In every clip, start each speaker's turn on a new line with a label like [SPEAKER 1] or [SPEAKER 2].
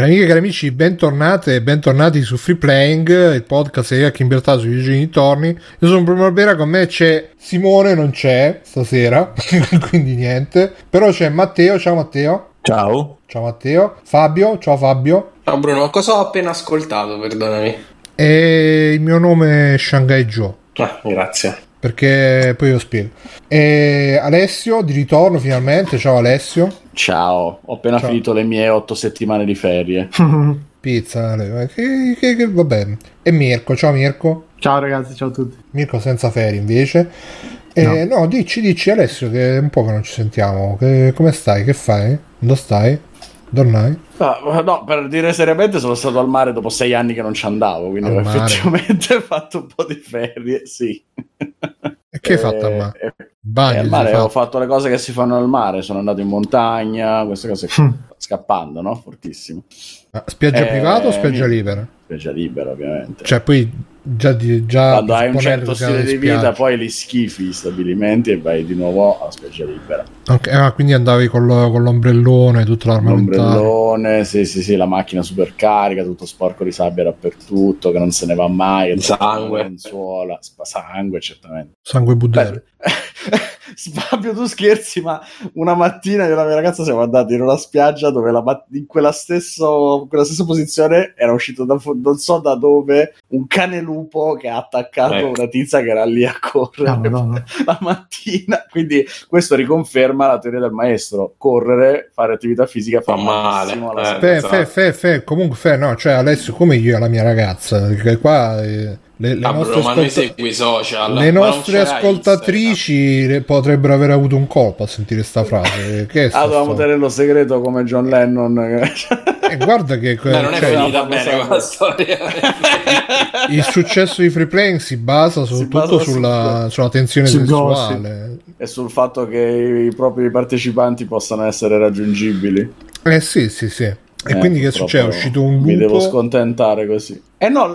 [SPEAKER 1] Cari amiche e cari amici, bentornate e bentornati su Free Playing, il podcast di Hack in Libertà sui vigili dintorni. Io sono Bruno Barbera, con me c'è Simone, non c'è stasera, quindi niente. Però c'è Matteo, ciao Matteo.
[SPEAKER 2] Ciao.
[SPEAKER 1] Ciao Matteo. Fabio, ciao Fabio.
[SPEAKER 3] Ciao Bruno, cosa ho appena ascoltato, perdonami?
[SPEAKER 1] E il mio nome è Shanghai Joe.
[SPEAKER 3] Ah, grazie.
[SPEAKER 1] Perché poi lo spiego. E Alessio, di ritorno finalmente. Ciao Alessio.
[SPEAKER 2] Ciao, ho appena
[SPEAKER 1] Ciao.
[SPEAKER 2] finito le mie otto settimane di ferie.
[SPEAKER 1] Pizza, che, che, che va bene. E Mirko, ciao Mirko.
[SPEAKER 4] Ciao ragazzi, ciao a tutti.
[SPEAKER 1] Mirko senza ferie invece. E, no. dici, dici Alessio che è un po' che non ci sentiamo. Che- come stai? Che fai? Dove stai? Dornai?
[SPEAKER 2] Ah, no, per dire seriamente, sono stato al mare dopo sei anni che non ci andavo, quindi
[SPEAKER 1] Al
[SPEAKER 2] ho effettivamente fatto un po' di ferie, sì.
[SPEAKER 1] E che hai fatto a mare? Bagno,
[SPEAKER 2] al mare
[SPEAKER 1] sei
[SPEAKER 2] ho
[SPEAKER 1] fatto?
[SPEAKER 2] le cose che si fanno al mare, sono andato in montagna, queste cose
[SPEAKER 4] Mm.
[SPEAKER 2] qui, scappando, no? Fortissimo.
[SPEAKER 1] Ah, Spiaggia
[SPEAKER 2] Eh,
[SPEAKER 1] privata o spiaggia libera?
[SPEAKER 2] Spiaggia libera, ovviamente.
[SPEAKER 1] Cioè, poi già, di, già
[SPEAKER 2] Quando hai un certo stile di vita, poi li schifi gli stabilimenti e vai di nuovo alla spiaggia libera.
[SPEAKER 1] Ok, ah, quindi andavi con, lo- con l'ombrellone, tutto l'armamentario.
[SPEAKER 2] L'ombrellone, sì, sì, sì, la macchina super carica, tutto sporco di sabbia dappertutto, che non se ne va mai, che
[SPEAKER 3] Sangue.
[SPEAKER 2] lenzuola, spa- sangue, certamente.
[SPEAKER 1] Sangue budere.
[SPEAKER 2] Fabio, tu scherzi, ma una mattina io e la mia ragazza siamo andati in una spiaggia dove la in quella, stesso, in quella stessa posizione era uscito da non so da dove un cane lupo che ha attaccato
[SPEAKER 3] Ecco.
[SPEAKER 2] una tizia che era lì a correre
[SPEAKER 4] Ah, Madonna.
[SPEAKER 2] la mattina. Quindi questo riconferma la teoria del maestro: correre, fare attività fisica fa
[SPEAKER 3] Fa male, eh.
[SPEAKER 1] Fe, fe, fe, fe, comunque fe, no, cioè Alessio come io e la mia ragazza, perché qua eh, le, le
[SPEAKER 3] Ah,
[SPEAKER 1] nostre,
[SPEAKER 3] noi
[SPEAKER 1] ascolta-
[SPEAKER 3] social.
[SPEAKER 1] le nostre ascoltatrici potrebbero aver avuto un colpo a sentire sta frase. Che è
[SPEAKER 2] Ah, dovevamo tenerlo segreto come John Lennon.
[SPEAKER 1] E guarda che.
[SPEAKER 3] Beh, non è
[SPEAKER 1] cioè,
[SPEAKER 3] finita
[SPEAKER 2] no,
[SPEAKER 3] bene
[SPEAKER 2] no,
[SPEAKER 3] quella storia.
[SPEAKER 1] il successo di Free Playing si basa soprattutto
[SPEAKER 2] basa
[SPEAKER 1] sulla, sulla tensione
[SPEAKER 4] sul
[SPEAKER 1] sessuale.
[SPEAKER 2] e sul fatto che i propri partecipanti possano essere raggiungibili.
[SPEAKER 1] Eh sì, sì, sì. E
[SPEAKER 2] Eh,
[SPEAKER 1] quindi che succede? È uscito un
[SPEAKER 2] Mi devo
[SPEAKER 1] lupo.
[SPEAKER 2] scontentare così. Eh no,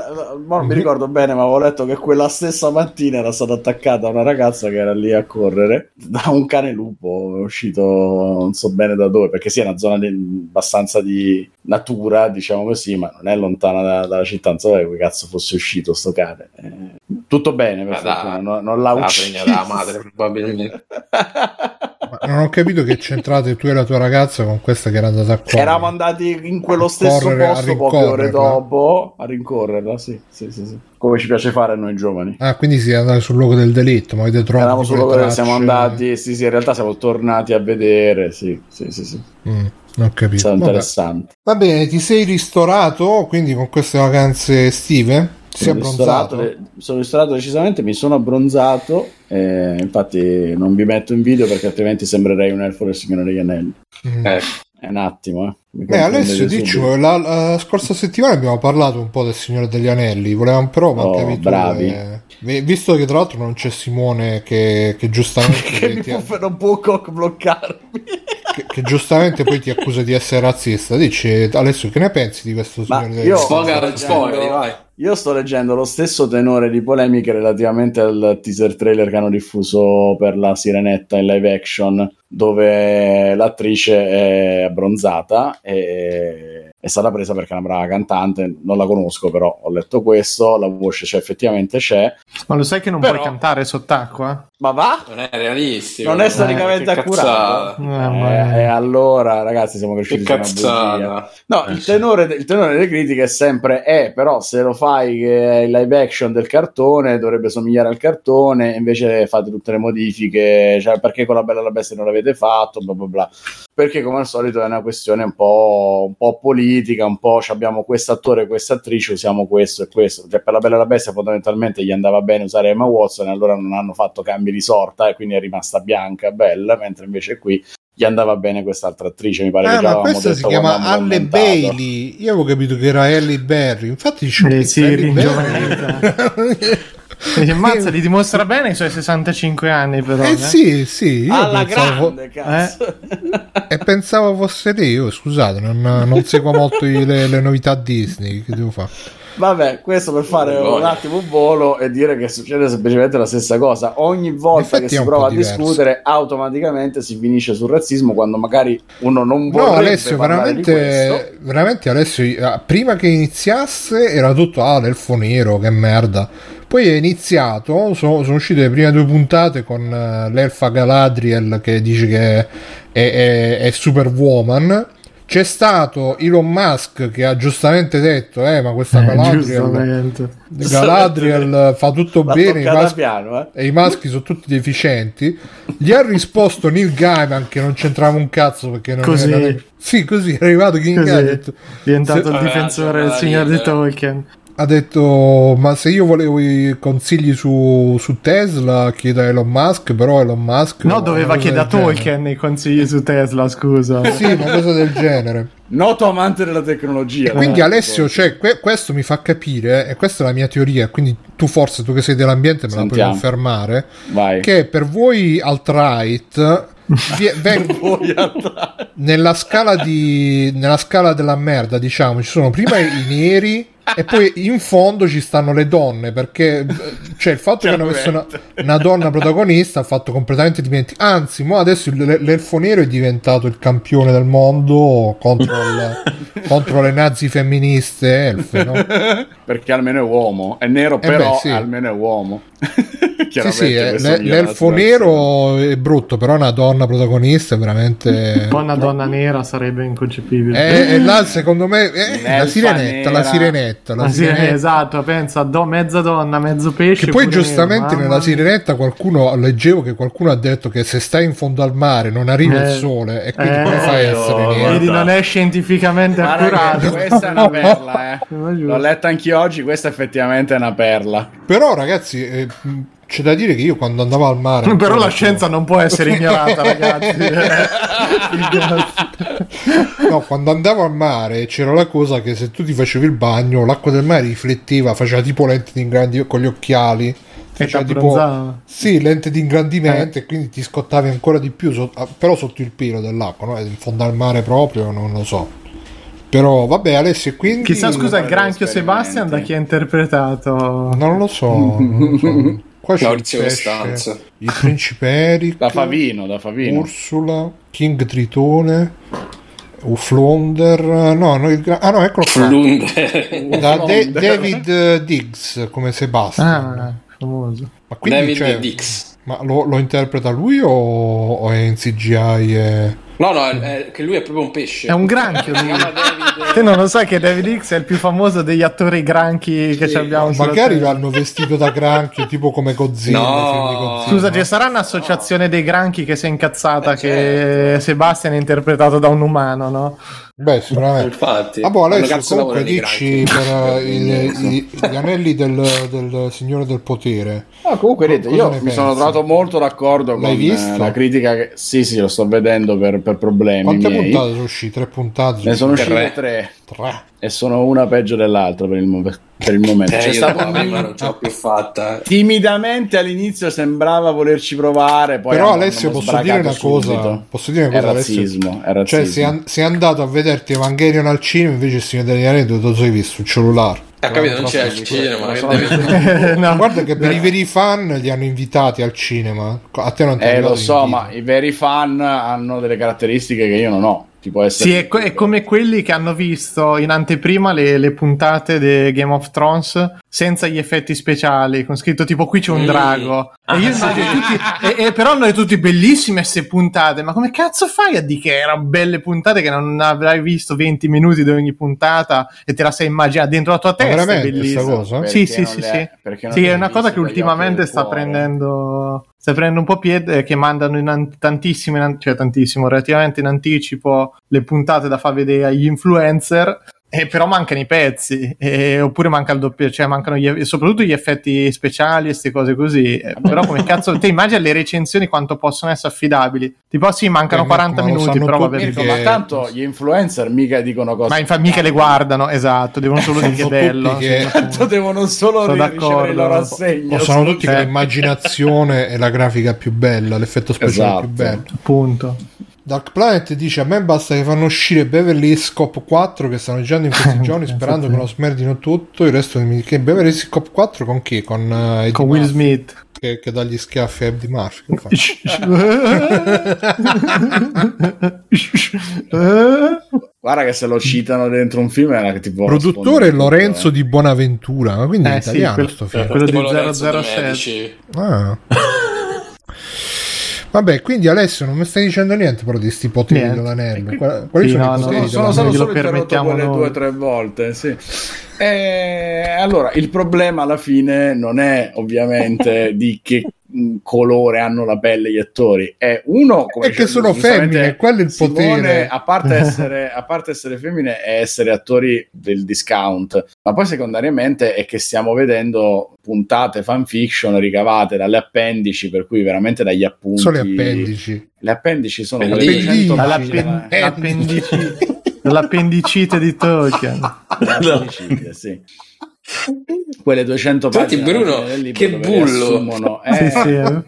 [SPEAKER 2] mi
[SPEAKER 1] Mhm.
[SPEAKER 2] ricordo bene, ma avevo letto che quella stessa mattina era stata attaccata una ragazza che era lì a correre da un cane lupo, è uscito non so bene da dove, perché sì, è una zona di- abbastanza di natura, diciamo così, ma non è lontana da- dalla città, non so dove cazzo fosse uscito sto cane. Eh, tutto bene, per
[SPEAKER 3] Ma da-
[SPEAKER 2] fortuna, non, non l'ha
[SPEAKER 3] La
[SPEAKER 2] ucciso.
[SPEAKER 3] della madre, probabilmente.
[SPEAKER 1] Non ho capito che c'entrate tu e la tua ragazza con questa che era andata a correre.
[SPEAKER 2] Eravamo andati in quello stesso
[SPEAKER 1] correre,
[SPEAKER 2] posto poche ore dopo a rincorrerla, sì, sì, sì, sì. Come ci piace fare a noi giovani.
[SPEAKER 1] Ah, quindi siete andati sul luogo del delitto, ma avete trovato
[SPEAKER 2] Eravamo
[SPEAKER 1] le
[SPEAKER 2] quello che siamo andati, sì, sì, in realtà siamo tornati a vedere, sì, sì, sì, sì.
[SPEAKER 1] Mm, ho
[SPEAKER 2] È
[SPEAKER 1] capito. Vabbè.
[SPEAKER 2] interessante.
[SPEAKER 1] Va bene, ti sei ristorato quindi con queste vacanze estive? Si è
[SPEAKER 2] Sono
[SPEAKER 1] abbronzato?
[SPEAKER 2] sono ristorato decisamente, mi sono abbronzato, eh, infatti non vi metto in video perché altrimenti sembrerei un elfo del Signore degli Anelli.
[SPEAKER 1] Mm.
[SPEAKER 3] Eh,
[SPEAKER 2] È un attimo, eh.
[SPEAKER 1] Beh, Alessio, dici, la, la scorsa settimana abbiamo parlato un po' del Signore degli Anelli, volevamo però
[SPEAKER 2] Oh,
[SPEAKER 1] mancavi tu,
[SPEAKER 2] bravi.
[SPEAKER 1] eh, vi- visto che tra l'altro non c'è Simone che, che giustamente
[SPEAKER 2] che
[SPEAKER 1] ti-
[SPEAKER 2] può, non può bloccarmi.
[SPEAKER 1] che, che giustamente poi ti accusa di essere razzista. Dici, Alessio, che ne pensi di questo
[SPEAKER 2] Ma
[SPEAKER 1] Signore degli
[SPEAKER 2] io-?
[SPEAKER 3] Sfoga, sfogati, vai.
[SPEAKER 2] Io sto leggendo lo stesso tenore di polemiche relativamente al teaser trailer che hanno diffuso per la Sirenetta in live action, dove l'attrice è abbronzata e è stata presa perché è una brava cantante. Non la conosco, però ho letto questo. La voce c'è, effettivamente c'è.
[SPEAKER 4] Ma lo sai che non
[SPEAKER 2] Però-
[SPEAKER 4] puoi cantare sott'acqua?
[SPEAKER 2] Ma va?
[SPEAKER 3] Non è realistico.
[SPEAKER 2] Non è
[SPEAKER 3] Eh,
[SPEAKER 2] storicamente
[SPEAKER 3] che
[SPEAKER 2] accurato.
[SPEAKER 4] Eh,
[SPEAKER 2] Eh, e allora, ragazzi, siamo
[SPEAKER 3] Che
[SPEAKER 2] cresciuti bugia.
[SPEAKER 3] cazzata.
[SPEAKER 2] No,
[SPEAKER 3] Eh,
[SPEAKER 2] il tenore, il tenore delle critiche è sempre eh, però se lo fai che è il live action del cartone dovrebbe somigliare al cartone, invece fate tutte le modifiche, cioè perché con la Bella e la Bestia non l'avete fatto, bla bla bla. Perché come al solito è una questione un po', un po' politica, un po' abbiamo quest'attore e quest'attrice, usiamo questo e questo. Cioè per la Bella e la Bestia fondamentalmente gli andava bene usare Emma Watson e allora non hanno fatto cambi di sorta e quindi è rimasta bianca, bella, mentre invece qui gli andava bene quest'altra attrice, mi pare
[SPEAKER 1] Ah,
[SPEAKER 2] che
[SPEAKER 1] ma questa si chiama Halle
[SPEAKER 2] commentato.
[SPEAKER 1] Bailey. Io avevo capito che era Halle Berry. Infatti dicevo,
[SPEAKER 4] Eh,
[SPEAKER 1] che
[SPEAKER 4] sì,
[SPEAKER 1] Halle
[SPEAKER 4] ringiovanita.
[SPEAKER 1] Berry.
[SPEAKER 4] E Mazza li dimostra bene i suoi 65 anni, però.
[SPEAKER 1] Eh
[SPEAKER 4] eh.
[SPEAKER 1] sì, sì, io
[SPEAKER 2] Alla
[SPEAKER 1] pensavo,
[SPEAKER 2] grande, cazzo.
[SPEAKER 1] e pensavo fosse lei. Io, scusate, non, non seguo molto le, le novità Disney. Che devo fare?
[SPEAKER 2] Vabbè, questo per fare un attimo un volo e dire che succede semplicemente la stessa cosa. Ogni volta che si prova a
[SPEAKER 1] diverso.
[SPEAKER 2] discutere, automaticamente si finisce sul razzismo quando magari uno non
[SPEAKER 1] No,
[SPEAKER 2] vorrebbe
[SPEAKER 1] Alessio, veramente, veramente Alessio, eh, prima che iniziasse era tutto, ah, l'elfo nero, che merda. Poi è iniziato, sono, sono uscite le prime due puntate con eh, l'elfa Galadriel che dice che è, è, è Superwoman. C'è stato Elon Musk che ha giustamente detto, eh, ma questa
[SPEAKER 4] Eh,
[SPEAKER 1] Galadriel,
[SPEAKER 4] giustamente.
[SPEAKER 1] Galadriel fa tutto
[SPEAKER 2] L'ha
[SPEAKER 1] bene, i maschi-
[SPEAKER 2] piano, eh.
[SPEAKER 1] e i maschi sono tutti deficienti. Gli ha risposto Neil Gaiman che non c'entrava un cazzo perché non
[SPEAKER 4] Così.
[SPEAKER 1] è- Sì, così è arrivato King
[SPEAKER 4] Così,
[SPEAKER 1] ha detto,
[SPEAKER 4] diventato
[SPEAKER 1] se-
[SPEAKER 4] il difensore del signor di. Tolkien.
[SPEAKER 1] Ha detto ma se io volevo i consigli su, su Tesla chiedo a Elon Musk, però Elon Musk...
[SPEAKER 4] No, doveva chiedere a. Tolkien i consigli su Tesla, scusa.
[SPEAKER 1] Sì, una cosa del genere.
[SPEAKER 2] Noto amante della tecnologia.
[SPEAKER 1] Quindi
[SPEAKER 2] Eh,
[SPEAKER 1] Alessio, cioè, que- questo mi fa capire, e questa è la mia teoria, quindi tu forse, tu che sei dell'ambiente, me la puoi
[SPEAKER 2] Sentiamo.
[SPEAKER 1] confermare,
[SPEAKER 2] Vai.
[SPEAKER 1] che per voi alt-right nella scala di nella scala della merda diciamo ci sono prima i neri e poi in fondo ci stanno le donne perché eh, cioè il fatto che hanno messo una, una donna protagonista ha fatto completamente dimenticare anzi mo adesso il- l'elfo nero è diventato il campione del mondo contro, il- contro le nazi femministe elfe no?
[SPEAKER 2] Perché almeno è uomo. È nero,
[SPEAKER 1] Eh
[SPEAKER 2] però
[SPEAKER 1] beh, sì.
[SPEAKER 2] almeno è uomo.
[SPEAKER 1] sì sì eh, le-
[SPEAKER 2] migliora la
[SPEAKER 1] l'elfo nero è brutto però una donna protagonista è veramente
[SPEAKER 4] Poi una donna nera sarebbe inconcepibile.
[SPEAKER 1] e, là secondo me eh, la sirenetta la
[SPEAKER 2] nera.
[SPEAKER 1] Sirenetta la
[SPEAKER 4] Ah, sì,
[SPEAKER 1] sirenetta
[SPEAKER 4] esatto, pensa, do- mezza donna, mezzo pesce.
[SPEAKER 1] Che poi giustamente nella sirenetta qualcuno leggevo che qualcuno ha detto che se stai in fondo al mare non arriva
[SPEAKER 4] Eh,
[SPEAKER 1] il sole e quindi
[SPEAKER 4] eh,
[SPEAKER 1] come fai a essere
[SPEAKER 3] no,
[SPEAKER 1] nero?
[SPEAKER 4] Vedi, non è scientificamente
[SPEAKER 2] che
[SPEAKER 4] accurato.
[SPEAKER 2] questa è una perla, eh.
[SPEAKER 4] Ma.
[SPEAKER 2] L'ho letta anch'io oggi, questa effettivamente è una perla.
[SPEAKER 1] Però ragazzi eh, c'è da dire che io quando andavo al mare
[SPEAKER 4] Però la scienza non può essere ignorata, ragazzi.
[SPEAKER 1] no, quando andavo al mare c'era la cosa che se tu ti facevi il bagno l'acqua del mare rifletteva faceva tipo lente di ingrandimento con gli occhiali
[SPEAKER 4] E
[SPEAKER 1] faceva tipo sì lente di
[SPEAKER 4] Eh.
[SPEAKER 1] ingrandimento e quindi ti scottavi ancora di più so- però sotto il pelo dell'acqua no? in fondo al mare proprio non lo so però vabbè Alessio quindi
[SPEAKER 4] Chissà, scusa, il granchio. Sebastian da chi ha interpretato?
[SPEAKER 1] Non lo so. non lo so. Qua c'è
[SPEAKER 3] Maurizio
[SPEAKER 1] il pesce, il principe Eric,
[SPEAKER 2] Da Favino, da Favino.
[SPEAKER 1] Ursula, King Tritone, Uflonder. No, no, il gra- ah no, eccolo qua.
[SPEAKER 3] Flunde.
[SPEAKER 1] Da
[SPEAKER 2] Uflonder.
[SPEAKER 1] David eh, Diggs come Sebastian.
[SPEAKER 4] Ah, famoso.
[SPEAKER 1] Ma quindi
[SPEAKER 3] David
[SPEAKER 1] cioè,
[SPEAKER 3] Dix.
[SPEAKER 1] ma lo, lo interpreta lui o, o è in CGI? e-
[SPEAKER 3] No, no, è, è- che lui è proprio un pesce.
[SPEAKER 4] È un granchio. Lui.
[SPEAKER 3] David.
[SPEAKER 4] Te non lo sai che David X è il più famoso degli attori granchi che
[SPEAKER 3] Sì,
[SPEAKER 4] ci abbiamo
[SPEAKER 1] Magari l'hanno vestito da granchio, tipo come Godzilla.
[SPEAKER 3] No.
[SPEAKER 1] Godzilla.
[SPEAKER 4] Scusa, ci sarà un'associazione dei granchi che si è incazzata
[SPEAKER 3] Eh,
[SPEAKER 4] che
[SPEAKER 3] certo.
[SPEAKER 4] Sebastian è interpretato da un umano, no?
[SPEAKER 1] Beh, sicuramente.
[SPEAKER 3] Infatti.
[SPEAKER 1] Ah, boh, Alessio, comunque dici per eh, il- i- gli anelli del, del Signore del Potere.
[SPEAKER 2] No, comunque,
[SPEAKER 1] Cosa
[SPEAKER 2] io mi
[SPEAKER 1] pensi?
[SPEAKER 2] sono trovato molto d'accordo con
[SPEAKER 1] L'hai visto?
[SPEAKER 2] eh, la critica che... Sì, sì, lo sto vedendo per, per problemi
[SPEAKER 1] Quante
[SPEAKER 2] miei.
[SPEAKER 1] puntate sono uscite? Tre puntate?
[SPEAKER 2] Ne sono uscite tre.
[SPEAKER 1] Tre.
[SPEAKER 2] E sono una peggio dell'altra per il, mo- per il momento.
[SPEAKER 3] Eh,
[SPEAKER 2] C'è stato
[SPEAKER 3] prima non ce l'ho più fatta.
[SPEAKER 2] Timidamente all'inizio sembrava volerci provare, poi
[SPEAKER 1] Però Alessio posso dire una
[SPEAKER 2] sbragato
[SPEAKER 1] cosa,
[SPEAKER 2] subito.
[SPEAKER 1] posso dire una
[SPEAKER 2] È
[SPEAKER 1] cosa Alessio?
[SPEAKER 2] razzismo, è
[SPEAKER 1] Cioè
[SPEAKER 2] razzismo.
[SPEAKER 1] sei, an- sei andato a vederti Evangelion al cinema invece il Signore degli Anelli dove lo sei visto sul cellulare.
[SPEAKER 3] Ha capito, non c'è il cinema. che
[SPEAKER 4] No.
[SPEAKER 1] Guarda che per i veri fan li hanno invitati al cinema. A te non ti è
[SPEAKER 2] Eh, lo so, ma i veri fan hanno dere caratteristiche che io non ho. Ti può essere
[SPEAKER 4] Sì, è, co- è come quelli che hanno visto in anteprima le, le puntate di Game of Thrones senza gli effetti speciali, con scritto tipo qui c'è un
[SPEAKER 3] Mm.
[SPEAKER 4] drago. E io immagino tutti, e, e però noi tutti bellissime queste puntate, ma come cazzo fai a dire che erano belle puntate che non avrai visto 20 minuti di ogni puntata e te la sei immaginata dentro la tua
[SPEAKER 1] Ma
[SPEAKER 4] testa? È
[SPEAKER 1] veramente
[SPEAKER 4] bellissimo.
[SPEAKER 1] sta cosa?
[SPEAKER 2] Perché
[SPEAKER 4] Sì, sì, sì, sì. Sì, è una cosa che ultimamente sta
[SPEAKER 2] cuore.
[SPEAKER 4] prendendo, sta prendendo un po' piede, che mandano in an- tantissimo, in an- cioè tantissimo, relativamente in anticipo le puntate da far vedere agli influencer. E però mancano i pezzi, e- oppure manca il doppio, cioè mancano gli, soprattutto gli effetti speciali e queste cose così. Eh, però, come cazzo, te immagini le recensioni quanto possono essere affidabili? Tipo, sì, mancano
[SPEAKER 1] Eh, ma-
[SPEAKER 4] 40
[SPEAKER 1] ma
[SPEAKER 4] minuti, però va
[SPEAKER 1] tutti
[SPEAKER 4] bene.
[SPEAKER 2] Mirko,
[SPEAKER 1] che-
[SPEAKER 2] ma tanto gli influencer mica dicono cose.
[SPEAKER 4] Ma infatti mica le guardano, esatto, devono solo dire che è bello.
[SPEAKER 1] che-
[SPEAKER 2] Tanto devono solo
[SPEAKER 4] Sono
[SPEAKER 2] ri- ricevere il loro assegno.
[SPEAKER 1] O sono tutti
[SPEAKER 4] Cioè-
[SPEAKER 1] che l'immaginazione è la grafica più bella, l'effetto speciale
[SPEAKER 2] Esatto.
[SPEAKER 1] più bello.
[SPEAKER 4] appunto.
[SPEAKER 1] Dark Planet dice a me basta che fanno uscire Beverly Hills Cop 4 che stanno girando in questi giorni sperando che lo smerdino tutto il resto mi che Beverly Hills Cop 4 con chi? con, uh,
[SPEAKER 4] Con Will
[SPEAKER 1] Murphy,
[SPEAKER 4] Smith.
[SPEAKER 1] che, che dà gli schiaffi a Eddie Murphy?
[SPEAKER 2] Guarda che se lo citano dentro un film era che tipo
[SPEAKER 1] produttore Lorenzo
[SPEAKER 2] tutto, eh.
[SPEAKER 1] di Bonaventura ma quindi è
[SPEAKER 4] Eh, sì,
[SPEAKER 1] italiano
[SPEAKER 4] quel-
[SPEAKER 1] sto film
[SPEAKER 4] quello di
[SPEAKER 3] Lorenzo De
[SPEAKER 4] 007.
[SPEAKER 3] Medici.
[SPEAKER 1] Ah. Vabbè, quindi Alessio non mi stai dicendo niente però di sti poteri
[SPEAKER 4] Niente.
[SPEAKER 1] dell'anello. Quali, quali
[SPEAKER 4] Sì,
[SPEAKER 1] sono
[SPEAKER 4] no,
[SPEAKER 1] i
[SPEAKER 4] no,
[SPEAKER 1] poteri
[SPEAKER 2] Sono, sono stato solo interrotto
[SPEAKER 4] permettiamo
[SPEAKER 2] quelle
[SPEAKER 4] noi.
[SPEAKER 2] due o tre volte, sì. E allora, il problema alla fine non è ovviamente di che colore hanno la pelle gli attori, è uno come
[SPEAKER 1] È che sono femmine, quello è il
[SPEAKER 2] Simone,
[SPEAKER 1] potere.
[SPEAKER 2] A parte, essere, a parte essere femmine e essere attori del discount, ma poi secondariamente è che stiamo vedendo puntate fanfiction ricavate dalle appendici, per cui veramente dagli appunti.
[SPEAKER 1] Sono le appendici.
[SPEAKER 2] Le appendici sono
[SPEAKER 3] Appendici.
[SPEAKER 2] quelle 200
[SPEAKER 4] Dall'appen-
[SPEAKER 2] pagine.
[SPEAKER 4] dall'appendicite, dall'appendicite di Tolkien.
[SPEAKER 2] L'appendicite, sì. Quelle 200
[SPEAKER 3] Infatti,
[SPEAKER 2] pagine
[SPEAKER 3] Bruno, che bullo.
[SPEAKER 2] riassumono-
[SPEAKER 4] Sì,
[SPEAKER 2] eh,
[SPEAKER 4] sì, eh.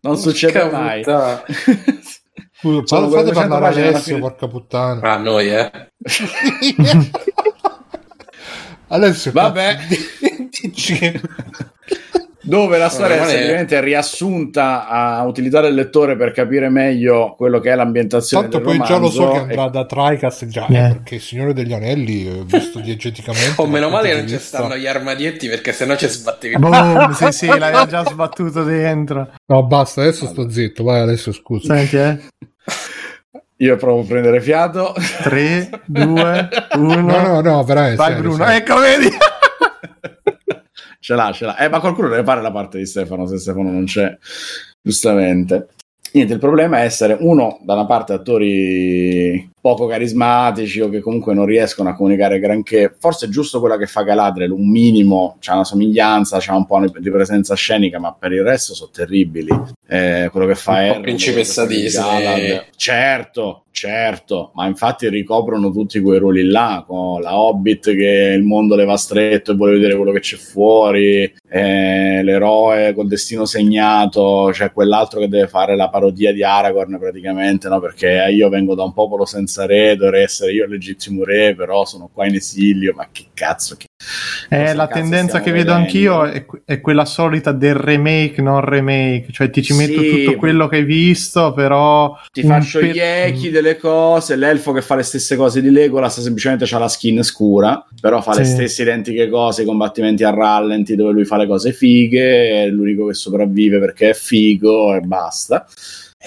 [SPEAKER 2] Non succede
[SPEAKER 3] Porca
[SPEAKER 2] mai.
[SPEAKER 1] Scusa,
[SPEAKER 2] Sono
[SPEAKER 1] fate
[SPEAKER 2] 200
[SPEAKER 1] parlare Alessio, porca puttana.
[SPEAKER 3] Ah, noi, eh.
[SPEAKER 1] Alessio,
[SPEAKER 2] Vabbè.
[SPEAKER 1] dici che-
[SPEAKER 2] Dove la storia è
[SPEAKER 3] è-
[SPEAKER 2] semplicemente riassunta a utilizzare il lettore per capire meglio quello che è l'ambientazione
[SPEAKER 1] Tanto
[SPEAKER 2] del
[SPEAKER 1] poi già lo so che andrà
[SPEAKER 2] e-
[SPEAKER 1] da Tricast già,
[SPEAKER 4] Eh.
[SPEAKER 1] eh, perché il Signore degli Anelli, eh, visto diegeticamente...
[SPEAKER 3] Oh, meno male che non ci
[SPEAKER 1] vista-
[SPEAKER 3] stanno gli armadietti perché sennò ci sbattevi.
[SPEAKER 4] Boom, sì, sì, l'hai già sbattuto dentro.
[SPEAKER 1] No, basta, adesso sto zitto, vai Alessio, scusa.
[SPEAKER 4] Senti, eh.
[SPEAKER 2] Io provo a prendere fiato.
[SPEAKER 4] 3, 2, 1.
[SPEAKER 1] No, no, no, veramente.
[SPEAKER 4] Vai Bruno, ecco, vedi?
[SPEAKER 2] ce l'ha, ce l'ha. Eh, ma qualcuno deve fare la parte di Stefano se Stefano non c'è, giustamente. Niente, il problema è essere uno, da una parte attori poco carismatici o che comunque non riescono a comunicare granché. Forse è giusto quella che fa Galadriel, un minimo, c'ha una somiglianza, c'ha un po' di presenza scenica, ma per il resto sono terribili. Eh, quello che fa Errol,
[SPEAKER 3] principessa Disney.
[SPEAKER 2] Certo, certo, ma infatti ricoprono tutti quei ruoli là, con la Hobbit che il mondo le va stretto e vuole vedere quello che c'è fuori, eh, l'eroe col destino segnato, c'è quell'altro che deve fare la parodia di Aragorn praticamente, no? perché io vengo da un popolo senza re, dovrei essere io legittimo re, però sono qua in esilio, ma che cazzo, che
[SPEAKER 4] Eh, la tendenza che vedo
[SPEAKER 2] vedendo?
[SPEAKER 4] anch'io è, è quella solita del remake, non remake. Cioè, ti ci metto
[SPEAKER 2] Sì.
[SPEAKER 4] tutto quello che hai visto, però.
[SPEAKER 2] Ti faccio
[SPEAKER 4] pe-
[SPEAKER 2] gli echi delle cose, l'elfo che fa le stesse cose di Legolas semplicemente ha la skin scura, però fa le
[SPEAKER 4] Sì.
[SPEAKER 2] stesse identiche cose, i combattimenti a rallenti dove lui fa le cose fighe, è l'unico che sopravvive perché è figo e basta.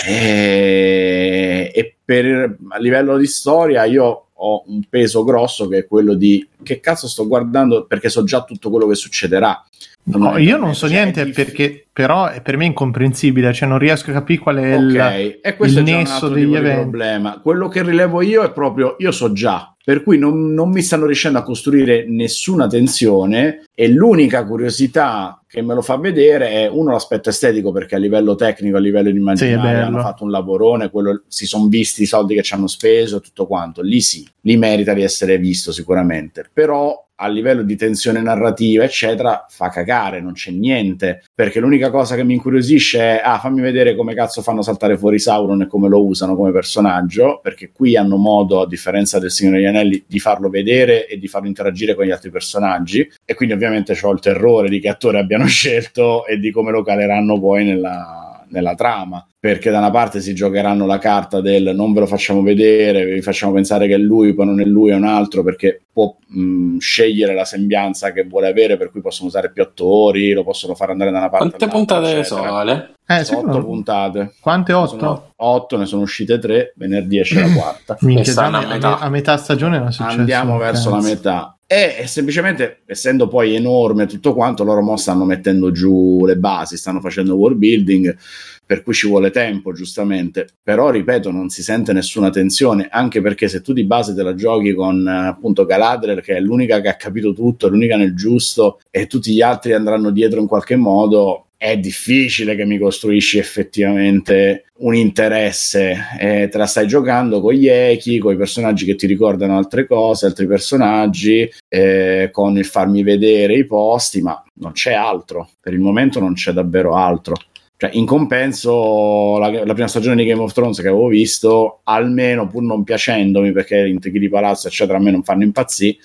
[SPEAKER 2] E, e per, a livello di storia io ho un peso grosso che è quello di che cazzo sto guardando perché so già tutto quello che succederà.
[SPEAKER 4] No, io non so
[SPEAKER 2] Cioè,
[SPEAKER 4] niente
[SPEAKER 2] diff-
[SPEAKER 4] perché, però, è per me incomprensibile. Cioè, non riesco a capire qual è il.
[SPEAKER 2] Ok, e questo
[SPEAKER 4] il
[SPEAKER 2] è
[SPEAKER 4] nesso degli eventi.
[SPEAKER 2] problema. Quello che rilevo io è proprio io so già, per cui non, non mi stanno riuscendo a costruire nessuna tensione e l'unica curiosità che me lo fa vedere è uno l'aspetto estetico perché a livello tecnico, a livello di immaginario
[SPEAKER 4] Sì,
[SPEAKER 2] hanno fatto un lavorone, quello, si sono visti i soldi che ci hanno speso e tutto quanto, lì sì, lì merita di essere visto sicuramente, però a livello di tensione narrativa, eccetera, fa cagare, non c'è niente. Perché l'unica cosa che mi incuriosisce è: ah, fammi vedere come cazzo fanno saltare fuori Sauron e come lo usano come personaggio. Perché qui hanno modo, a differenza del Signore degli Anelli, di farlo vedere e di farlo interagire con gli altri personaggi. E quindi, ovviamente, ho il terrore di che attore abbiano scelto e di come lo caleranno poi nella, nella trama. Perché da una parte si giocheranno la carta del non ve lo facciamo vedere, vi facciamo pensare che è lui, poi non è lui, è un altro, perché può mh, scegliere la sembianza che vuole avere, per cui possono usare più attori, lo possono fare andare da una parte.
[SPEAKER 3] Quante puntate sono, Ale?
[SPEAKER 4] Eh,
[SPEAKER 2] Sono Otto puntate.
[SPEAKER 4] Quante?
[SPEAKER 2] Sono
[SPEAKER 4] 8?
[SPEAKER 2] otto, ne sono uscite tre, venerdì esce la quarta.
[SPEAKER 4] Minchia, a,
[SPEAKER 3] a
[SPEAKER 4] me-
[SPEAKER 3] metà.
[SPEAKER 4] a metà stagione non è successo.
[SPEAKER 2] Andiamo verso la
[SPEAKER 4] cazzo.
[SPEAKER 2] metà. E, semplicemente, essendo poi enorme tutto quanto, loro mo stanno mettendo giù le basi, stanno facendo world building, per cui ci vuole tempo, giustamente. Però, ripeto, non si sente nessuna tensione, anche perché se tu di base te la giochi con appunto Galadriel, che è l'unica che ha capito tutto, l'unica nel giusto, e tutti gli altri andranno dietro in qualche modo, è difficile che mi costruisci effettivamente un interesse. Eh, te la stai giocando con gli echi, con i personaggi che ti ricordano altre cose, altri personaggi, eh, con il farmi vedere i posti, ma non c'è altro. Per il momento non c'è davvero altro. Cioè, in compenso, la, la, prima stagione di Game of Thrones che avevo visto, almeno pur non piacendomi perché gli intrighi di palazzo, eccetera, a me non fanno impazzire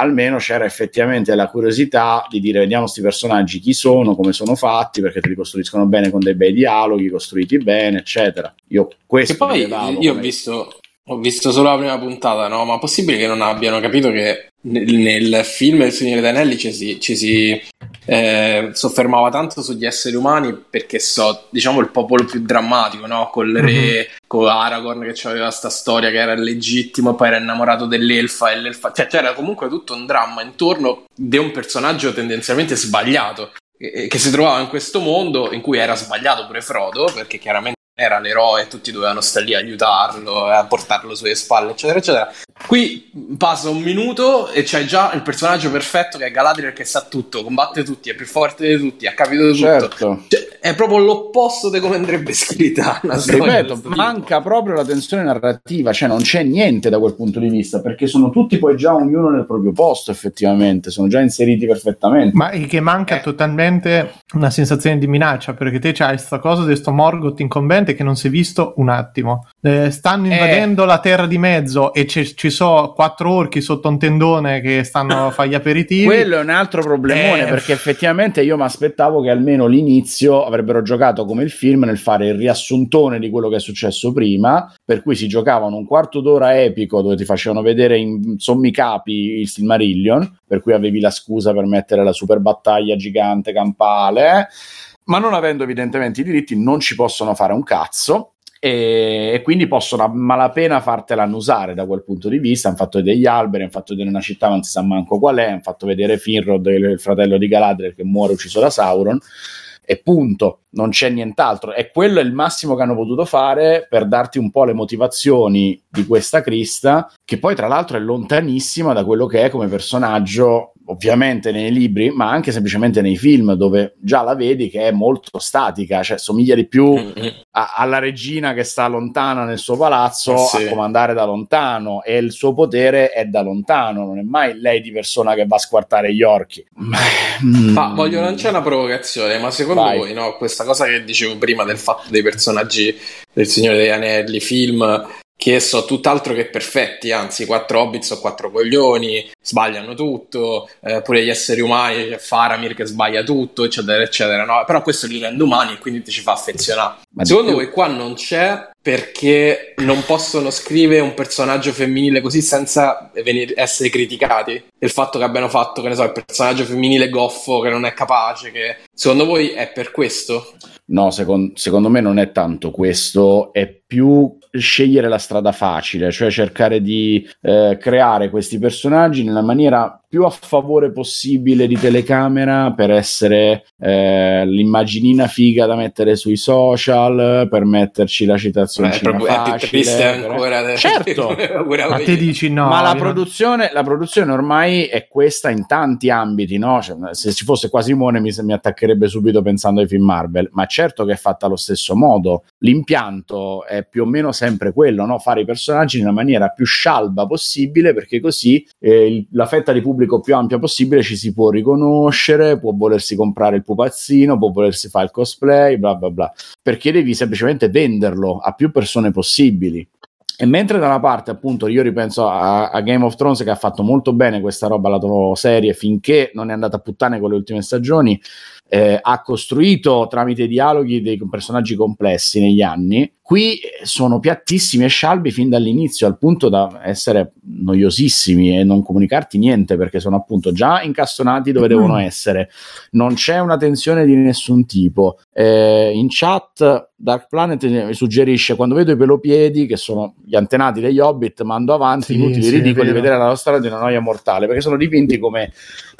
[SPEAKER 2] almeno c'era effettivamente la curiosità di dire vediamo questi personaggi chi sono, come sono fatti, perché te li costruiscono bene con dei bei dialoghi, costruiti bene, eccetera. Io questo
[SPEAKER 3] e poi io ho visto, ho visto solo la prima puntata, no? Ma è possibile che non abbiano capito che nel, nel film Il Signore dei Anelli ci si, ci si eh, soffermava tanto sugli esseri umani perché so, diciamo, il popolo più drammatico, no? Con il re, mm-hmm. con Aragorn che aveva questa storia che era legittimo poi era innamorato dell'elfa e l'elfa... Cioè c'era comunque tutto un dramma intorno di un personaggio tendenzialmente sbagliato che si trovava in questo mondo in cui era sbagliato pure Frodo perché chiaramente era l'eroe, tutti dovevano stare lì a aiutarlo, a portarlo sulle spalle, eccetera, eccetera. Qui passa un minuto e c'è già il personaggio perfetto che è Galadriel che sa tutto, combatte tutti, è più forte di tutti, ha capito tutto.
[SPEAKER 2] Certo.
[SPEAKER 3] Cioè, è proprio l'opposto di come andrebbe scritta una storia.
[SPEAKER 2] Ripeto, manca proprio la tensione narrativa, cioè non c'è niente da quel punto di vista, perché sono tutti poi già ognuno nel proprio posto, effettivamente, sono già inseriti perfettamente.
[SPEAKER 4] Ma che manca eh. totalmente una sensazione di minaccia, perché te c'hai questa cosa di questo Morgoth incombente gente che non si è visto un attimo. Eh, stanno eh. invadendo eh. la terra di mezzo e ci sono quattro orchi sotto un tendone che stanno a fare gli aperitivi.
[SPEAKER 2] Quello è un altro problemone eh. perché effettivamente io mi aspettavo che almeno l'inizio avrebbero giocato come il film nel fare il riassuntone di quello che è successo prima, per cui si giocavano un quarto d'ora epico dove ti facevano vedere in sommi capi il Silmarillion, per cui avevi la scusa per mettere la super battaglia gigante campale ma non avendo evidentemente i diritti non ci possono fare un cazzo e, e quindi possono a malapena fartela annusare da quel punto di vista. Hanno fatto vedere gli alberi, hanno fatto vedere una città, non si sa manco qual è, hanno fatto vedere Finrod, il fratello di Galadriel che muore ucciso da Sauron e punto, non c'è nient'altro. E quello è il massimo che hanno potuto fare per darti un po' le motivazioni di questa Crista, che poi tra l'altro è lontanissima da quello che è come personaggio ovviamente nei libri, ma anche semplicemente nei film, dove già la vedi che è molto statica, cioè somiglia di più mm-hmm. a, alla regina che sta lontana nel suo palazzo sì. a comandare da lontano e il suo potere è da lontano, non è mai lei di persona che va a squartare gli orchi.
[SPEAKER 3] Ma voglio lanciare una provocazione, ma secondo Vai. voi no, questa cosa che dicevo prima del fatto dei personaggi del Signore degli Anelli, film che so tutt'altro che perfetti, anzi, quattro hobbit sono quattro coglioni, sbagliano tutto, eh, pure gli esseri umani, c'è Faramir che sbaglia tutto, eccetera, eccetera, no? Però questo li rende umani e quindi ti ci fa affezionare. Ma Secondo voi qua non c'è perché non possono scrivere un personaggio femminile così senza venire, essere criticati? Il fatto che abbiano fatto, che ne so, il personaggio femminile goffo che non è capace, che secondo voi è per questo?
[SPEAKER 2] No, secondo, secondo me non è tanto questo, è più scegliere la strada facile, cioè cercare di eh, creare questi personaggi nella maniera più a favore possibile di telecamera per essere eh, l'immaginina figa da mettere sui social, per metterci la citazione
[SPEAKER 3] Beh, facile. È più triste ancora.
[SPEAKER 2] Per... Certo,
[SPEAKER 4] ma te dici no.
[SPEAKER 2] Ma la produzione, la produzione, ormai è questa in tanti ambiti, no? Cioè, se ci fosse Quasimone mi, mi attaccherebbe subito pensando ai film Marvel, ma certo che è fatta allo stesso modo. L'impianto è più o meno sempre quello, no? fare i personaggi nella maniera più scialba possibile perché così eh, il, la fetta di pubblico pubblico più ampio possibile ci si può riconoscere, può volersi comprare il pupazzino, può volersi fare il cosplay, bla bla bla, perché devi semplicemente venderlo a più persone possibili. E mentre da una parte, appunto, io ripenso a, a, Game of Thrones che ha fatto molto bene questa roba alla tua serie finché non è andata a puttane con le ultime stagioni, eh, ha costruito tramite dialoghi dei personaggi complessi negli anni Qui sono piattissimi e scialbi fin dall'inizio, al punto da essere noiosissimi e non comunicarti niente perché sono appunto già incastonati dove mm. devono essere. Non c'è una tensione di nessun tipo. Eh, in chat Dark Planet mi suggerisce quando vedo i pelopiedi, che sono gli antenati degli hobbit, mando avanti sì, inutili sì, ridicoli vedere la nostra di una noia mortale perché sono dipinti come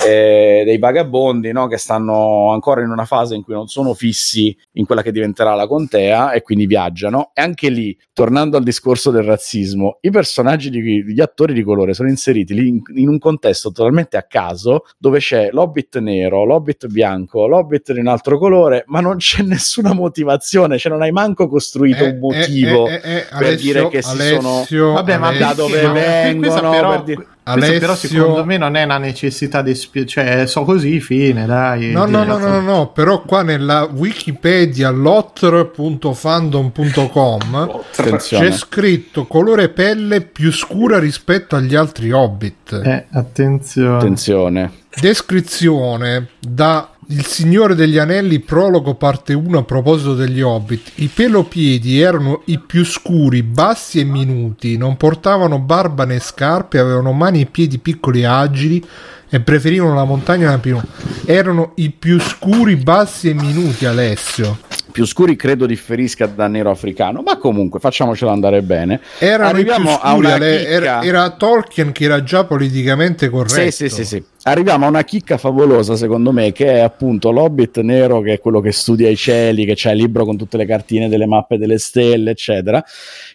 [SPEAKER 2] eh, dei vagabondi no? che stanno ancora in una fase in cui non sono fissi in quella che diventerà la contea e quindi viaggiano. E anche lì, tornando al discorso del razzismo, i personaggi, di, gli attori di colore sono inseriti lì in, in, un contesto totalmente a caso, dove c'è l'hobbit nero, l'hobbit bianco, l'hobbit di un altro colore, ma non c'è nessuna motivazione, cioè non hai manco costruito eh, un motivo eh, eh, eh per Alessio, dire che Alessio, si sono...
[SPEAKER 4] Vabbè, ma
[SPEAKER 2] da dove vengono...
[SPEAKER 4] Però,
[SPEAKER 2] dire...
[SPEAKER 1] Alessio...
[SPEAKER 4] però secondo me non è una necessità di spie- cioè so così fine dai
[SPEAKER 1] no no no no no però qua nella wikipedia lotr.fandom.com c'è scritto colore pelle più scura rispetto agli altri hobbit.
[SPEAKER 4] Eh, attenzione.
[SPEAKER 2] Attenzione.
[SPEAKER 1] Descrizione da il Signore degli Anelli, prologo parte 1 a proposito degli Hobbit. I pelopiedi erano i più scuri, bassi e minuti, non portavano barba né scarpe, avevano mani e piedi piccoli e agili e preferivano la montagna e la pianura. Erano i più scuri, bassi e minuti, Alessio
[SPEAKER 2] più scuri credo differisca da nero africano, ma comunque facciamocelo andare bene.
[SPEAKER 1] Erano Arriviamo scuri, a una le, era, era, Tolkien che era già politicamente corretto.
[SPEAKER 2] Sì, sì, sì, sì. Arriviamo a una chicca favolosa, secondo me, che è appunto l'Hobbit nero, che è quello che studia i cieli, che c'è il libro con tutte le cartine delle mappe delle stelle, eccetera.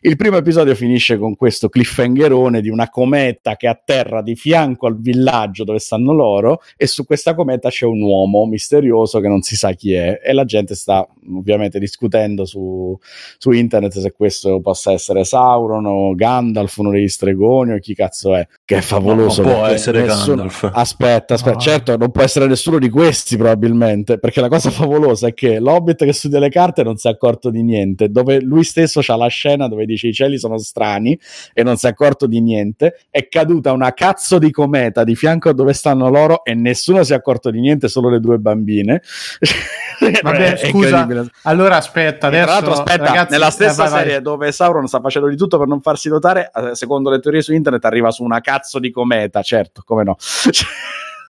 [SPEAKER 2] Il primo episodio finisce con questo cliffhangerone di una cometa che atterra di fianco al villaggio dove stanno loro, e su questa cometa c'è un uomo misterioso che non si sa chi è, e la gente sta ovviamente discutendo su, su internet se questo possa essere Sauron o Gandalf, uno degli stregoni o chi cazzo è, che è favoloso.
[SPEAKER 5] No, può essere nessuno... Gandalf.
[SPEAKER 2] Aspetta, aspetta, no. certo non può essere nessuno di questi probabilmente, perché la cosa favolosa è che l'Hobbit che studia le carte non si è accorto di niente, dove lui stesso ha la scena dove dice i cieli sono strani e non si è accorto di niente, è caduta una cazzo di cometa di fianco a dove stanno loro e nessuno si è accorto di niente, solo le due bambine.
[SPEAKER 4] Vabbè, scusa, allora aspetta, adesso,
[SPEAKER 2] tra l'altro aspetta, ragazzi, nella stessa eh, vai, serie vai. dove Sauron sta facendo di tutto per non farsi notare, eh, secondo le teorie su internet arriva su una cazzo di cometa, certo, come no.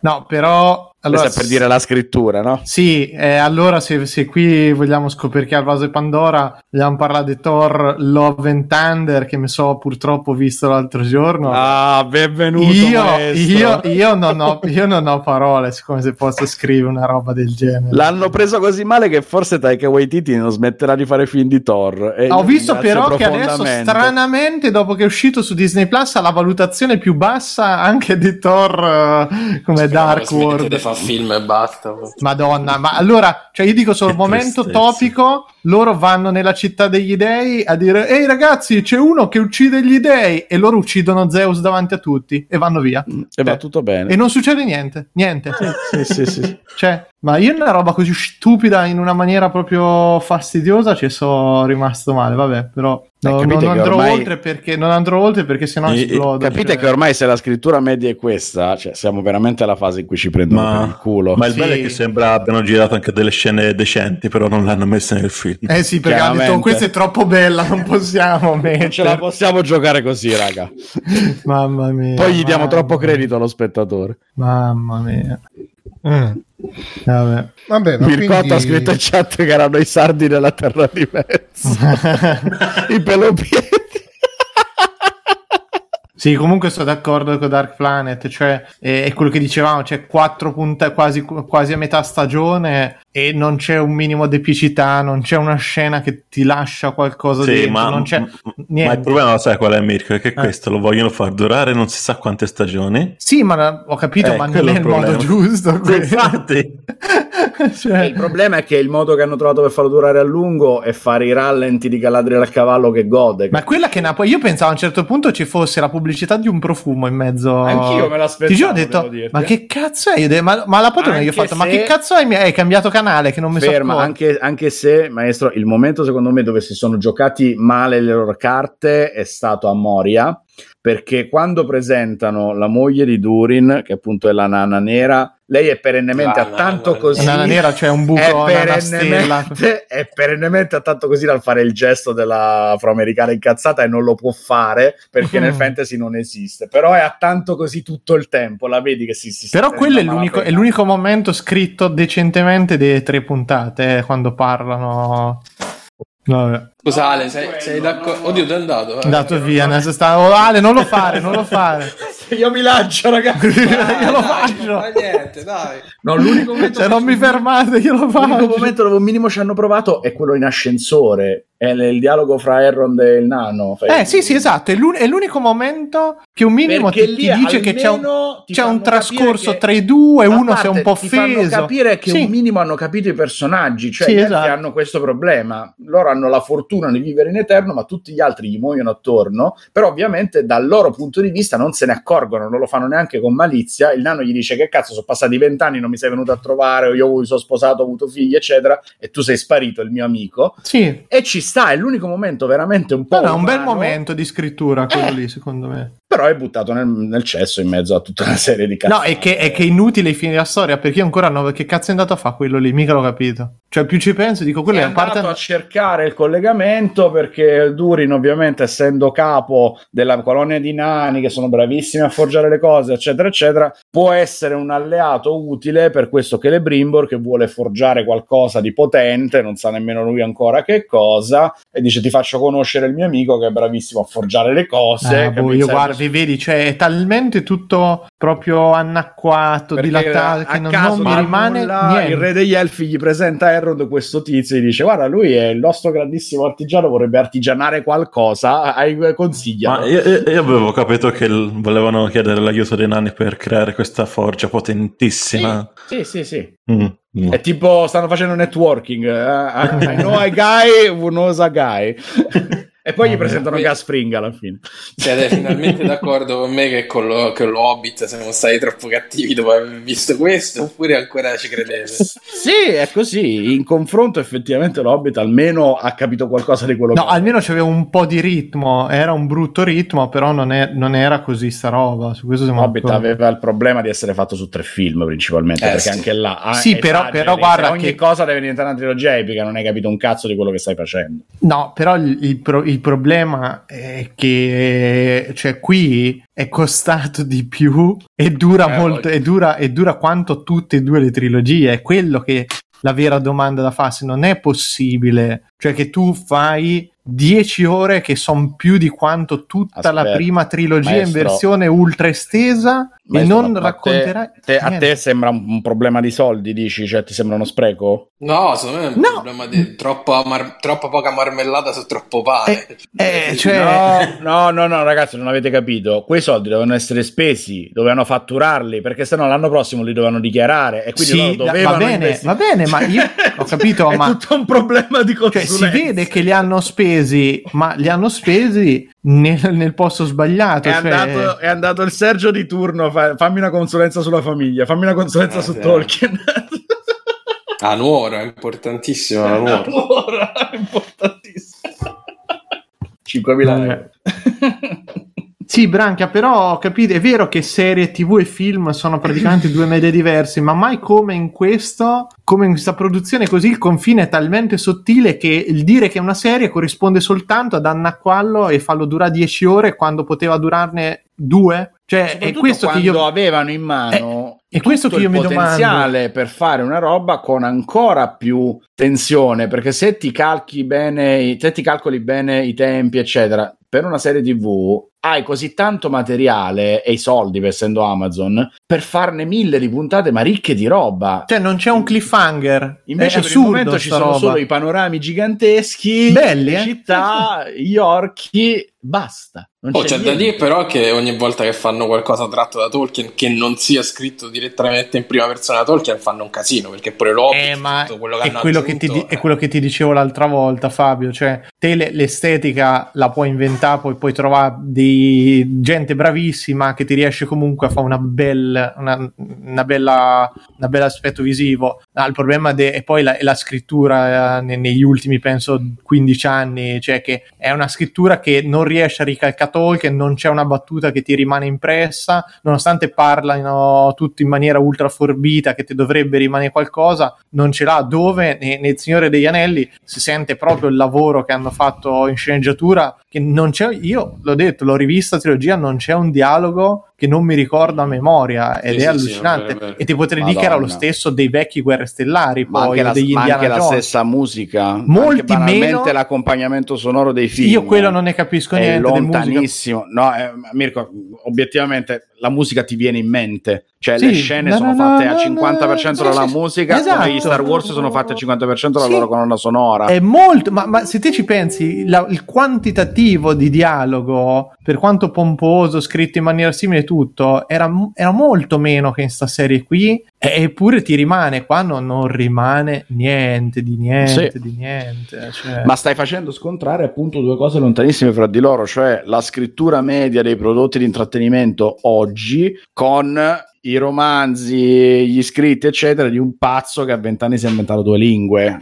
[SPEAKER 4] No, però
[SPEAKER 2] allora, Questa è per dire la scrittura, no?
[SPEAKER 4] Sì, eh, allora se, se, qui vogliamo scoperchiare il vaso di Pandora, vogliamo parlare di Thor Love and Thunder che mi so purtroppo visto l'altro giorno.
[SPEAKER 2] Ah, benvenuto.
[SPEAKER 4] Io, io, io, non ho, io non ho parole come se posso scrivere una roba del genere.
[SPEAKER 2] L'hanno preso così male che forse Taika Waititi non smetterà di fare film di Thor.
[SPEAKER 4] ho visto però che adesso stranamente dopo che è uscito su Disney Plus ha la valutazione più bassa anche di Thor uh, come Dark World
[SPEAKER 3] fa film e basta.
[SPEAKER 4] Madonna, ma allora, cioè io dico solo momento topico, loro vanno nella città degli dei a dire ehi ragazzi c'è uno che uccide gli dei e loro uccidono Zeus davanti a tutti e vanno via.
[SPEAKER 2] Mm, e va cioè, tutto bene.
[SPEAKER 4] E non succede niente, niente.
[SPEAKER 2] sì, sì, sì.
[SPEAKER 4] Cioè, ma io una roba così stupida in una maniera proprio fastidiosa ci sono rimasto male, vabbè, però no, non, andrò ormai... oltre perché, non andrò oltre perché sennò
[SPEAKER 2] I, esplodo. Capite cioè... che ormai se la scrittura media è questa, cioè siamo veramente alla fase in cui ci prendono ma, per il culo.
[SPEAKER 5] Ma il sì. bello è che sembra abbiano girato anche delle scene decenti, però non l'hanno messa nel film.
[SPEAKER 4] Eh sì, perché hanno detto oh, questa è troppo bella, non possiamo mettere. Non
[SPEAKER 2] ce la possiamo giocare così, raga.
[SPEAKER 4] Mamma mia.
[SPEAKER 2] Poi gli diamo troppo credito allo spettatore.
[SPEAKER 4] Mamma mia.
[SPEAKER 1] Mm. Vabbè.
[SPEAKER 2] Vabbè, ma Mircotto quindi... ha scritto in chat che erano i sardi della terra di mezzo. I pelopiedi.
[SPEAKER 4] Sì, comunque sono d'accordo con Dark Planet, cioè è, è quello che dicevamo, c'è quattro puntate quasi, quasi a metà stagione e non c'è un minimo di epicità, non c'è una scena che ti lascia qualcosa sì, dentro,
[SPEAKER 5] ma,
[SPEAKER 4] non c'è
[SPEAKER 5] niente. Ma il problema lo sai qual è Mirko? È che eh. questo lo vogliono far durare non si sa quante stagioni.
[SPEAKER 4] Sì, ma ho capito, eh, ma non è il modo giusto.
[SPEAKER 5] Sì, infatti.
[SPEAKER 2] cioè... Il problema è che il modo che hanno trovato per farlo durare a lungo è fare i rallenti di Galadriel al cavallo che gode.
[SPEAKER 4] Ma quella che Napoli, io pensavo a un certo punto ci fosse la pubblicità pubblicità di un profumo in mezzo.
[SPEAKER 2] Anch'io me l'aspettavo. Ti giuro, ho
[SPEAKER 4] detto, ma che cazzo è? Ma, ma la padrona gli ho fatto, se... ma che cazzo hai? Hai cambiato canale che non mi
[SPEAKER 2] Ferma,
[SPEAKER 4] so
[SPEAKER 2] anche, anche se, maestro, il momento secondo me dove si sono giocati male le loro carte è stato a Moria perché quando presentano la moglie di Durin, che appunto è la nana nera, lei è perennemente ah, a tanto così.
[SPEAKER 4] La nana nera c'è un buco,
[SPEAKER 2] è perennemente, è perennemente a tanto così dal fare il gesto dell'afroamericana incazzata e non lo può fare perché nel fantasy non esiste. Però è a tanto così tutto il tempo, la vedi che si, si
[SPEAKER 4] Però quello è l'unico, è l'unico momento scritto decentemente delle tre puntate, eh, quando parlano
[SPEAKER 3] Vabbè. Scusa Ale, sei, sei d'accordo? Oddio, ti è andato.
[SPEAKER 4] È andato via. Adesso sta... Oh, Ale, non lo fare, non lo fare.
[SPEAKER 2] Io mi lancio, ragazzi.
[SPEAKER 4] io lo faccio.
[SPEAKER 3] Non niente, dai.
[SPEAKER 2] No, l'unico momento...
[SPEAKER 4] Se non mi fermate, io lo faccio.
[SPEAKER 2] L'unico momento dove un minimo ci hanno provato è quello in ascensore è il dialogo fra Elrond e il nano.
[SPEAKER 4] Eh sì, sì, esatto. È, l'un- è l'unico momento che un minimo ti, ti dice che c'è un, c'è un trascorso che... tra i due, uno si è un po'
[SPEAKER 2] ti
[SPEAKER 4] offeso.
[SPEAKER 2] Fanno capire che sì. un minimo hanno capito i personaggi, cioè
[SPEAKER 4] Sì, esatto.
[SPEAKER 2] hanno questo problema. Loro hanno la fortuna di vivere in eterno, ma tutti gli altri gli muoiono attorno. Però, ovviamente, dal loro punto di vista non se ne accorgono, non lo fanno neanche con malizia. Il nano gli dice: Che cazzo, sono passati vent'anni, non mi sei venuto a trovare, o io mi sono sposato, ho avuto figli, eccetera, e tu sei sparito, il mio amico.
[SPEAKER 4] Sì.
[SPEAKER 2] E ci sta, è l'unico momento veramente un po'.
[SPEAKER 4] No, no, è un bel momento di scrittura quello
[SPEAKER 2] Eh.
[SPEAKER 4] lì, secondo me.
[SPEAKER 2] Però è buttato nel, nel cesso in mezzo a tutta una serie di cazzo.
[SPEAKER 4] No, è che, è che inutile i fini della storia, perché io ancora no, che cazzo è andato a fare quello lì? Mica l'ho capito. Cioè, più ci penso, dico, quello
[SPEAKER 2] è
[SPEAKER 4] è a parte...
[SPEAKER 2] andato a cercare il collegamento perché Durin ovviamente essendo capo della colonia di nani che sono bravissimi a forgiare le cose eccetera eccetera può essere un alleato utile per questo Celebrimbor che vuole forgiare qualcosa di potente non sa nemmeno lui ancora che cosa e dice ti faccio conoscere il mio amico che è bravissimo a forgiare le cose
[SPEAKER 4] Ah, boh, io guardi, vedi, cioè è talmente tutto proprio annacquato,
[SPEAKER 2] Perché
[SPEAKER 4] dilatato,
[SPEAKER 2] a
[SPEAKER 4] che non,
[SPEAKER 2] caso
[SPEAKER 4] non mi rimane
[SPEAKER 2] nulla, il re degli elfi gli presenta Elrond questo tizio e dice guarda lui è il nostro grandissimo artigiano vorrebbe artigianare qualcosa hai consiglia
[SPEAKER 5] Ma io, io- avevo capito che l- volevano chiedere l'aiuto dei nani per creare questa forgia potentissima.
[SPEAKER 2] sì sì sì
[SPEAKER 5] Mm, mm.
[SPEAKER 2] è tipo stanno facendo networking eh, I know a guy who knows a guy e poi gli presentano
[SPEAKER 3] Qui-
[SPEAKER 2] Gas Fring alla fine
[SPEAKER 3] Siete finalmente d'accordo con me che con lo, con lo Hobbit siamo stati troppo cattivi dopo aver visto questo oppure ancora ci credete?
[SPEAKER 2] sì è così in confronto effettivamente l'Hobbit almeno ha capito qualcosa di quello
[SPEAKER 4] No,
[SPEAKER 2] che
[SPEAKER 4] almeno c'aveva un po' di ritmo, era un brutto ritmo, però non, è- non era così sta roba, su questo siamo
[SPEAKER 2] Hobbit
[SPEAKER 4] d'accordo.
[SPEAKER 2] aveva il problema di essere fatto su tre film principalmente
[SPEAKER 3] Eh,
[SPEAKER 2] perché
[SPEAKER 3] sì.
[SPEAKER 2] anche là ah,
[SPEAKER 4] Sì, però- però guarda
[SPEAKER 2] ogni
[SPEAKER 4] che-
[SPEAKER 2] cosa deve diventare una trilogia epica non hai capito un cazzo di quello che stai facendo
[SPEAKER 4] No, però il, il pro- il problema è che cioè, qui è costato di più e dura
[SPEAKER 3] Eh,
[SPEAKER 4] molto, e dura, e dura quanto tutte e due le trilogie. È quello che la vera domanda da farsi. Non è possibile, cioè che tu fai 10 ore che sono più di quanto tutta la
[SPEAKER 2] Aspetta,
[SPEAKER 4] prima trilogia in
[SPEAKER 2] maestro.
[SPEAKER 4] versione ultra estesa e
[SPEAKER 2] Maestro,
[SPEAKER 4] non
[SPEAKER 2] ma a te-
[SPEAKER 4] racconterai
[SPEAKER 2] te- a te sembra un, un problema di soldi dici cioè ti sembra uno spreco
[SPEAKER 3] No, secondo me è un
[SPEAKER 4] No.
[SPEAKER 3] problema di troppa, mar- troppa poca marmellata su troppo pane.
[SPEAKER 4] Eh, cioè-
[SPEAKER 2] no no no no ragazzi non avete capito quei soldi dovevano essere spesi dovevano fatturarli perché sennò l'anno prossimo li dovevano dichiarare e quindi
[SPEAKER 4] Sì,
[SPEAKER 2] dovevano
[SPEAKER 4] va bene,
[SPEAKER 2] investi-
[SPEAKER 4] va bene, ma io ho capito,
[SPEAKER 2] è
[SPEAKER 4] ma-
[SPEAKER 2] tutto un problema di
[SPEAKER 4] Cioè,
[SPEAKER 2] consulenza
[SPEAKER 4] si vede che li hanno spesi, ma li hanno spesi nel, nel posto sbagliato.
[SPEAKER 2] È,
[SPEAKER 4] cioè-
[SPEAKER 2] andato, è andato il Sergio di turno. Fa- fammi una consulenza sulla famiglia, fammi una consulenza
[SPEAKER 3] Eh,
[SPEAKER 2] su
[SPEAKER 3] sì.
[SPEAKER 2] Tolkien.
[SPEAKER 3] Ah, Nuoro, è importantissimo la Nuoro.
[SPEAKER 2] Ora, importantissimo. 5.000
[SPEAKER 4] Vabbè.
[SPEAKER 2] euro.
[SPEAKER 4] Sì, Branca, però capite, è vero che serie TV e film sono praticamente due medie diverse, ma mai come in questo, come in questa produzione così, il confine è talmente sottile che il dire che è una serie corrisponde soltanto ad annacquarlo e farlo durare 10 ore quando poteva durarne due. Cioè, è questo che
[SPEAKER 2] quando
[SPEAKER 4] io...
[SPEAKER 2] avevano in mano
[SPEAKER 4] Eh, è questo che io mi domando.
[SPEAKER 2] potenziale per fare una roba con ancora più tensione perché se ti calchi bene se ti calcoli bene i tempi eccetera per una serie tv hai così tanto materiale e i soldi essendo Amazon per farne mille di puntate ma ricche di roba
[SPEAKER 4] Cioè, non c'è un cliffhanger.
[SPEAKER 2] Invece
[SPEAKER 4] è
[SPEAKER 2] per il
[SPEAKER 4] assurdo
[SPEAKER 2] momento ci sono
[SPEAKER 4] roba.
[SPEAKER 2] solo i panorami giganteschi,
[SPEAKER 4] Belli, eh?
[SPEAKER 2] città, gli orchi, basta. Non
[SPEAKER 3] Oh, c'è da
[SPEAKER 2] niente.
[SPEAKER 3] dire però che ogni volta che fanno qualcosa tratto da Tolkien che non sia scritto direttamente in prima persona da Tolkien fanno un casino perché pure l'Hobbit
[SPEAKER 4] Eh, ma
[SPEAKER 3] tutto quello che
[SPEAKER 4] è,
[SPEAKER 3] hanno
[SPEAKER 4] quello che ti,
[SPEAKER 3] aggiunto,
[SPEAKER 4] di- è quello che ti dicevo l'altra volta, Fabio. Cioè, te le- l'estetica la puoi inventare, poi puoi trovare di gente bravissima che ti riesce comunque a fare una bella, una, una bella, una bella aspetto visivo. Ah, il problema de- è poi la, è la scrittura eh, ne- negli ultimi, penso, 15 anni, cioè che è una scrittura che non riesce a ricalcare Tolkien, non c'è una battuta che ti rimane impressa, nonostante parlano tutti in maniera ultra forbita che ti dovrebbe rimanere qualcosa, non ce l'ha. Dove? Ne- nel Signore degli Anelli si sente proprio il lavoro che hanno fatto in sceneggiatura che non c'è, io l'ho detto, l'ho rivista trilogia, non c'è un dialogo che non mi ricordo a memoria ed
[SPEAKER 3] Sì,
[SPEAKER 4] è
[SPEAKER 3] sì,
[SPEAKER 4] allucinante.
[SPEAKER 3] sì, è vero, è vero.
[SPEAKER 4] E ti potrei dire che era lo
[SPEAKER 2] Madonna.
[SPEAKER 4] stesso dei vecchi Guerre Stellari,
[SPEAKER 2] Ma
[SPEAKER 4] poi
[SPEAKER 2] anche, la,
[SPEAKER 4] degli
[SPEAKER 2] ma anche la stessa musica,
[SPEAKER 4] Molti
[SPEAKER 2] anche
[SPEAKER 4] meno-
[SPEAKER 2] l'accompagnamento sonoro dei film.
[SPEAKER 4] Io quello non ne capisco
[SPEAKER 2] è
[SPEAKER 4] niente. musica.
[SPEAKER 2] lontanissimo. No, eh, Mirko, obiettivamente la musica ti viene in mente. Cioè,
[SPEAKER 4] Sì.
[SPEAKER 2] le scene
[SPEAKER 4] No,
[SPEAKER 2] sono
[SPEAKER 4] no,
[SPEAKER 2] fatte al
[SPEAKER 4] no,
[SPEAKER 2] 50%
[SPEAKER 4] no.
[SPEAKER 2] dalla
[SPEAKER 4] Sì,
[SPEAKER 2] musica,
[SPEAKER 4] esatto.
[SPEAKER 2] come gli Star Wars sono fatte al 50% dalla loro colonna sonora.
[SPEAKER 4] È molto, ma, ma se te ci pensi, la- il quantitativo di dialogo, per quanto pomposo, scritto in maniera simile tutto, era, era molto meno che in sta serie qui, eppure ti rimane, qua non, non rimane niente, di niente,
[SPEAKER 2] Sì.
[SPEAKER 4] di niente. Cioè.
[SPEAKER 2] Ma stai facendo scontrare appunto due cose lontanissime fra di loro, cioè la scrittura media dei prodotti di intrattenimento oggi con i romanzi, gli scritti, eccetera, di un pazzo che a vent'anni si è inventato due lingue.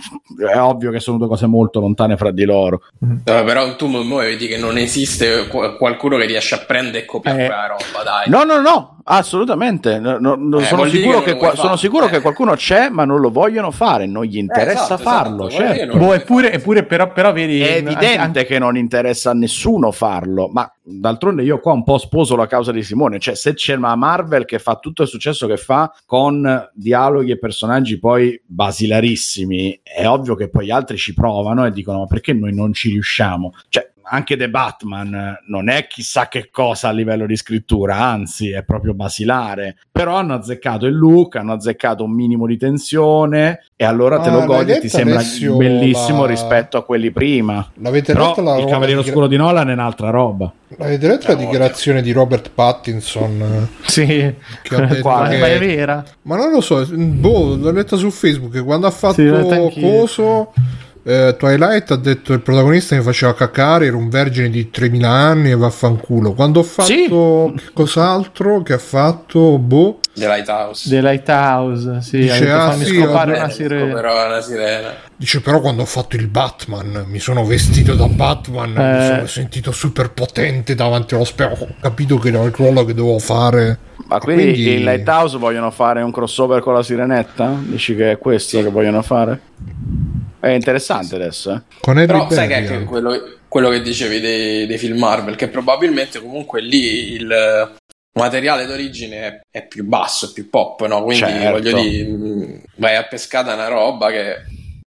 [SPEAKER 2] È ovvio che sono due cose molto lontane fra di loro.
[SPEAKER 3] Vabbè, però tu mo- mo vedi che non esiste qu- qualcuno che riesce a prendere e copiare
[SPEAKER 4] Eh.
[SPEAKER 3] quella roba, dai.
[SPEAKER 2] No, no, no, assolutamente. No, no, no,
[SPEAKER 3] Eh,
[SPEAKER 2] sono sicuro,
[SPEAKER 3] che
[SPEAKER 2] qua- sono sicuro
[SPEAKER 3] Eh.
[SPEAKER 2] che qualcuno c'è, ma non lo vogliono fare, non gli interessa
[SPEAKER 3] esatto,
[SPEAKER 2] farlo.
[SPEAKER 3] esatto,
[SPEAKER 2] certo.
[SPEAKER 4] Boh, eppure, eppure però, però vedi...
[SPEAKER 2] È evidente
[SPEAKER 4] anche-
[SPEAKER 2] che non interessa a nessuno farlo, ma d'altronde io qua un po' sposo la causa di Simone, cioè se c'è una Marvel che fa tutto il successo che fa con dialoghi e personaggi poi basilarissimi, è ovvio che poi gli altri ci provano e dicono ma perché noi non ci riusciamo? Cioè anche The Batman non è chissà che cosa a livello di scrittura, anzi è proprio basilare, però hanno azzeccato il look, hanno azzeccato un minimo di tensione e allora te
[SPEAKER 1] Ah,
[SPEAKER 2] lo godi e ti sembra
[SPEAKER 1] Alessio,
[SPEAKER 2] bellissimo
[SPEAKER 1] la-
[SPEAKER 2] rispetto a quelli prima.
[SPEAKER 1] L'avete
[SPEAKER 2] Però
[SPEAKER 1] letta la
[SPEAKER 2] il Cavaliere
[SPEAKER 1] di-
[SPEAKER 2] Oscuro di Nolan è un'altra roba.
[SPEAKER 1] L'avete letta la
[SPEAKER 3] No,
[SPEAKER 1] dichiarazione di Robert Pattinson?
[SPEAKER 4] Sì,
[SPEAKER 1] Che ha detto
[SPEAKER 2] Quale?
[SPEAKER 1] che-
[SPEAKER 4] ma è vera.
[SPEAKER 1] Ma non lo so, boh, l'ho letta su Facebook quando ha fatto
[SPEAKER 4] Sì, letta anch'io.
[SPEAKER 1] Eh, Twilight ha detto il protagonista mi faceva cacare, era un vergine di 3000 anni e vaffanculo. Quando ho fatto
[SPEAKER 2] Sì.
[SPEAKER 1] che cos'altro che ha fatto, boh,
[SPEAKER 3] The Lighthouse.
[SPEAKER 4] The Lighthouse, sì,
[SPEAKER 1] Dice,
[SPEAKER 4] ha detto,
[SPEAKER 1] ah,
[SPEAKER 4] fammi
[SPEAKER 1] sì,
[SPEAKER 4] scopare una sirena.
[SPEAKER 3] Una sirena.
[SPEAKER 1] dice però quando ho fatto il Batman, mi sono vestito da Batman, mi
[SPEAKER 4] Eh.
[SPEAKER 1] sono sentito super potente davanti allo specchio, ho capito che era il ruolo che dovevo fare.
[SPEAKER 2] Ma quindi,
[SPEAKER 1] quindi-
[SPEAKER 2] in Lighthouse vogliono fare un crossover con la sirenetta? Dici che è questo che vogliono fare? È interessante adesso, eh?
[SPEAKER 1] Con Harry
[SPEAKER 3] Però sai che anche
[SPEAKER 1] anche.
[SPEAKER 3] quello, quello che dicevi dei, dei film Marvel, che probabilmente comunque lì il materiale d'origine è, è più basso, è più pop, no? Quindi
[SPEAKER 2] Certo.
[SPEAKER 3] voglio dire, mh, vai a pescare una roba che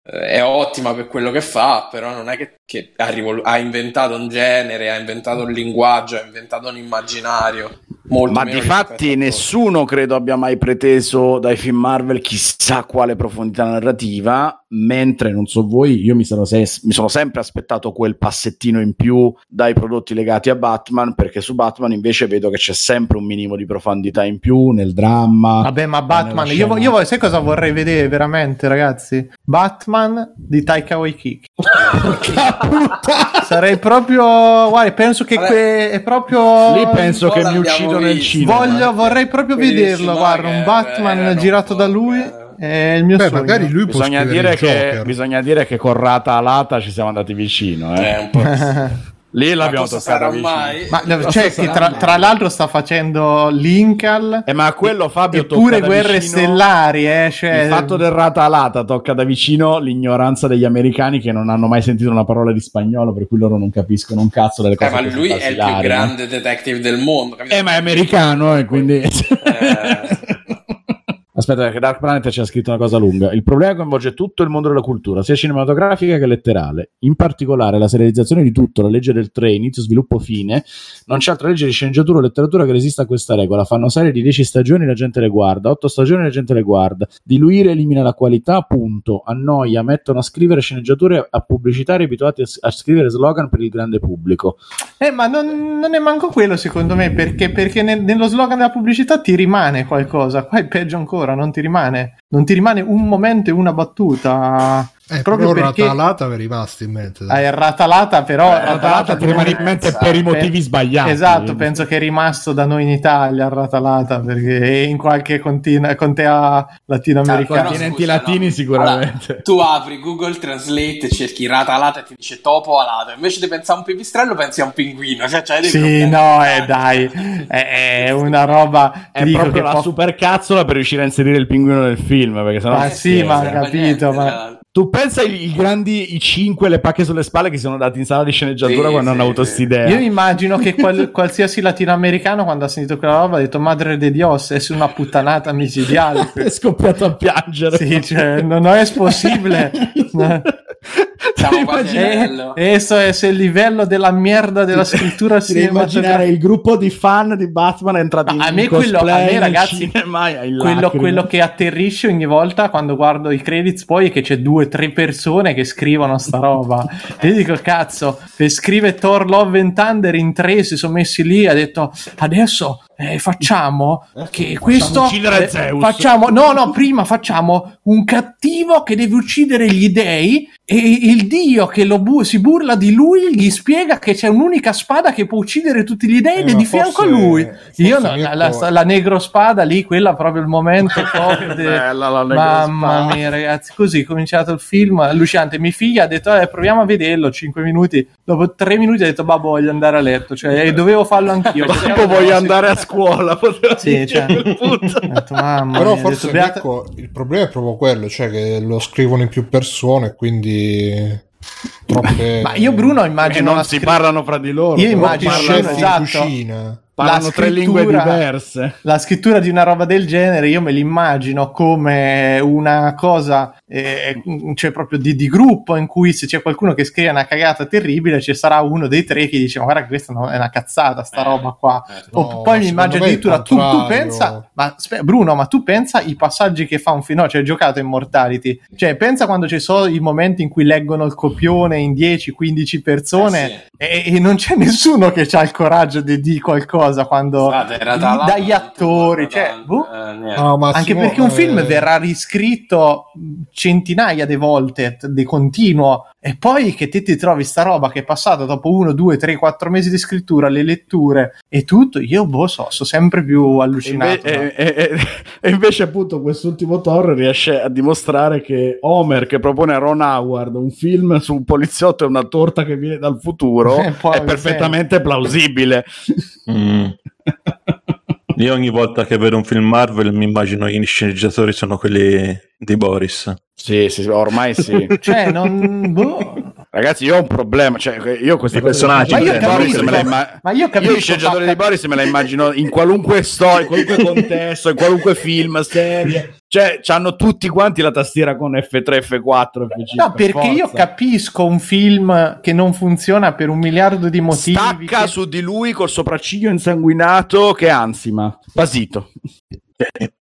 [SPEAKER 3] eh, è ottima per quello che fa, però non è che, che ha, rivol- ha inventato un genere, ha inventato un linguaggio, ha inventato un immaginario. Molto
[SPEAKER 2] Ma di fatti nessuno credo abbia mai preteso dai film Marvel chissà quale profondità narrativa, mentre non so voi, io mi sono, se- mi sono sempre aspettato quel passettino in più dai prodotti legati a Batman, perché su Batman invece vedo che c'è sempre un minimo di profondità in più nel dramma.
[SPEAKER 4] Vabbè, ma Batman, io, vo- io sai cosa vorrei vedere veramente, ragazzi? Batman di Taika Waititi. Sarei proprio, guarda, penso che que- è proprio
[SPEAKER 2] Lì penso che mi uccido nel
[SPEAKER 3] visto.
[SPEAKER 2] cinema.
[SPEAKER 4] Voglio, vorrei proprio
[SPEAKER 3] Quelli di
[SPEAKER 4] vederlo, guarda, un Batman
[SPEAKER 3] erano
[SPEAKER 4] girato da lui
[SPEAKER 3] eh.
[SPEAKER 4] È il mio
[SPEAKER 1] Beh,
[SPEAKER 4] sogno.
[SPEAKER 1] magari lui può
[SPEAKER 2] Bisogna
[SPEAKER 1] scrivere
[SPEAKER 2] dire, che, bisogna dire che con Rata Alata ci siamo andati vicino. Eh.
[SPEAKER 3] Eh, un po'.
[SPEAKER 2] Lì
[SPEAKER 3] Ma
[SPEAKER 2] l'abbiamo toccata
[SPEAKER 3] mai?
[SPEAKER 4] Ma cioè, che
[SPEAKER 2] sarà
[SPEAKER 4] tra,
[SPEAKER 2] mai?
[SPEAKER 4] tra l'altro sta facendo Lincoln
[SPEAKER 2] Eh, ma quello Fabio
[SPEAKER 4] eppure
[SPEAKER 2] tocca da
[SPEAKER 4] guerre
[SPEAKER 2] vicino-
[SPEAKER 4] stellari, eh, cioè,
[SPEAKER 2] Il fatto del rata alata tocca da vicino l'ignoranza degli americani che non hanno mai sentito una parola di spagnolo, per cui loro non capiscono un cazzo delle
[SPEAKER 3] Eh,
[SPEAKER 2] cose.
[SPEAKER 3] ma
[SPEAKER 2] così
[SPEAKER 3] lui è il più grande detective del mondo. capito?
[SPEAKER 2] Eh, ma è americano, e quindi.
[SPEAKER 3] Eh.
[SPEAKER 2] Aspetta, perché Dark Planet c'è scritto una cosa lunga. Il problema coinvolge tutto il mondo della cultura, sia cinematografica che letterale. In particolare, la serializzazione di tutto, la legge del 3, inizio, sviluppo, fine. Non c'è altra legge di sceneggiatura o letteratura che resista a questa regola. Fanno serie di 10 stagioni, la gente le guarda, 8 stagioni, la gente le guarda. Diluire elimina la qualità, punto. Annoia, mettono a scrivere sceneggiature a pubblicitari abituati a, a scrivere slogan per il grande pubblico.
[SPEAKER 4] Eh, ma non, non è manco quello secondo me, perché, perché nel- nello slogan della pubblicità ti rimane qualcosa, qua è peggio ancora, non ti rimane, non ti rimane un momento e una battuta.
[SPEAKER 1] Eh,
[SPEAKER 4] proprio
[SPEAKER 1] però
[SPEAKER 4] perché
[SPEAKER 1] Ratalata mi è rimasto in mente.
[SPEAKER 4] hai ratalata, però
[SPEAKER 3] Eh,
[SPEAKER 2] Ratalata ti rimane in mente per i motivi sbagliati.
[SPEAKER 4] Esatto, penso che è rimasto da noi in Italia ratalata perché è in qualche continua, contea
[SPEAKER 3] Ah,
[SPEAKER 4] latinoamericana.
[SPEAKER 3] però
[SPEAKER 2] continenti
[SPEAKER 3] scusa,
[SPEAKER 2] latini sicuramente.
[SPEAKER 3] Allora, tu apri Google Translate e cerchi rata alata e ti dice topo alato. Invece di pensare a un pipistrello, pensi a un pinguino. Cioè, c'hai dei
[SPEAKER 4] Sì, no, eh, dai, è, è una roba.
[SPEAKER 2] È
[SPEAKER 4] ti dico
[SPEAKER 2] proprio
[SPEAKER 4] che
[SPEAKER 2] la
[SPEAKER 4] può-
[SPEAKER 2] super cazzola per riuscire a inserire il pinguino nel film, perché sennò
[SPEAKER 4] Ma sì,
[SPEAKER 3] non
[SPEAKER 4] ma
[SPEAKER 3] a
[SPEAKER 4] capito,
[SPEAKER 3] niente,
[SPEAKER 4] ma
[SPEAKER 3] l'altro.
[SPEAKER 2] Tu pensa i, i grandi, i cinque, le pacche sulle spalle che si sono dati in sala di sceneggiatura
[SPEAKER 3] Sì,
[SPEAKER 2] quando
[SPEAKER 3] sì,
[SPEAKER 2] hanno avuto
[SPEAKER 3] sì.
[SPEAKER 2] quest'idea.
[SPEAKER 4] Io immagino che qual- qualsiasi latinoamericano quando ha sentito quella roba ha detto Madre de Dios, è su una puttanata micidiale.
[SPEAKER 2] è scoppiato a piangere.
[SPEAKER 4] sì, cioè, non è possibile.
[SPEAKER 3] Siamo quasi a
[SPEAKER 4] Eh,
[SPEAKER 3] livello.
[SPEAKER 4] Eso è se il livello della merda della scrittura
[SPEAKER 2] Si deve immaginare
[SPEAKER 4] cinematografica.
[SPEAKER 2] il gruppo di fan di Batman entrati
[SPEAKER 4] Ma a
[SPEAKER 2] in
[SPEAKER 4] me quello- a me, ragazzi, Quello, quello che atterrisce ogni volta quando guardo i credits poi è che c'è due o tre persone che scrivono sta roba e io dico cazzo per scrive Thor Love and Thunder in tre si sono messi lì e ha detto adesso eh, facciamo che questo
[SPEAKER 2] uccidere
[SPEAKER 4] eh,
[SPEAKER 2] Zeus."
[SPEAKER 4] facciamo no no prima facciamo un cattivo che deve uccidere gli dei e il dio che lo bu- si burla di lui gli spiega che c'è un'unica spada che può uccidere tutti gli dei
[SPEAKER 1] Eh,
[SPEAKER 4] ed è di fianco a lui io no, la, la- la negro spada lì, quella proprio il momento de-
[SPEAKER 2] Bella la negro
[SPEAKER 4] Mamma
[SPEAKER 2] spada.
[SPEAKER 4] mia, ragazzi, così è cominciato il film. Allucinante. Mia figlia ha detto: eh, proviamo a vederlo 5 minuti. Dopo 3 minuti ha detto: Babbo, voglio andare a letto. Cioè, e dovevo farlo anch'io. perché
[SPEAKER 2] Tipo voglio andare a scuola.
[SPEAKER 4] Sì, cioè, detto, mamma
[SPEAKER 1] Però
[SPEAKER 4] mia,
[SPEAKER 1] forse
[SPEAKER 4] detto, beata-
[SPEAKER 1] ecco, il problema è proprio quello, cioè che lo scrivono in più persone, quindi É. troppe...
[SPEAKER 4] Ma io, Bruno,
[SPEAKER 2] E
[SPEAKER 4] immagino
[SPEAKER 2] non
[SPEAKER 4] la
[SPEAKER 2] si
[SPEAKER 4] scri-
[SPEAKER 2] parlano fra di loro.
[SPEAKER 4] Io immagino-
[SPEAKER 2] parlano,
[SPEAKER 1] chef
[SPEAKER 4] esatto.
[SPEAKER 1] in cucina.
[SPEAKER 2] parlano
[SPEAKER 4] la
[SPEAKER 2] tre lingue diverse.
[SPEAKER 4] La scrittura di una roba del genere io me l'immagino come una cosa, eh, cioè proprio di, di gruppo in cui se c'è qualcuno che scrive una cagata terribile ci sarà uno dei tre che dice ma guarda questa è una cazzata sta
[SPEAKER 3] Eh,
[SPEAKER 4] roba qua.
[SPEAKER 3] eh,
[SPEAKER 4] O
[SPEAKER 1] no,
[SPEAKER 4] poi mi immagino addirittura tu, tu pensa, ma Bruno, ma tu pensa i passaggi che fa un film, no, cioè giocato Immortality, cioè pensa quando ci sono i momenti in cui leggono il copione in 10-15 persone
[SPEAKER 3] Eh
[SPEAKER 4] e, e non c'è nessuno che ha il coraggio di dire qualcosa quando
[SPEAKER 3] Scusate, era da là-
[SPEAKER 4] dagli attori,
[SPEAKER 3] da-
[SPEAKER 4] cioè, boh.
[SPEAKER 3] eh.
[SPEAKER 1] No, ma
[SPEAKER 4] anche perché un film
[SPEAKER 1] eh,
[SPEAKER 4] verrà riscritto centinaia di volte di continuo e poi che te ti trovi sta roba che è passata dopo uno, due, tre, quattro mesi di scrittura, le letture e tutto, io boh so, sono sempre più
[SPEAKER 2] E,
[SPEAKER 4] allucinato.
[SPEAKER 2] inve- e- e- e invece, appunto, quest'ultimo Thor riesce a dimostrare che Homer, che propone a Ron Howard un film su un poliziotto e una torta che viene dal futuro,
[SPEAKER 4] Eh,
[SPEAKER 2] è perfettamente plausibile.
[SPEAKER 5] Mm. Io ogni volta che vedo un film Marvel mi immagino che gli sceneggiatori sono quelli di Boris.
[SPEAKER 2] Sì, sì, ormai sì.
[SPEAKER 4] Cioè, non... boh.
[SPEAKER 2] Ragazzi, io ho un problema. Cioè, io queste
[SPEAKER 5] I
[SPEAKER 2] cose-
[SPEAKER 5] personaggi,
[SPEAKER 4] Ma io
[SPEAKER 2] Boris
[SPEAKER 4] capisco,
[SPEAKER 2] me imma-
[SPEAKER 4] ma io capisco,
[SPEAKER 2] i sceneggiatori
[SPEAKER 4] fa-
[SPEAKER 2] di Boris me la immagino in qualunque storia, in qualunque contesto, in qualunque film, serie. Cioè, hanno tutti quanti la tastiera con F3, F4, F5.
[SPEAKER 4] No, perché
[SPEAKER 2] forza.
[SPEAKER 4] io capisco un film che non funziona per un miliardo di motivi.
[SPEAKER 2] Stacca
[SPEAKER 4] che-
[SPEAKER 2] su di lui col sopracciglio insanguinato che ansima. Basito.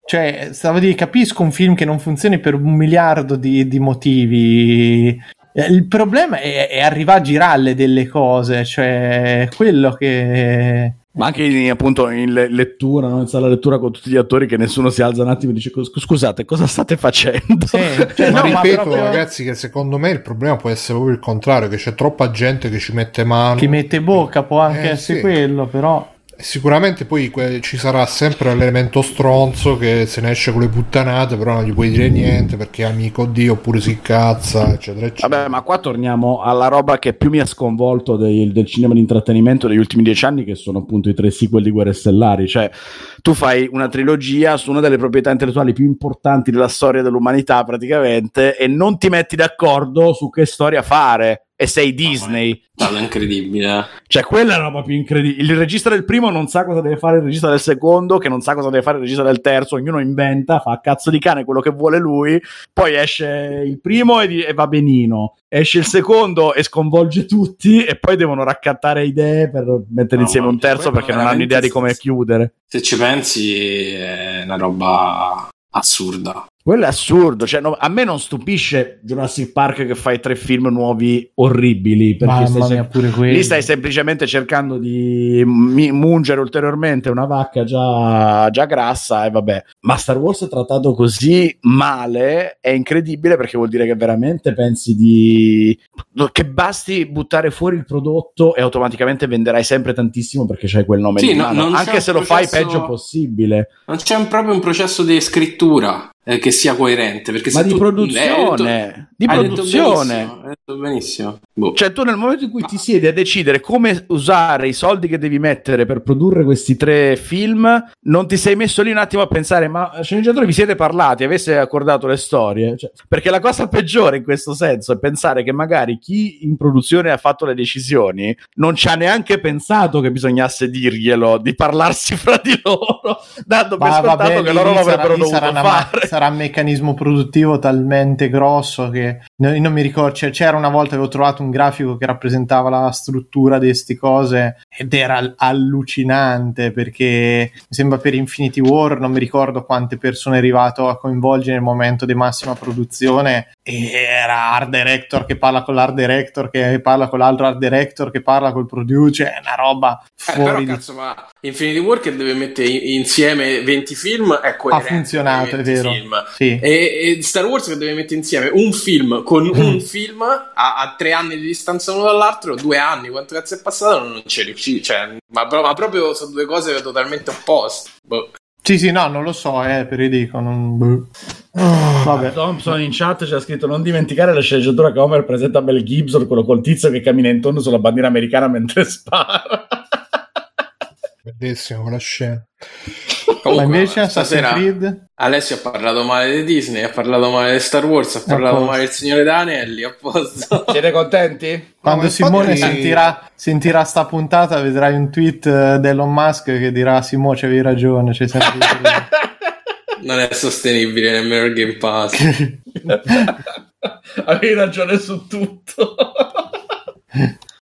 [SPEAKER 4] Cioè, stavo a dire, capisco un film che non funzioni per un miliardo di, di motivi. Eh, Il problema è, è arrivare a girarle delle cose, cioè quello che.
[SPEAKER 2] Ma anche in, appunto in le- lettura, no? in sala lettura con tutti gli attori che nessuno si alza un attimo e dice "Scus- scusate cosa state facendo?
[SPEAKER 4] Sì, cioè,
[SPEAKER 1] ma
[SPEAKER 4] no, ma
[SPEAKER 1] ripeto,
[SPEAKER 4] proprio
[SPEAKER 1] ragazzi, che secondo me il problema può essere proprio il contrario, che c'è troppa gente che ci mette mano.
[SPEAKER 4] chi mette bocca può anche
[SPEAKER 1] Eh,
[SPEAKER 4] essere
[SPEAKER 1] sì.
[SPEAKER 4] quello, però.
[SPEAKER 1] Sicuramente poi ci sarà sempre l'elemento stronzo che se ne esce con le puttanate, però non gli puoi dire niente perché è amico di oppure si cazza, eccetera, eccetera.
[SPEAKER 2] Vabbè, ma qua torniamo alla roba che più mi ha sconvolto dei- del cinema di intrattenimento degli ultimi dieci anni, che sono appunto i tre sequel di Guerre Stellari. Cioè, tu fai una trilogia su una delle proprietà intellettuali più importanti della storia dell'umanità, praticamente, e non ti metti d'accordo su che storia fare. E sei Disney.
[SPEAKER 3] È stato incredibile.
[SPEAKER 2] Cioè, quella è la roba più incredibile. Il regista del primo non sa cosa deve fare il regista del secondo, che non sa cosa deve fare il regista del terzo. Ognuno inventa, fa a cazzo di cane quello che vuole lui. Poi esce il primo e, e va benino. Esce il secondo e sconvolge tutti. E poi devono raccattare idee per mettere
[SPEAKER 3] No,
[SPEAKER 2] insieme un terzo perché non hanno idea di come
[SPEAKER 3] sì.
[SPEAKER 2] chiudere.
[SPEAKER 3] Se ci pensi è una roba assurda.
[SPEAKER 2] Quello è assurdo. Cioè, no, a me non stupisce Jurassic Park che fai tre film nuovi orribili. Perché stai
[SPEAKER 4] Mamma
[SPEAKER 2] sem-
[SPEAKER 4] mia, pure quello.
[SPEAKER 2] Lì stai semplicemente cercando di mi- mungere ulteriormente una vacca già, già grassa e vabbè. Ma Star Wars è trattato così male è incredibile perché vuol dire che veramente pensi di... che basti buttare fuori il prodotto e automaticamente venderai sempre tantissimo perché c'hai quel nome
[SPEAKER 3] Sì,
[SPEAKER 2] in
[SPEAKER 3] no-
[SPEAKER 2] mano. Anche se lo fai
[SPEAKER 3] processo-
[SPEAKER 2] peggio possibile.
[SPEAKER 3] Non c'è un- proprio un processo di scrittura eh, che sia coerente. Perché
[SPEAKER 2] Ma
[SPEAKER 3] se
[SPEAKER 2] di
[SPEAKER 3] tu-
[SPEAKER 2] produzione.
[SPEAKER 3] detto-
[SPEAKER 2] di
[SPEAKER 3] hai detto
[SPEAKER 2] produzione.
[SPEAKER 3] benissimo, hai detto benissimo. Boh.
[SPEAKER 6] Cioè, tu nel momento in cui ti siedi a decidere come usare i soldi che devi mettere per produrre questi tre film, non ti sei messo lì un attimo a pensare, ma sceneggiatori vi siete parlati, avesse accordato le storie? Cioè, perché la cosa peggiore in questo senso è pensare che magari chi in produzione ha fatto le decisioni non ci ha neanche pensato che bisognasse dirglielo, di parlarsi fra di loro, dando per
[SPEAKER 4] Ma
[SPEAKER 6] scontato
[SPEAKER 4] vabbè,
[SPEAKER 6] che loro
[SPEAKER 4] sarà-
[SPEAKER 6] l'avrebbero
[SPEAKER 4] lì sarà,
[SPEAKER 6] dovuto
[SPEAKER 4] una ma-
[SPEAKER 6] fare.
[SPEAKER 4] sarà un meccanismo produttivo talmente grosso che no- io non mi ricordo. c'era una volta avevo trovato un grafico che rappresentava la struttura di queste cose ed era al- allucinante perché mi sembra per Infinity War non mi ricordo quante persone è arrivato a coinvolgere nel momento di massima produzione e era art director che parla con l'art director che parla con l'altro art director che parla col producer è una roba
[SPEAKER 3] Eh, però
[SPEAKER 4] fuori
[SPEAKER 3] cazzo, ma Infinity War che deve mettere insieme 20 film è
[SPEAKER 4] ha
[SPEAKER 3] coerente.
[SPEAKER 4] funzionato, è
[SPEAKER 3] 20
[SPEAKER 4] vero. Sì.
[SPEAKER 3] E, e Star Wars che deve mettere insieme un film con un film a, a tre anni di distanza uno dall'altro, due anni, quanto cazzo è passato, non ci riuscì. Cioè, ma, ma proprio sono due cose totalmente opposte. Boh.
[SPEAKER 4] Sì, sì, no, non lo so, eh, per i dico, non... boh. Vabbè.
[SPEAKER 6] Thompson in chat ci ha scritto non dimenticare la sceneggiatura che Homer presenta Mel Gibson, quello col tizio che cammina in tondo sulla bandiera americana mentre spara.
[SPEAKER 1] Bellissimo quella scena.
[SPEAKER 4] Ma
[SPEAKER 3] Comunque,
[SPEAKER 4] invece Assassin's
[SPEAKER 3] stasera
[SPEAKER 4] Creed?
[SPEAKER 3] Alessio ha parlato male di Disney, ha parlato male di Star Wars, ha parlato
[SPEAKER 4] posto.
[SPEAKER 3] male del Signore Danielli, a posto.
[SPEAKER 6] Siete contenti?
[SPEAKER 4] Quando
[SPEAKER 1] ma
[SPEAKER 4] Simone
[SPEAKER 1] infatti-
[SPEAKER 4] sentirà, sentirà sta puntata vedrai un tweet eh, di Elon Musk che dirà Simone c'avevi ragione, c'è sempre
[SPEAKER 3] non è sostenibile nemmeno il Game Pass.
[SPEAKER 6] Avevi ragione su tutto.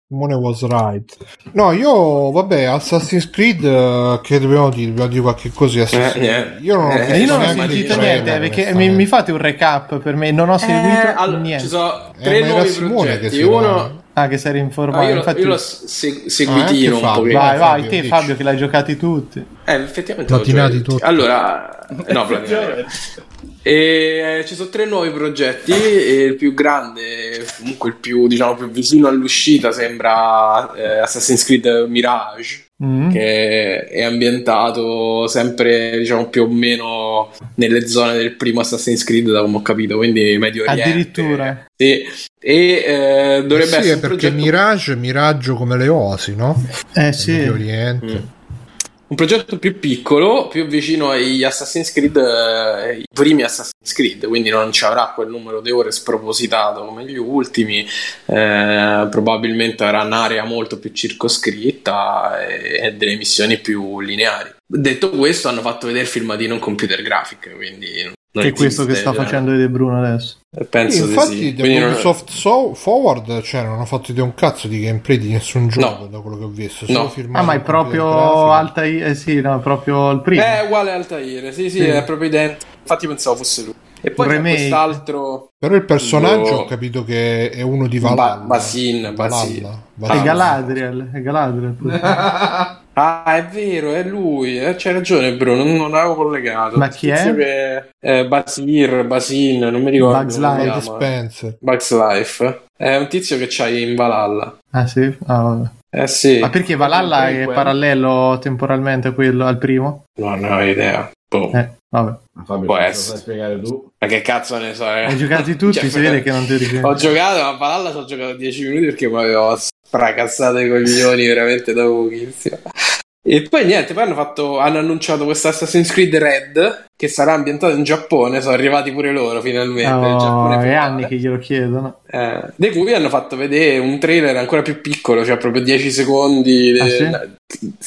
[SPEAKER 1] Simone was right. No, io, vabbè, Assassin's Creed, eh, che dobbiamo dire? Dobbiamo dire qualche cosa di Assassin's
[SPEAKER 3] Eh,
[SPEAKER 1] Creed.
[SPEAKER 3] niente.
[SPEAKER 1] Io non ho
[SPEAKER 3] Eh,
[SPEAKER 1] visto
[SPEAKER 4] io non ho sentito niente eh, perché mi, mi fate un recap per me, non ho seguito
[SPEAKER 3] Eh, allora,
[SPEAKER 4] niente.
[SPEAKER 3] ci sono
[SPEAKER 1] Eh,
[SPEAKER 3] tre
[SPEAKER 1] era
[SPEAKER 3] nuovi
[SPEAKER 1] Simone che
[SPEAKER 3] progetti. Uno,
[SPEAKER 4] Ah, che sei
[SPEAKER 3] no,
[SPEAKER 4] rinformato.
[SPEAKER 3] io, lo-
[SPEAKER 4] Infatti...
[SPEAKER 3] io l'ho se-
[SPEAKER 1] Ah,
[SPEAKER 3] seguitino
[SPEAKER 1] anche
[SPEAKER 3] un
[SPEAKER 1] Fabio.
[SPEAKER 3] pochino.
[SPEAKER 4] Vai,
[SPEAKER 1] Fabio,
[SPEAKER 4] vai, te
[SPEAKER 1] dici.
[SPEAKER 4] Fabio che l'hai giocati tutti.
[SPEAKER 3] Eh, effettivamente
[SPEAKER 1] Platinati
[SPEAKER 3] giocato.
[SPEAKER 1] tutti.
[SPEAKER 3] Allora, no, platinati. E, eh, ci sono tre nuovi progetti e il più grande, comunque il più, diciamo, più vicino all'uscita sembra eh, Assassin's Creed Mirage
[SPEAKER 4] Mm.
[SPEAKER 3] che è ambientato sempre diciamo più o meno nelle zone del primo Assassin's Creed da come ho capito quindi Medio Oriente
[SPEAKER 4] Addirittura.
[SPEAKER 3] sì. e eh, dovrebbe
[SPEAKER 1] sì,
[SPEAKER 3] essere
[SPEAKER 1] perché
[SPEAKER 3] progetto
[SPEAKER 1] Mirage, Miraggio come le oasi, no?
[SPEAKER 4] Eh
[SPEAKER 1] Medio
[SPEAKER 4] sì.
[SPEAKER 1] Oriente.
[SPEAKER 3] Mm. Un progetto più piccolo più vicino agli Assassin's Creed eh, i primi Assassin's Creed quindi non ci avrà quel numero di ore spropositato come gli ultimi eh, probabilmente avrà un'area molto più circoscritta e, e delle missioni più lineari. Detto questo hanno fatto vedere filmatino in computer graphic quindi non
[SPEAKER 4] Che è questo che sta
[SPEAKER 3] cioè,
[SPEAKER 4] facendo vedere Bruno adesso.
[SPEAKER 3] penso di
[SPEAKER 1] infatti,
[SPEAKER 3] sì.
[SPEAKER 1] da
[SPEAKER 3] Quindi non-
[SPEAKER 1] Ubisoft so- Forward cioè, non hanno fatto un cazzo di gameplay di nessun gioco
[SPEAKER 3] No.
[SPEAKER 1] da quello che ho visto.
[SPEAKER 3] No.
[SPEAKER 4] Ah, ma è proprio. Altair, eh sì, no, proprio il primo.
[SPEAKER 3] è uguale al Altair sì sì,
[SPEAKER 4] Sì.
[SPEAKER 3] è proprio identico infatti pensavo fosse lui e poi
[SPEAKER 4] Un
[SPEAKER 3] c'è
[SPEAKER 4] remake.
[SPEAKER 3] quest'altro
[SPEAKER 1] Però il personaggio
[SPEAKER 3] Boh.
[SPEAKER 1] ho capito che è uno di Valhalla.
[SPEAKER 3] Ba- Basin, Basin.
[SPEAKER 1] Valhalla.
[SPEAKER 4] è
[SPEAKER 1] Valhalla.
[SPEAKER 4] Galadriel, è Galadriel.
[SPEAKER 3] Ah, è vero, è lui. eh, c'hai ragione, Bruno. Non, non avevo collegato.
[SPEAKER 4] Ma chi è?
[SPEAKER 3] Tizio Che, eh, Basir, Basin, non mi ricordo.
[SPEAKER 4] Bugs Life.
[SPEAKER 1] Spencer.
[SPEAKER 3] Bugs Life. È un tizio che c'hai in Valhalla.
[SPEAKER 4] Ah sì? Ah, vabbè.
[SPEAKER 3] Eh sì.
[SPEAKER 4] Ma perché Valhalla è parallelo temporalmente a quello, al primo?
[SPEAKER 3] No, non ho idea. Boh.
[SPEAKER 4] Eh, vabbè.
[SPEAKER 6] Fabio,
[SPEAKER 3] Può essere.
[SPEAKER 6] sai spiegare tu?
[SPEAKER 3] Ma che cazzo ne so, eh?
[SPEAKER 4] Hai giocati tutti,
[SPEAKER 3] Cioè,
[SPEAKER 4] si vede che non ti ricordi.
[SPEAKER 3] Ho giocato, ma a Valhalla ci ho giocato 10 minuti perché mi avevo fracassato i coglioni veramente da pochissimo. E poi niente, poi hanno, fatto, hanno annunciato questo Assassin's Creed Red che sarà ambientato in Giappone, sono arrivati pure loro finalmente.
[SPEAKER 4] Oh,
[SPEAKER 3] Giappone
[SPEAKER 4] è anni che glielo chiedono.
[SPEAKER 3] Eh, di cui hanno fatto vedere un trailer ancora più piccolo, cioè proprio 10 secondi.
[SPEAKER 4] Ah,
[SPEAKER 3] Eh,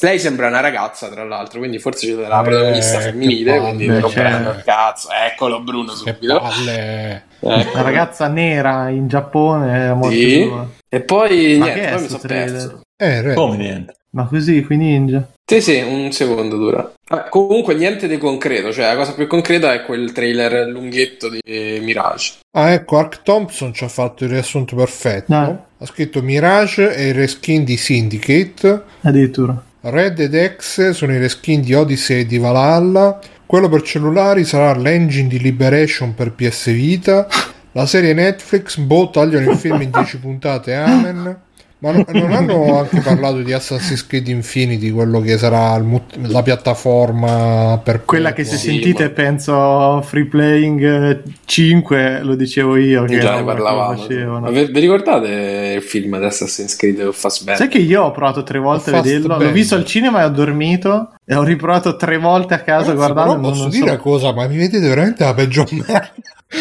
[SPEAKER 3] Lei sembra una ragazza, tra l'altro, quindi forse c'è la
[SPEAKER 1] Eh,
[SPEAKER 3] protagonista femminile. Quindi
[SPEAKER 4] cioè.
[SPEAKER 3] romperanno il cazzo. Eccolo, Bruno, subito.
[SPEAKER 1] palle.
[SPEAKER 3] Ecco.
[SPEAKER 4] Una ragazza nera in Giappone è molto
[SPEAKER 3] Sì. E poi
[SPEAKER 4] Ma
[SPEAKER 3] niente, poi mi sono perso.
[SPEAKER 1] Eh.
[SPEAKER 5] Come niente.
[SPEAKER 4] Ma così, qui ninja.
[SPEAKER 3] Sì, sì, un secondo dura. Vabbè, comunque niente di concreto, cioè la cosa più concreta è quel trailer lunghetto di Mirage.
[SPEAKER 1] Ah, ecco, Ark Thompson ci ha fatto il riassunto perfetto.
[SPEAKER 4] Dai.
[SPEAKER 1] Ha scritto Mirage e il reskin di Syndicate.
[SPEAKER 4] Addirittura.
[SPEAKER 1] Red ed X sono i reskin di Odyssey e di Valhalla. Quello per cellulari sarà l'engine di Liberation per PS Vita. La serie Netflix, boh, tagliano il film in 10 puntate, amen. Ma no- non hanno anche parlato di Assassin's Creed Infinity, quello che sarà il la piattaforma per
[SPEAKER 4] Quella che se
[SPEAKER 3] Sì,
[SPEAKER 4] sentite
[SPEAKER 3] ma-
[SPEAKER 4] penso Free Playing eh, 5, lo dicevo io che
[SPEAKER 3] Già ne
[SPEAKER 4] quella
[SPEAKER 3] parlavamo. vi, vi ricordate il film di Assassin's Creed Fassbender?
[SPEAKER 4] Sai che io ho provato tre volte a vederlo, l'ho visto al cinema e ho dormito e ho riprovato tre volte a casa
[SPEAKER 1] Ragazzi,
[SPEAKER 4] guardando non,
[SPEAKER 1] posso
[SPEAKER 4] non
[SPEAKER 1] dire
[SPEAKER 4] so.
[SPEAKER 1] cosa, ma mi vedete veramente la peggior merda.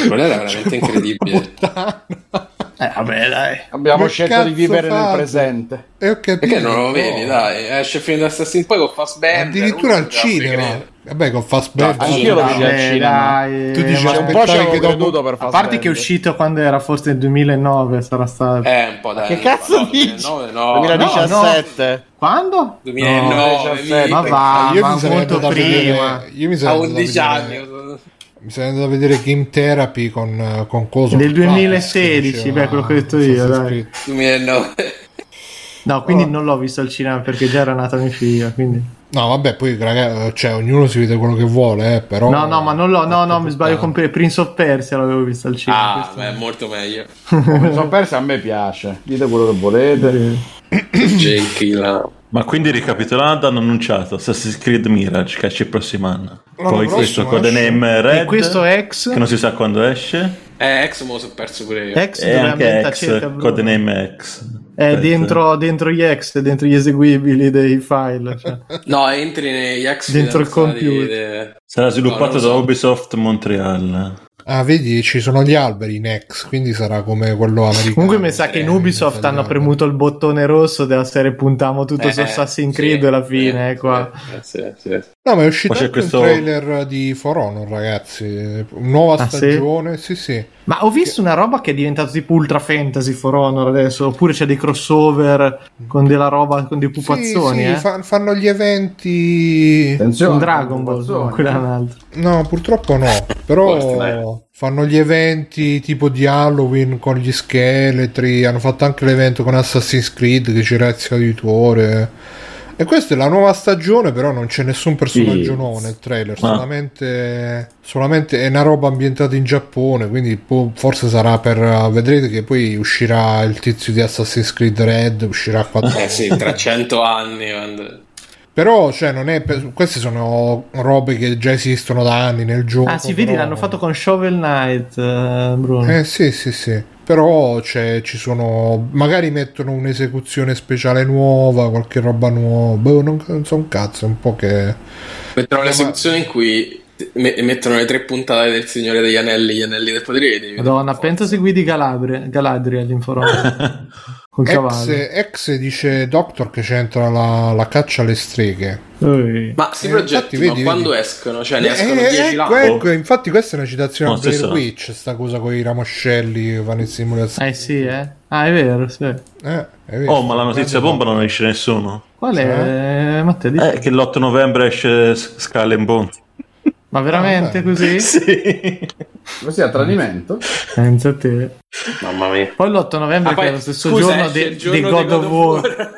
[SPEAKER 3] Quello era veramente incredibile.
[SPEAKER 1] Puttana.
[SPEAKER 4] Eh, vabbè, dai.
[SPEAKER 6] Abbiamo
[SPEAKER 1] Che
[SPEAKER 6] scelto di vivere nel
[SPEAKER 1] fate?
[SPEAKER 6] presente.
[SPEAKER 1] E ho capito.
[SPEAKER 3] Perché non lo vedi, dai? Esce il film di Assassin's Creed poi con Fassbender.
[SPEAKER 1] Addirittura al cinema. Vabbè, con Fassbender.
[SPEAKER 3] No,
[SPEAKER 6] Anch'io lo vidi al cinema.
[SPEAKER 4] dai,
[SPEAKER 1] Tu dici,
[SPEAKER 6] un po' ci avevo
[SPEAKER 1] che dopo-
[SPEAKER 6] per
[SPEAKER 4] a parte
[SPEAKER 6] Fassbender.
[SPEAKER 4] che è uscito quando era forse nel 2009 sarà stato.
[SPEAKER 3] Eh, un po' dai.
[SPEAKER 6] Che cazzo
[SPEAKER 3] no,
[SPEAKER 6] dici?
[SPEAKER 3] 2009, no.
[SPEAKER 6] 2017.
[SPEAKER 4] Quando?
[SPEAKER 3] 2009,
[SPEAKER 6] 17.
[SPEAKER 4] Ma va,
[SPEAKER 1] io
[SPEAKER 4] ma
[SPEAKER 1] mi
[SPEAKER 4] molto prima.
[SPEAKER 1] vedere. Io mi sarei andato a
[SPEAKER 3] 11
[SPEAKER 1] vedere-
[SPEAKER 3] anni.
[SPEAKER 1] Mi sarei andato a vedere Game Therapy con, con Coso.
[SPEAKER 4] Del
[SPEAKER 1] Flash,
[SPEAKER 4] 2016,
[SPEAKER 1] che diceva
[SPEAKER 4] beh, quello che ho detto io, dai.
[SPEAKER 1] Creed.
[SPEAKER 3] 2009.
[SPEAKER 4] No, quindi non l'ho visto al cinema perché già era nata mia figlia, quindi...
[SPEAKER 1] No, vabbè, poi raga, cioè, ognuno si vede quello che vuole, eh, però...
[SPEAKER 4] No, no, ma non l'ho, no, no, mi sbaglio
[SPEAKER 1] puttana.
[SPEAKER 4] con Prince of Persia l'avevo visto al cinema.
[SPEAKER 3] Ah,
[SPEAKER 4] questo-
[SPEAKER 3] beh, molto meglio.
[SPEAKER 6] Mi sono perso, a me piace. Dite quello che volete.
[SPEAKER 3] Là.
[SPEAKER 5] Ma quindi ricapitolando hanno annunciato Assassin's Creed Mirage che esce il prossimo anno.
[SPEAKER 1] L'anno
[SPEAKER 5] Poi questo codename Red
[SPEAKER 4] E questo ex,
[SPEAKER 5] che non si sa quando esce.
[SPEAKER 3] Eh, ex mo sono perso pure io.
[SPEAKER 4] ex
[SPEAKER 5] E anche X, codename X.
[SPEAKER 4] È dentro, dentro gli ex, dentro gli eseguibili dei file. Cioè.
[SPEAKER 3] No, entri negli ex
[SPEAKER 4] Dentro il computer.
[SPEAKER 5] Sarà
[SPEAKER 3] No,
[SPEAKER 5] sviluppato
[SPEAKER 3] non lo
[SPEAKER 5] da
[SPEAKER 3] so.
[SPEAKER 5] Ubisoft Montreal.
[SPEAKER 1] Ah, vedi, ci sono gli alberi in X, quindi sarà come quello americano.
[SPEAKER 4] Comunque mi sa che in
[SPEAKER 1] Eh,
[SPEAKER 4] Ubisoft hanno
[SPEAKER 1] italiano.
[SPEAKER 4] premuto il bottone rosso della serie puntiamo tutto su
[SPEAKER 3] Eh,
[SPEAKER 4] Assassin's
[SPEAKER 3] sì,
[SPEAKER 4] Creed alla
[SPEAKER 3] sì,
[SPEAKER 4] fine, eh, qua.
[SPEAKER 3] sì, sì, sì.
[SPEAKER 1] No, ma è uscito anche
[SPEAKER 5] questo-
[SPEAKER 1] un trailer di For Honor, ragazzi. Nuova
[SPEAKER 4] Ah, sì?
[SPEAKER 1] stagione, sì, sì.
[SPEAKER 4] Ma ho visto una roba che è diventata tipo ultra fantasy For Honor adesso, oppure c'è dei crossover con della roba con dei pupazzoni,
[SPEAKER 1] Sì, sì,
[SPEAKER 4] eh?
[SPEAKER 1] fa- fanno gli eventi...
[SPEAKER 6] Attenzione.
[SPEAKER 4] Un Dragon Ball, no, quella è un'altra.
[SPEAKER 1] No, purtroppo no. Però fanno gli eventi tipo di Halloween con gli scheletri. Hanno fatto anche l'evento con Assassin's Creed che c'era Ezio Auditore. E questa è la nuova stagione, però non c'è nessun personaggio
[SPEAKER 6] Sì.
[SPEAKER 1] nuovo nel trailer. Solamente, solamente è una roba ambientata in Giappone. Quindi può- forse sarà per. Vedrete che poi uscirà il tizio di Assassin's Creed Red. Uscirà qua.
[SPEAKER 3] Eh sì, tra 100 anni.
[SPEAKER 1] Però, cioè, non è. per- Queste sono robe che già esistono da anni nel gioco.
[SPEAKER 4] Ah sì, vedi,
[SPEAKER 1] però-
[SPEAKER 4] l'hanno fatto con Shovel Knight, eh, Bruno.
[SPEAKER 1] Eh sì, sì, sì. Però c'è, ci sono. Magari mettono un'esecuzione speciale nuova, qualche roba nuova. Boh, non, non so un cazzo, è un po' che.
[SPEAKER 3] Mettono l'esecuzione in cui me- mettono le tre puntate del Signore degli Anelli, gli Anelli del Potere. devi
[SPEAKER 4] Madonna, pensa se guidi Galadri- Galadriel all'informatica col
[SPEAKER 1] Ex,
[SPEAKER 4] cavallo.
[SPEAKER 1] ex dice Doctor che c'entra la, la caccia alle streghe.
[SPEAKER 4] Ui.
[SPEAKER 3] Ma sti
[SPEAKER 1] Eh,
[SPEAKER 3] progetti,
[SPEAKER 1] infatti,
[SPEAKER 3] ma
[SPEAKER 1] vedi,
[SPEAKER 3] quando
[SPEAKER 1] vedi.
[SPEAKER 3] escono? Cioè, ne
[SPEAKER 1] Eh,
[SPEAKER 3] escono
[SPEAKER 1] eh,
[SPEAKER 3] 10
[SPEAKER 1] ecco, ecco, infatti questa è una citazione
[SPEAKER 5] No,
[SPEAKER 1] a Blair
[SPEAKER 5] stesso.
[SPEAKER 1] Witch, sta cosa con i ramoscelli che vanno in simulazione.
[SPEAKER 4] Eh sì, eh. Ah, è vero, sì.
[SPEAKER 1] Eh, è vero.
[SPEAKER 5] Oh, ma la notizia bomba non esce nessuno.
[SPEAKER 4] Qual è? Matteo, dici-
[SPEAKER 5] Eh, che l'8 novembre esce Skull and Bones.
[SPEAKER 4] Ma veramente
[SPEAKER 1] Ah,
[SPEAKER 4] così?
[SPEAKER 5] Sì.
[SPEAKER 6] Così a tradimento.
[SPEAKER 4] Pensa a te.
[SPEAKER 3] Mamma mia.
[SPEAKER 4] Poi l'8 novembre
[SPEAKER 3] Ah,
[SPEAKER 4] che
[SPEAKER 3] poi,
[SPEAKER 4] è lo stesso
[SPEAKER 3] scusa,
[SPEAKER 4] giorno de-
[SPEAKER 3] giorno
[SPEAKER 4] dei
[SPEAKER 3] di
[SPEAKER 4] God, of War.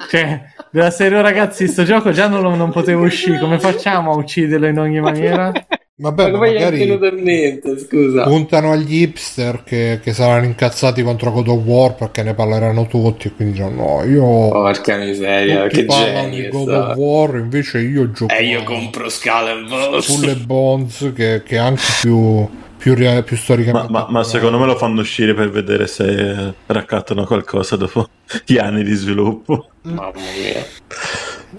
[SPEAKER 4] cioè, della serie "Oh, ragazzi, sto gioco già non, lo- non potevo uscire. Come facciamo a ucciderlo in ogni maniera?
[SPEAKER 1] Vabbè,
[SPEAKER 3] Ma
[SPEAKER 1] ma magari
[SPEAKER 3] mente, scusa?
[SPEAKER 1] puntano agli hipster che, che saranno incazzati contro God of War perché ne parleranno tutti e quindi diranno no, io
[SPEAKER 3] Porca miseria,
[SPEAKER 1] tutti
[SPEAKER 3] che
[SPEAKER 1] parlano
[SPEAKER 3] geni
[SPEAKER 1] di God
[SPEAKER 3] sta.
[SPEAKER 1] of War invece io gioco
[SPEAKER 3] E io
[SPEAKER 1] a
[SPEAKER 3] compro Skull and Bones.
[SPEAKER 1] Skull and Bones che, che è anche più più, più
[SPEAKER 5] Ma,
[SPEAKER 1] storicamente
[SPEAKER 5] ma- ma secondo me lo fanno uscire per vedere se raccattano qualcosa dopo gli anni di sviluppo.
[SPEAKER 3] Mamma mia.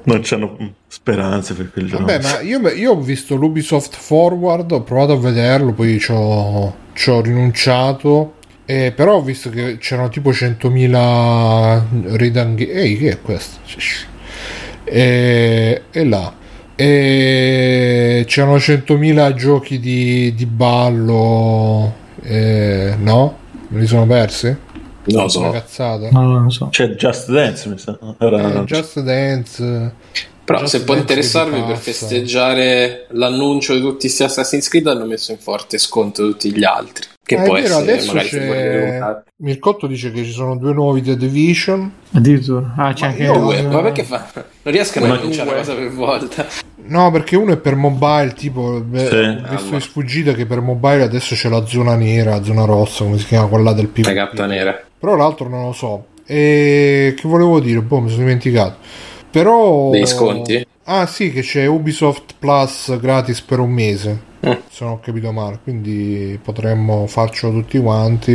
[SPEAKER 5] Non c'hanno speranze per quel gioco.
[SPEAKER 1] Vabbè, ma io, io ho visto l'Ubisoft Forward, ho provato a vederlo, poi ci ho, ci ho rinunciato. eh, però ho visto che c'erano tipo 100.000 ridanghi. Ehi, che è questo? E, e là. E c'erano 100.000 giochi di, di ballo. eh, no? Me li sono persi?
[SPEAKER 3] Non lo
[SPEAKER 1] Una
[SPEAKER 3] so.
[SPEAKER 1] cazzata.
[SPEAKER 4] No, non lo so.
[SPEAKER 5] C'è Just Dance, mi sa. Ora
[SPEAKER 1] Eh. Just Dance.
[SPEAKER 3] Però
[SPEAKER 1] Just
[SPEAKER 3] se può interessarvi per festeggiare l'annuncio di tutti questi Assassin's Creed hanno messo in forte sconto tutti gli altri. Che
[SPEAKER 1] Ah,
[SPEAKER 3] può
[SPEAKER 1] è vero,
[SPEAKER 3] essere
[SPEAKER 1] adesso
[SPEAKER 3] magari
[SPEAKER 1] c'è. Mircotto dice che ci sono due nuovi The Division
[SPEAKER 4] Addirittura. Ah, c'è
[SPEAKER 1] Ma
[SPEAKER 4] anche
[SPEAKER 3] Due. Ma perché fa? Non riescono a annunciare una cosa per volta.
[SPEAKER 1] No perché uno è per mobile tipo beh,
[SPEAKER 5] Sì.
[SPEAKER 1] ho visto
[SPEAKER 3] Allora.
[SPEAKER 1] sfuggita che per mobile adesso c'è la zona nera la zona rossa come si chiama quella del
[SPEAKER 3] La
[SPEAKER 1] PvP
[SPEAKER 3] gatta nera.
[SPEAKER 1] però l'altro non lo so E che volevo dire? Boh, mi sono dimenticato. Però...
[SPEAKER 3] Degli sconti?
[SPEAKER 1] Ah sì, che c'è Ubisoft Plus gratis per un mese,
[SPEAKER 3] Mm.
[SPEAKER 1] se non ho capito male. Quindi potremmo farcelo tutti quanti.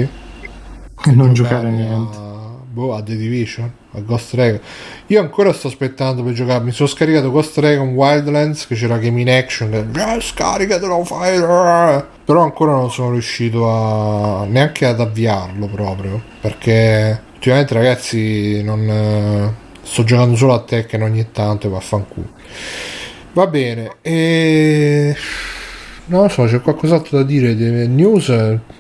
[SPEAKER 4] E non giocare a
[SPEAKER 1] Giocare
[SPEAKER 4] niente.
[SPEAKER 1] A, boh, a The Division, a Ghost Recon. Io ancora sto aspettando per giocare. Mi sono scaricato Ghost Recon Wildlands, che c'era Game in Action. Che, "Eh, scaricatelo, fai. Però ancora non sono riuscito a neanche ad avviarlo proprio. Perché ultimamente, ragazzi, non. eh, sto giocando solo a Tekken ogni tanto e vaffanculo. Va bene. E. Non lo so, c'è qualcos'altro da dire. News.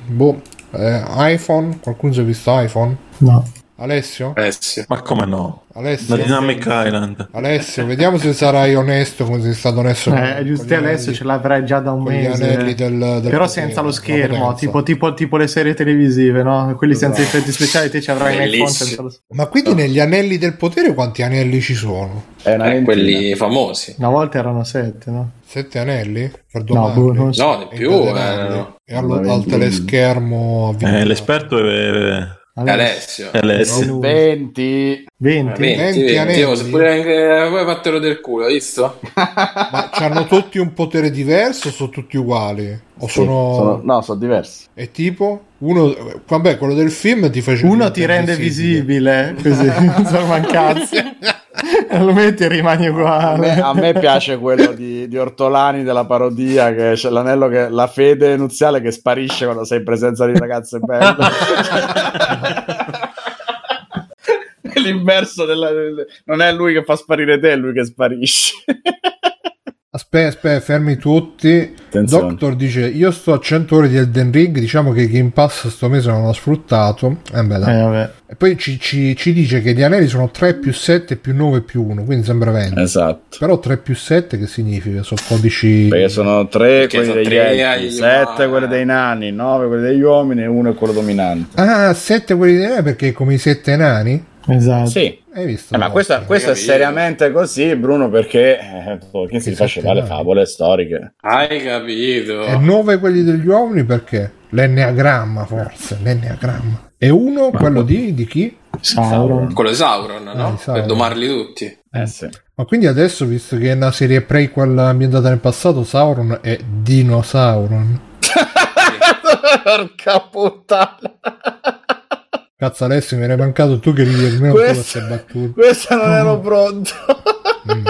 [SPEAKER 1] Boh. eh, iPhone? Qualcuno si è visto iPhone?
[SPEAKER 4] No.
[SPEAKER 1] Alessio?
[SPEAKER 3] Alessio.
[SPEAKER 5] Ma come no?
[SPEAKER 1] Alessio?
[SPEAKER 5] La Dynamic Island.
[SPEAKER 1] Alessio, vediamo se sarai onesto come sei stato onesto.
[SPEAKER 4] Eh, giusto, adesso
[SPEAKER 1] anelli-
[SPEAKER 4] ce l'avrai già da un mese.
[SPEAKER 1] anelli del, del
[SPEAKER 4] Però
[SPEAKER 1] potere,
[SPEAKER 4] senza lo schermo, tipo, tipo, tipo le serie televisive, no? Quelli senza
[SPEAKER 1] Esatto.
[SPEAKER 4] effetti speciali, te ci avrai senza lo schermo.
[SPEAKER 1] Ma quindi negli anelli del potere quanti anelli ci sono?
[SPEAKER 3] Eh, quelli famosi.
[SPEAKER 4] Una volta erano sette, no?
[SPEAKER 1] Sette anelli? Per
[SPEAKER 4] No, boh, non so.
[SPEAKER 3] No, di più. eh, no.
[SPEAKER 1] E al
[SPEAKER 6] ventina.
[SPEAKER 1] teleschermo
[SPEAKER 5] Eh, l'esperto è,
[SPEAKER 3] Alessio.
[SPEAKER 5] Alessio.
[SPEAKER 6] 20
[SPEAKER 4] 20.
[SPEAKER 3] 20,
[SPEAKER 1] 20
[SPEAKER 3] 20,
[SPEAKER 1] anelli.
[SPEAKER 3] oh, se pure anche voi fattero del culo, hai visto?
[SPEAKER 1] Ma hanno tutti un potere diverso o sono tutti uguali? O
[SPEAKER 6] Sì,
[SPEAKER 1] sono...
[SPEAKER 6] sono- no, sono diversi.
[SPEAKER 1] E tipo? Uno... Vabbè, quello del film ti face
[SPEAKER 4] Uno ti rende visibile, così, non so mancazzi. Lo metti e rimani
[SPEAKER 6] A me,
[SPEAKER 4] uguale.
[SPEAKER 6] a me piace quello di, di Ortolani della parodia, che c'è l'anello che la fede nuziale che sparisce quando sei in presenza di ragazze belle. L'inverso della, non è lui che fa sparire te, è lui che sparisce.
[SPEAKER 1] Aspetta, aspetta, fermi tutti.
[SPEAKER 6] Attenzione.
[SPEAKER 1] Doctor dice: Io sto a 100 ore di Elden Ring. Diciamo che Game Pass sto mese non l'ho sfruttato. Eh beh, dai.
[SPEAKER 4] Eh, vabbè.
[SPEAKER 1] E poi ci, ci- ci dice che gli anelli sono 3 più 7 più 9 più 1. Quindi sembra 20.
[SPEAKER 6] Esatto.
[SPEAKER 1] Però 3 più 7 che significa? Sono codici.
[SPEAKER 6] Perché sono tre
[SPEAKER 3] Perché
[SPEAKER 6] quelli
[SPEAKER 3] sono
[SPEAKER 6] degli elfi,
[SPEAKER 3] agli
[SPEAKER 6] sette
[SPEAKER 3] umani.
[SPEAKER 6] quelli dei nani, nove quelli degli uomini e uno è quello dominante.
[SPEAKER 1] Ah, 7 quelli di nani perché come i 7 nani?
[SPEAKER 4] Esatto.
[SPEAKER 6] Sì.
[SPEAKER 1] Hai visto?
[SPEAKER 6] Eh, ma questo, questo è seriamente così, Bruno, perché eh, chi si faceva le favole storiche.
[SPEAKER 3] Hai capito?
[SPEAKER 1] E 9 quelli degli uomini perché? L'enneagramma forse. L'enneagramma. E uno, quello di, di chi?
[SPEAKER 4] Sauron.
[SPEAKER 3] Quello di Sauron, no?
[SPEAKER 1] di Sauron.
[SPEAKER 3] Per domarli tutti.
[SPEAKER 6] Eh sì.
[SPEAKER 1] Ma quindi adesso, visto che è una serie prequel ambientata nel passato, Sauron è Dinosauron.
[SPEAKER 6] Porca puttana.
[SPEAKER 1] Cazzo Alessio, mi era mancato tu che ridi almeno tu
[SPEAKER 6] Questo-
[SPEAKER 1] queste battute.
[SPEAKER 6] Questa non ero pronto.
[SPEAKER 1] Mm.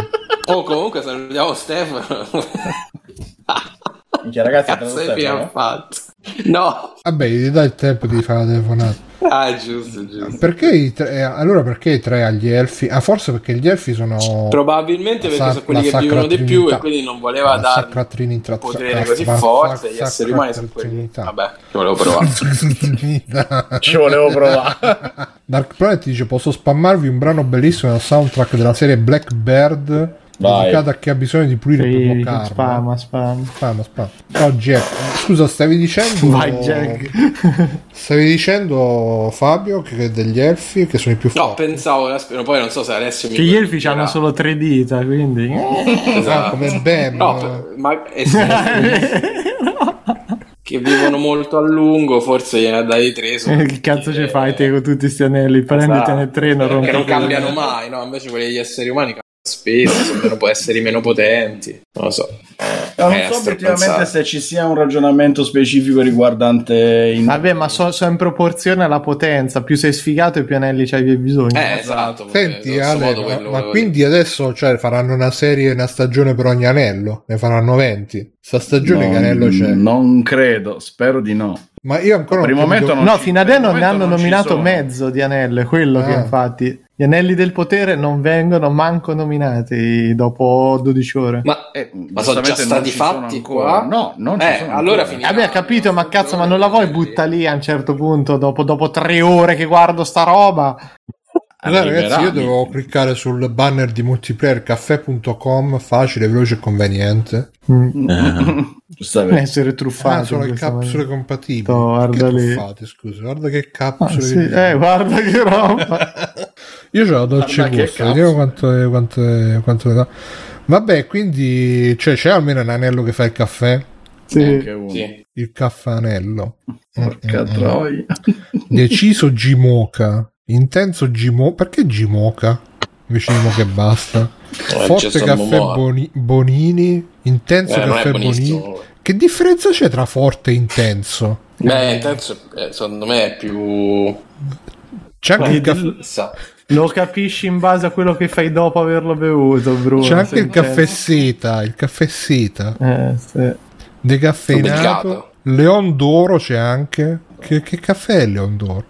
[SPEAKER 3] Oh, comunque salutiamo Stefano.
[SPEAKER 6] Minchia, ragazzi,
[SPEAKER 3] Cazzo ha
[SPEAKER 6] eh?
[SPEAKER 3] fatto? No.
[SPEAKER 1] Vabbè, gli dai il tempo di fare la telefonata.
[SPEAKER 3] Ah, giusto, giusto.
[SPEAKER 1] Perché i tre, eh, allora perché i tre agli elfi? Ah, forse perché gli elfi sono
[SPEAKER 3] Probabilmente perché
[SPEAKER 1] sa-
[SPEAKER 3] sono quelli che vivono di più e quindi non voleva
[SPEAKER 1] la
[SPEAKER 3] dargli
[SPEAKER 1] sacra trinità.
[SPEAKER 3] un potere così forte. Gli esseri umani sono quelli.
[SPEAKER 1] trinità.
[SPEAKER 3] Vabbè, ci volevo provare.
[SPEAKER 6] Ci volevo provare.
[SPEAKER 1] Dark Planet dice posso spammarvi un brano bellissimo dal soundtrack della serie Blackbird
[SPEAKER 6] Vai.
[SPEAKER 1] dedicato a chi ha bisogno di pulire il proprio
[SPEAKER 4] Sì,
[SPEAKER 1] karma.
[SPEAKER 4] spam, spam.
[SPEAKER 1] Spam, spam. No, Jack, scusa, stavi dicendo
[SPEAKER 4] Vai, Jack.
[SPEAKER 1] Stavi dicendo Fabio che degli elfi che sono i più
[SPEAKER 3] No,
[SPEAKER 1] forti.
[SPEAKER 3] pensavo, aspetta, poi non so se Alessio mi
[SPEAKER 4] Che gli elfi hanno solo tre dita, quindi...
[SPEAKER 3] Esatto.
[SPEAKER 1] Ah, come Bam.
[SPEAKER 3] No, ma eh, sì, che vivono molto a lungo, forse gliene dai tre.
[SPEAKER 4] che cazzo ci fai
[SPEAKER 3] eh,
[SPEAKER 4] te con tutti questi anelli? Prenditene
[SPEAKER 6] Esatto.
[SPEAKER 4] tre, non rompi
[SPEAKER 3] Che non cambiano mai, no? Invece quelli degli esseri umani spesso, meno, può essere meno potenti. Non lo so.
[SPEAKER 6] No, non
[SPEAKER 3] Eh,
[SPEAKER 6] so
[SPEAKER 3] sto
[SPEAKER 6] obiettivamente
[SPEAKER 3] pensando.
[SPEAKER 6] se ci sia un ragionamento specifico riguardante in...
[SPEAKER 4] Vabbè, ma sono in proporzione alla potenza. Più sei sfigato e più anelli c'hai bisogno.
[SPEAKER 3] Eh, esatto.
[SPEAKER 1] Senti, Ale,
[SPEAKER 3] modo
[SPEAKER 1] ma,
[SPEAKER 3] quello
[SPEAKER 1] ma quindi adesso cioè, faranno una serie, una stagione per ogni anello? Ne faranno 20? Sta stagione che anello c'è?
[SPEAKER 6] Non credo, spero di no.
[SPEAKER 1] Ma io ancora
[SPEAKER 6] Per il
[SPEAKER 1] non
[SPEAKER 6] momento non
[SPEAKER 4] No,
[SPEAKER 6] ci-
[SPEAKER 4] fino ad ora ne hanno
[SPEAKER 6] non
[SPEAKER 4] nominato mezzo di anello, è quello che
[SPEAKER 1] Ah.
[SPEAKER 4] infatti gli anelli del potere non vengono manco nominati dopo 12 ore.
[SPEAKER 3] Ma,
[SPEAKER 6] Eh,
[SPEAKER 3] ma sono già stati
[SPEAKER 6] ci sono
[SPEAKER 3] fatti
[SPEAKER 6] ancora.
[SPEAKER 3] qua?
[SPEAKER 6] No, non ci
[SPEAKER 3] Eh,
[SPEAKER 6] sono
[SPEAKER 3] allora.
[SPEAKER 4] Vabbè, capito, ma cazzo, ma non la vuoi buttare lì a un certo punto dopo, dopo tre ore che guardo sta roba?
[SPEAKER 1] Allora, ragazzi, io dovevo cliccare sul banner di multiplayercaffè.com, facile, veloce e conveniente.
[SPEAKER 4] Mm.
[SPEAKER 5] Eh,
[SPEAKER 6] Giustamente.
[SPEAKER 4] Essere truffato.
[SPEAKER 1] Ah, sono le capsule
[SPEAKER 4] maniera.
[SPEAKER 1] compatibili.
[SPEAKER 4] Sto, guarda lì.
[SPEAKER 1] truffate, scusa, guarda che
[SPEAKER 4] Ah,
[SPEAKER 1] capsule.
[SPEAKER 4] sì,
[SPEAKER 1] che-
[SPEAKER 4] eh, guarda che roba.
[SPEAKER 1] Io ce la dolce
[SPEAKER 6] Guarda che
[SPEAKER 1] gusto, vediamo quanto, è- quanto, è- quanto ne dà. Vabbè, quindi cioè, c'è almeno un anello che fa il caffè?
[SPEAKER 4] Sì.
[SPEAKER 3] Sì.
[SPEAKER 1] Il caffè anello.
[SPEAKER 6] Porca
[SPEAKER 1] Mm, mm, mm.
[SPEAKER 6] troia.
[SPEAKER 1] Deciso Gimoka. Intenso Gimo. Perché Gimoca? Invece di Moca e basta. Forte
[SPEAKER 3] Jason
[SPEAKER 1] caffè. Boni- Bonini. Intenso
[SPEAKER 3] Eh,
[SPEAKER 1] caffè. Bonini. Che differenza c'è tra forte e intenso?
[SPEAKER 3] Beh, intenso, eh, secondo me è più...
[SPEAKER 1] C'è anche, il, caff-
[SPEAKER 3] Sa.
[SPEAKER 4] Lo capisci in base a quello che fai dopo averlo bevuto, Bruno.
[SPEAKER 1] c'è anche il caffè seta. Il caffè seta.
[SPEAKER 4] Eh, sì.
[SPEAKER 1] Decaffeinato. Leon d'oro c'è anche. Che, che caffè è Leon d'oro?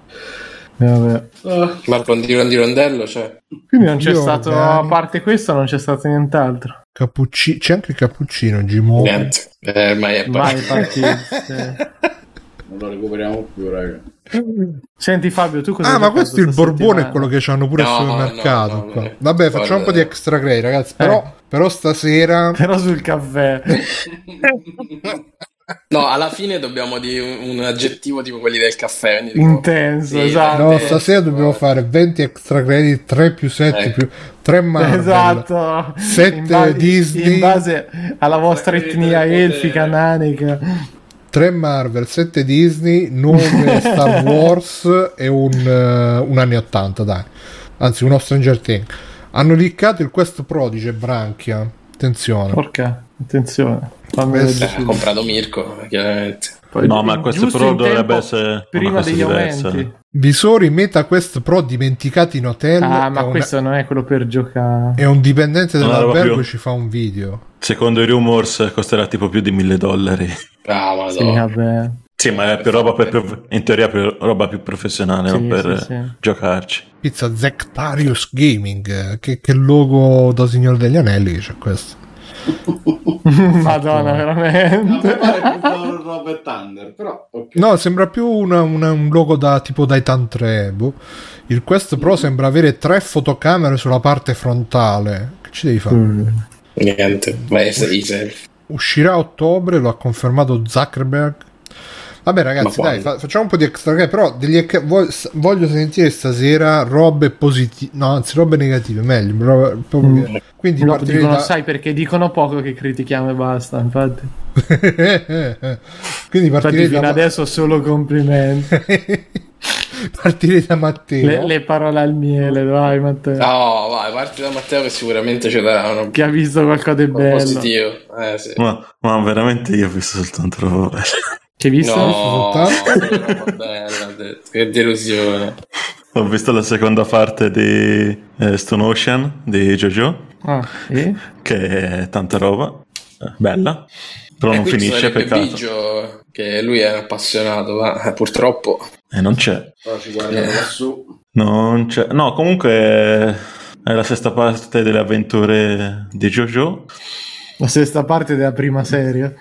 [SPEAKER 4] Eh, vabbè.
[SPEAKER 3] Marco di di Rondello, cioè...
[SPEAKER 4] Quindi non c'è
[SPEAKER 1] Io
[SPEAKER 4] stato,
[SPEAKER 1] organi.
[SPEAKER 4] a parte questo, non c'è stato nient'altro.
[SPEAKER 1] Cappuccino. C'è anche il cappuccino. Gimo.
[SPEAKER 3] Niente. Eh, ormai è partito.
[SPEAKER 2] Non lo recuperiamo più, raga.
[SPEAKER 4] Senti Fabio, tu cosa
[SPEAKER 1] Ah, ma questo è il Borbone, è quello che hanno pure
[SPEAKER 3] No,
[SPEAKER 1] al supermercato.
[SPEAKER 3] no, no,
[SPEAKER 1] qua.
[SPEAKER 3] eh.
[SPEAKER 1] Vabbè, facciamo un po' di extra grey, ragazzi. Però, però stasera.
[SPEAKER 4] Però sul caffè.
[SPEAKER 3] No, alla fine dobbiamo dire un, un aggettivo tipo quelli del caffè. tipo-
[SPEAKER 4] Intenso,
[SPEAKER 3] Sì,
[SPEAKER 4] esatto.
[SPEAKER 1] No, stasera dobbiamo fare 20 extra credit, 3 più 7
[SPEAKER 3] Ecco.
[SPEAKER 1] più 3 Marvel.
[SPEAKER 4] Esatto.
[SPEAKER 1] Sette
[SPEAKER 4] in base,
[SPEAKER 1] Disney.
[SPEAKER 4] in base alla vostra etnia elfica, nanica.
[SPEAKER 1] 3 Marvel, 7 Disney, 9 Star Wars e un, eh, un anni 80, dai. Anzi, uno Stranger Things. Hanno liccato il Quest Pro, dice Branchia. Attenzione.
[SPEAKER 4] Porca, attenzione. Fammi
[SPEAKER 3] Eh, ha comprato Mirko, chiaramente.
[SPEAKER 4] Poi-
[SPEAKER 5] No, ma questo Pro dovrebbe
[SPEAKER 4] tempo
[SPEAKER 5] essere
[SPEAKER 4] prima degli
[SPEAKER 5] diversa.
[SPEAKER 4] aumenti.
[SPEAKER 1] Visori Meta Quest Pro dimenticati in hotel.
[SPEAKER 4] Ah, ma
[SPEAKER 1] una-
[SPEAKER 4] questo non è quello per giocare.
[SPEAKER 1] E un dipendente dell'albergo ci fa un video.
[SPEAKER 5] Secondo i rumors costerà tipo più di mille dollari.
[SPEAKER 3] Ah,
[SPEAKER 4] Sì,
[SPEAKER 3] madonna.
[SPEAKER 4] vabbè.
[SPEAKER 5] Sì, ma è più roba per, prof- in teoria più roba più professionale,
[SPEAKER 4] Sì,
[SPEAKER 5] non per
[SPEAKER 4] sì, sì.
[SPEAKER 5] giocarci.
[SPEAKER 1] Pizza Zectarius Gaming. eh, Che, che logo da Signore degli Anelli c'è questo.
[SPEAKER 4] Madonna,
[SPEAKER 2] A
[SPEAKER 4] veramente.
[SPEAKER 2] me pare più Robert Thunder, però ok.
[SPEAKER 1] No, sembra più una- una- un logo da tipo Titan 3. boh. Il Quest Pro sembra avere tre fotocamere sulla parte frontale. Che ci devi fare?
[SPEAKER 4] Mm.
[SPEAKER 3] Niente, ma è.
[SPEAKER 1] Uscirà a ottobre, lo ha confermato Zuckerberg. Vabbè, ragazzi, dai, fa- facciamo un po' di extra game. Però degli ec- voglio, voglio sentire stasera robe positive, no, anzi, robe negative. Meglio, robe- proprio
[SPEAKER 4] Mm.
[SPEAKER 1] quindi
[SPEAKER 4] No,
[SPEAKER 1] partirei
[SPEAKER 4] dicono,
[SPEAKER 1] da-
[SPEAKER 4] sai perché dicono poco che critichiamo e basta. Infatti,
[SPEAKER 1] quindi
[SPEAKER 4] infatti
[SPEAKER 1] partirei
[SPEAKER 4] fino
[SPEAKER 1] da,
[SPEAKER 4] adesso solo complimenti.
[SPEAKER 1] partirei da Matteo.
[SPEAKER 4] le, le parole al miele, vai Matteo.
[SPEAKER 3] No, vai, parti da Matteo che sicuramente ci darà uno
[SPEAKER 4] Che ha visto qualcosa di bello.
[SPEAKER 3] positivo. Eh, sì.
[SPEAKER 5] Ma, ma veramente io ho visto soltanto roba bella.
[SPEAKER 4] Che hai visto?
[SPEAKER 3] No, detto. che delusione.
[SPEAKER 5] Ho visto la seconda parte di eh, Stone Ocean di JoJo,
[SPEAKER 4] Ah, e?
[SPEAKER 5] che è tanta roba, eh, bella, però
[SPEAKER 3] E
[SPEAKER 5] non finisce, peccato.
[SPEAKER 3] Biggio, che lui è appassionato, ma eh, purtroppo
[SPEAKER 5] E non c'è.
[SPEAKER 2] Però ci guardano lassù.
[SPEAKER 5] Non c'è. No, comunque è la sesta parte delle avventure di JoJo.
[SPEAKER 4] La sesta parte della prima serie.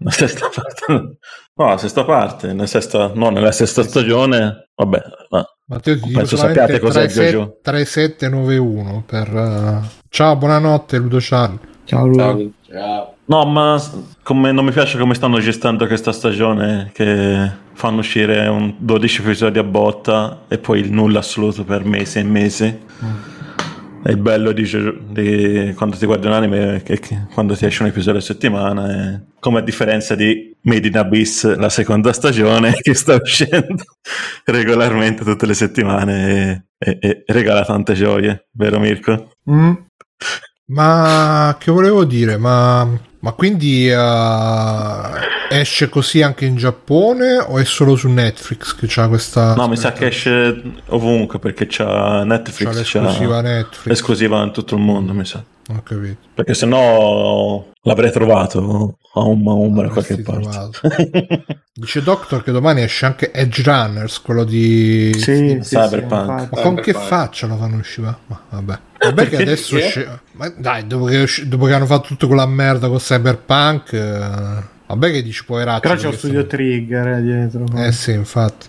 [SPEAKER 5] La sesta parte. No, la sesta parte, nella sesta, no, nella sesta stagione. Vabbè, ma
[SPEAKER 1] Matteo ti
[SPEAKER 5] Penso sappiate cos'è il
[SPEAKER 1] 37-
[SPEAKER 5] Jojo.
[SPEAKER 1] 3791 per eh, ciao buonanotte Ludo Charlie
[SPEAKER 4] Ciao, Luca.
[SPEAKER 3] Ciao.
[SPEAKER 2] Ciao.
[SPEAKER 5] No, ma come non mi piace come stanno gestendo questa stagione, che fanno uscire un 12 episodi a botta e poi il nulla assoluto per mesi e mesi. È bello di, di quando ti guardi un anime che, che quando ti esce un episodio a settimana, è come a differenza di Made in Abyss, la seconda stagione che sta uscendo regolarmente tutte le settimane e, e- e regala tante gioie, vero Mirko?
[SPEAKER 4] Mm.
[SPEAKER 1] ma che volevo dire ma, ma quindi eh, esce così anche in Giappone o è solo su Netflix che c'ha questa
[SPEAKER 5] No, mi sa che esce ovunque perché c'ha
[SPEAKER 1] c'ha
[SPEAKER 5] Netflix,
[SPEAKER 1] l'esclusiva
[SPEAKER 5] c'ha
[SPEAKER 1] Netflix.
[SPEAKER 5] l'esclusiva in tutto il mondo, mi sa.
[SPEAKER 1] ho capito.
[SPEAKER 5] Perché se no l'avrei trovato a un Maumba da qualche parte.
[SPEAKER 1] dice Doctor che domani esce anche Edge Runners quello di
[SPEAKER 4] Sì, sì,
[SPEAKER 5] Cyberpunk.
[SPEAKER 4] sì,
[SPEAKER 1] ma con che faccia lo fanno uscire? Ma vabbè vabbè che
[SPEAKER 5] Perché?
[SPEAKER 1] adesso esce ma dai dopo che, dopo che hanno fatto tutta quella merda con Cyberpunk eh, vabbè che dici poveraccio
[SPEAKER 4] Però c'è lo studio
[SPEAKER 1] sono-
[SPEAKER 4] Trigger eh, dietro.
[SPEAKER 1] Eh sì, infatti.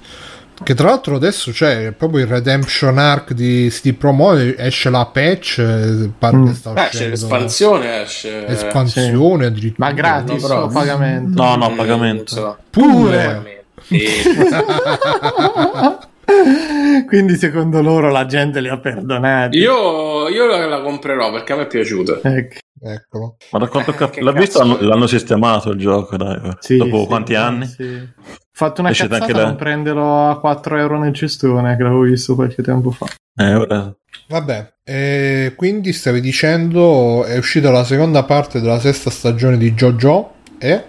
[SPEAKER 1] Che tra l'altro adesso c'è proprio il Redemption Arc di City Promo, esce la patch, eh, pare
[SPEAKER 4] Mm.
[SPEAKER 1] sta
[SPEAKER 3] Eh, c'è l'espansione, esce...
[SPEAKER 1] espansione addirittura.
[SPEAKER 4] Ma gratis
[SPEAKER 3] No, però-
[SPEAKER 4] o pagamento?
[SPEAKER 5] No, no, pagamento.
[SPEAKER 3] non so.
[SPEAKER 1] Pure!
[SPEAKER 4] Quindi secondo loro la gente li ha perdonati.
[SPEAKER 3] Io, io la, la comprerò perché a me è piaciuto.
[SPEAKER 4] Ecco.
[SPEAKER 1] Eccolo.
[SPEAKER 5] Ma da quanto ho
[SPEAKER 3] Eh,
[SPEAKER 5] cap-
[SPEAKER 3] che
[SPEAKER 5] l'ho
[SPEAKER 3] cazzo
[SPEAKER 5] visto, l'hanno,
[SPEAKER 3] è?
[SPEAKER 5] l'hanno sistemato il gioco, dai.
[SPEAKER 4] Sì,
[SPEAKER 5] Dopo
[SPEAKER 4] sì,
[SPEAKER 5] quanti
[SPEAKER 4] sì,
[SPEAKER 5] anni?
[SPEAKER 4] sì. fatto una
[SPEAKER 5] Esce
[SPEAKER 4] cazzata
[SPEAKER 5] anche la-
[SPEAKER 4] non prenderlo a 4 euro nel cestone, che l'avevo visto qualche tempo fa.
[SPEAKER 5] Eh, ora...
[SPEAKER 1] Vabbè, e quindi stavi dicendo è uscita la seconda parte della sesta stagione di JoJo e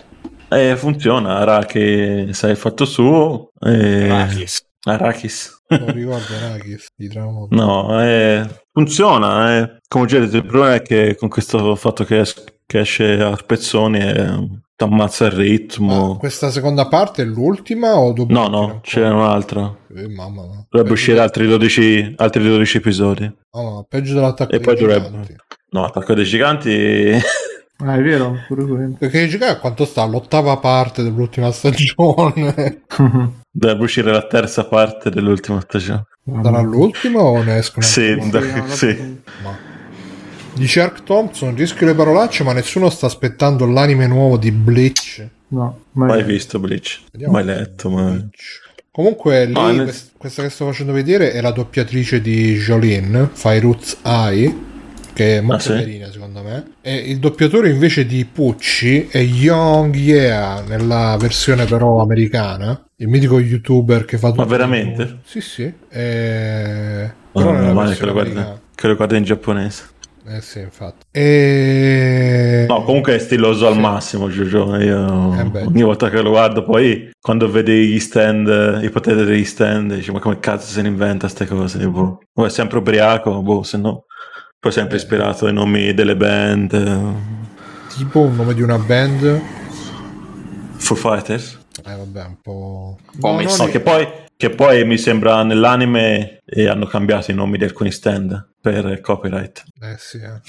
[SPEAKER 5] Eh, funziona, Araki sa il fatto suo. E...
[SPEAKER 2] Arrakis.
[SPEAKER 5] Arrakis.
[SPEAKER 1] non ricordo Arrakis di Tramonto.
[SPEAKER 5] No, eh, funziona. eh. Come già detto, il problema è che con questo fatto che, es- che esce a spezzoni eh, ti ammazza il ritmo.
[SPEAKER 1] Ma questa seconda parte è l'ultima o dopo?
[SPEAKER 5] No, no, c'è un'altra.
[SPEAKER 1] Eh, mamma mia.
[SPEAKER 5] Dovrebbe uscire altri 12, altri 12 episodi.
[SPEAKER 1] Mamma, peggio dell'attacco
[SPEAKER 5] E
[SPEAKER 1] dei
[SPEAKER 5] poi dovrebbe-
[SPEAKER 1] giganti.
[SPEAKER 5] No, Attacco dei Giganti.
[SPEAKER 4] Ah, è vero, pure quello.
[SPEAKER 1] Perché giganti a quanto sta? L'ottava parte dell'ultima stagione.
[SPEAKER 5] Dovrebbe uscire la terza parte dell'ultima stagione.
[SPEAKER 1] Sarà l'ultima o ne escono?
[SPEAKER 5] Sì, da- sì.
[SPEAKER 1] Ma- Dice Ark Thompson, rischio le parolacce, ma nessuno sta aspettando l'anime nuovo di Bleach.
[SPEAKER 4] No, mai,
[SPEAKER 5] Mai visto Bleach.
[SPEAKER 1] Vediamo.
[SPEAKER 5] Mai letto, ma...
[SPEAKER 1] Bleach. Comunque, lì, quest- questa che sto facendo vedere è la doppiatrice di Jolene, Fairuz Ai, che è molto
[SPEAKER 5] Ah, sì?
[SPEAKER 1] carina secondo me. E il doppiatore invece di Pucci è Young Yeah, nella versione però americana. Il mitico youtuber che fa tutto.
[SPEAKER 5] veramente?
[SPEAKER 1] Sì, sì. E...
[SPEAKER 5] No,
[SPEAKER 1] Però
[SPEAKER 5] no,
[SPEAKER 1] nella
[SPEAKER 5] male che lo guarda, che lo guarda in giapponese.
[SPEAKER 1] Eh sì, infatti. E...
[SPEAKER 5] No, comunque è stiloso al
[SPEAKER 1] Sì.
[SPEAKER 5] massimo, Giorgio. Io
[SPEAKER 1] Eh
[SPEAKER 5] ogni volta che lo guardo, poi quando vedi gli stand, i poteri degli stand, dici, ma come cazzo se ne inventa queste cose? Boh. O è sempre ubriaco, boh, se no. Poi sempre
[SPEAKER 1] Eh.
[SPEAKER 5] ispirato ai nomi delle band. eh,
[SPEAKER 1] Tipo un nome di una band.
[SPEAKER 5] Foo Fighters.
[SPEAKER 1] Eh vabbè, un po'... Non
[SPEAKER 5] No,
[SPEAKER 1] è-
[SPEAKER 5] che poi, che poi mi sembra nell'anime e hanno cambiato i nomi di alcuni stand per copyright.
[SPEAKER 1] Eh sì, eh.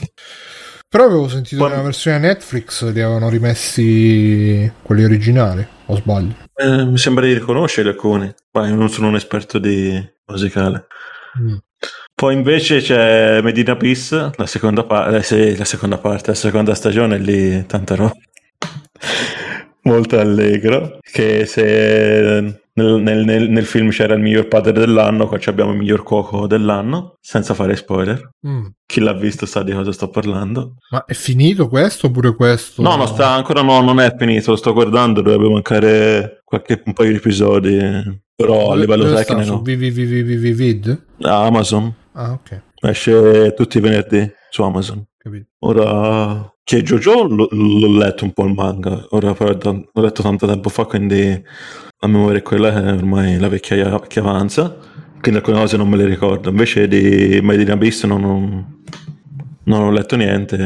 [SPEAKER 1] Però avevo sentito
[SPEAKER 5] Poi-
[SPEAKER 1] nella versione Netflix li avevano rimessi quelli originali, o sbaglio?
[SPEAKER 5] Eh, mi sembra di riconoscere alcuni, ma io non sono un esperto di musicale.
[SPEAKER 1] Mm.
[SPEAKER 5] Poi invece c'è Medina Peace, la eh, la seconda parte, la seconda stagione, lì tanta roba. Molto allegro. Che se nel, nel- nel- nel film c'era il miglior padre dell'anno, qua ci abbiamo il miglior cuoco dell'anno, senza fare spoiler.
[SPEAKER 1] Mm.
[SPEAKER 5] Chi l'ha visto sa di cosa sto parlando.
[SPEAKER 1] Ma è finito questo oppure questo?
[SPEAKER 5] No, no, sta, ancora no, non è finito, lo sto guardando, dovrebbe mancare qualche, un paio di episodi, però a livello tecnico.
[SPEAKER 1] Su VVVVVVid?
[SPEAKER 5] A Amazon,
[SPEAKER 1] Ah, ok,
[SPEAKER 5] esce tutti i venerdì su Amazon.
[SPEAKER 1] capito.
[SPEAKER 5] Ora, che Jojo l'ho, l'ho letto un po' il manga, ora però l'ho letto tanto tempo fa, quindi la memoria è quella è ormai la vecchiaia che avanza, quindi alcune cose non me le ricordo. Invece di Made in Abyss non, non, ho letto niente,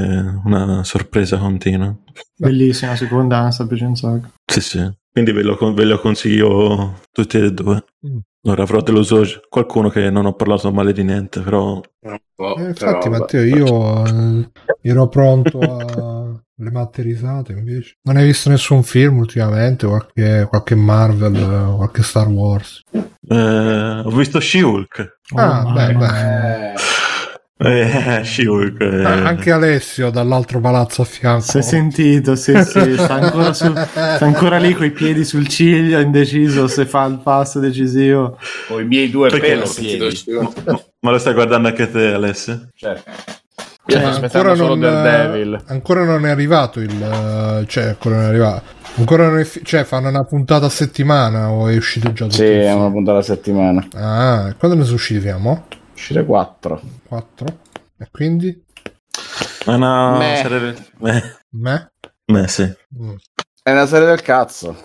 [SPEAKER 5] una sorpresa continua.
[SPEAKER 4] Bellissima, seconda, sta piacendo un sacco.
[SPEAKER 5] Sì, sì. Quindi ve lo, ve lo consiglio tutti e due.
[SPEAKER 1] Mm.
[SPEAKER 5] Ora avrò deluso qualcuno che non ho parlato male di niente, però
[SPEAKER 3] Oh,
[SPEAKER 1] Eh, infatti,
[SPEAKER 3] però,
[SPEAKER 1] Matteo, io eh, ero pronto a le matte risate invece. Non hai visto nessun film ultimamente? Qualche, qualche Marvel, qualche Star Wars?
[SPEAKER 5] eh, ho visto She-Hulk.
[SPEAKER 1] Ah,
[SPEAKER 4] Oh,
[SPEAKER 1] beh,
[SPEAKER 4] mamma
[SPEAKER 1] beh.
[SPEAKER 5] Eh, She-Hulk. eh.
[SPEAKER 1] Ah, anche Alessio dall'altro palazzo a fianco.
[SPEAKER 4] Si è sentito, sì, sì, sta ancora, sul- sta ancora lì con i piedi sul ciglio, indeciso se fa il passo decisivo.
[SPEAKER 2] Con i miei due
[SPEAKER 5] Perché
[SPEAKER 2] pelo piedi.
[SPEAKER 3] uscire-
[SPEAKER 5] Ma lo stai guardando anche te, Alessio?
[SPEAKER 2] Certo. Io
[SPEAKER 1] Cioè,
[SPEAKER 2] solo
[SPEAKER 1] non,
[SPEAKER 2] Daredevil.
[SPEAKER 1] ancora non è arrivato il eh, cioè ancora non è arrivato ancora non è fi- cioè fanno una puntata a settimana o è uscito già tutto
[SPEAKER 2] Sì, è una puntata alla settimana.
[SPEAKER 1] ah quando ne sono usciti?
[SPEAKER 2] Uscire 4.
[SPEAKER 1] 4 e quindi
[SPEAKER 5] È una
[SPEAKER 2] Meh.
[SPEAKER 5] serie... Eh,
[SPEAKER 1] me?
[SPEAKER 5] beh, sì.
[SPEAKER 1] Mm.
[SPEAKER 2] È una serie del cazzo.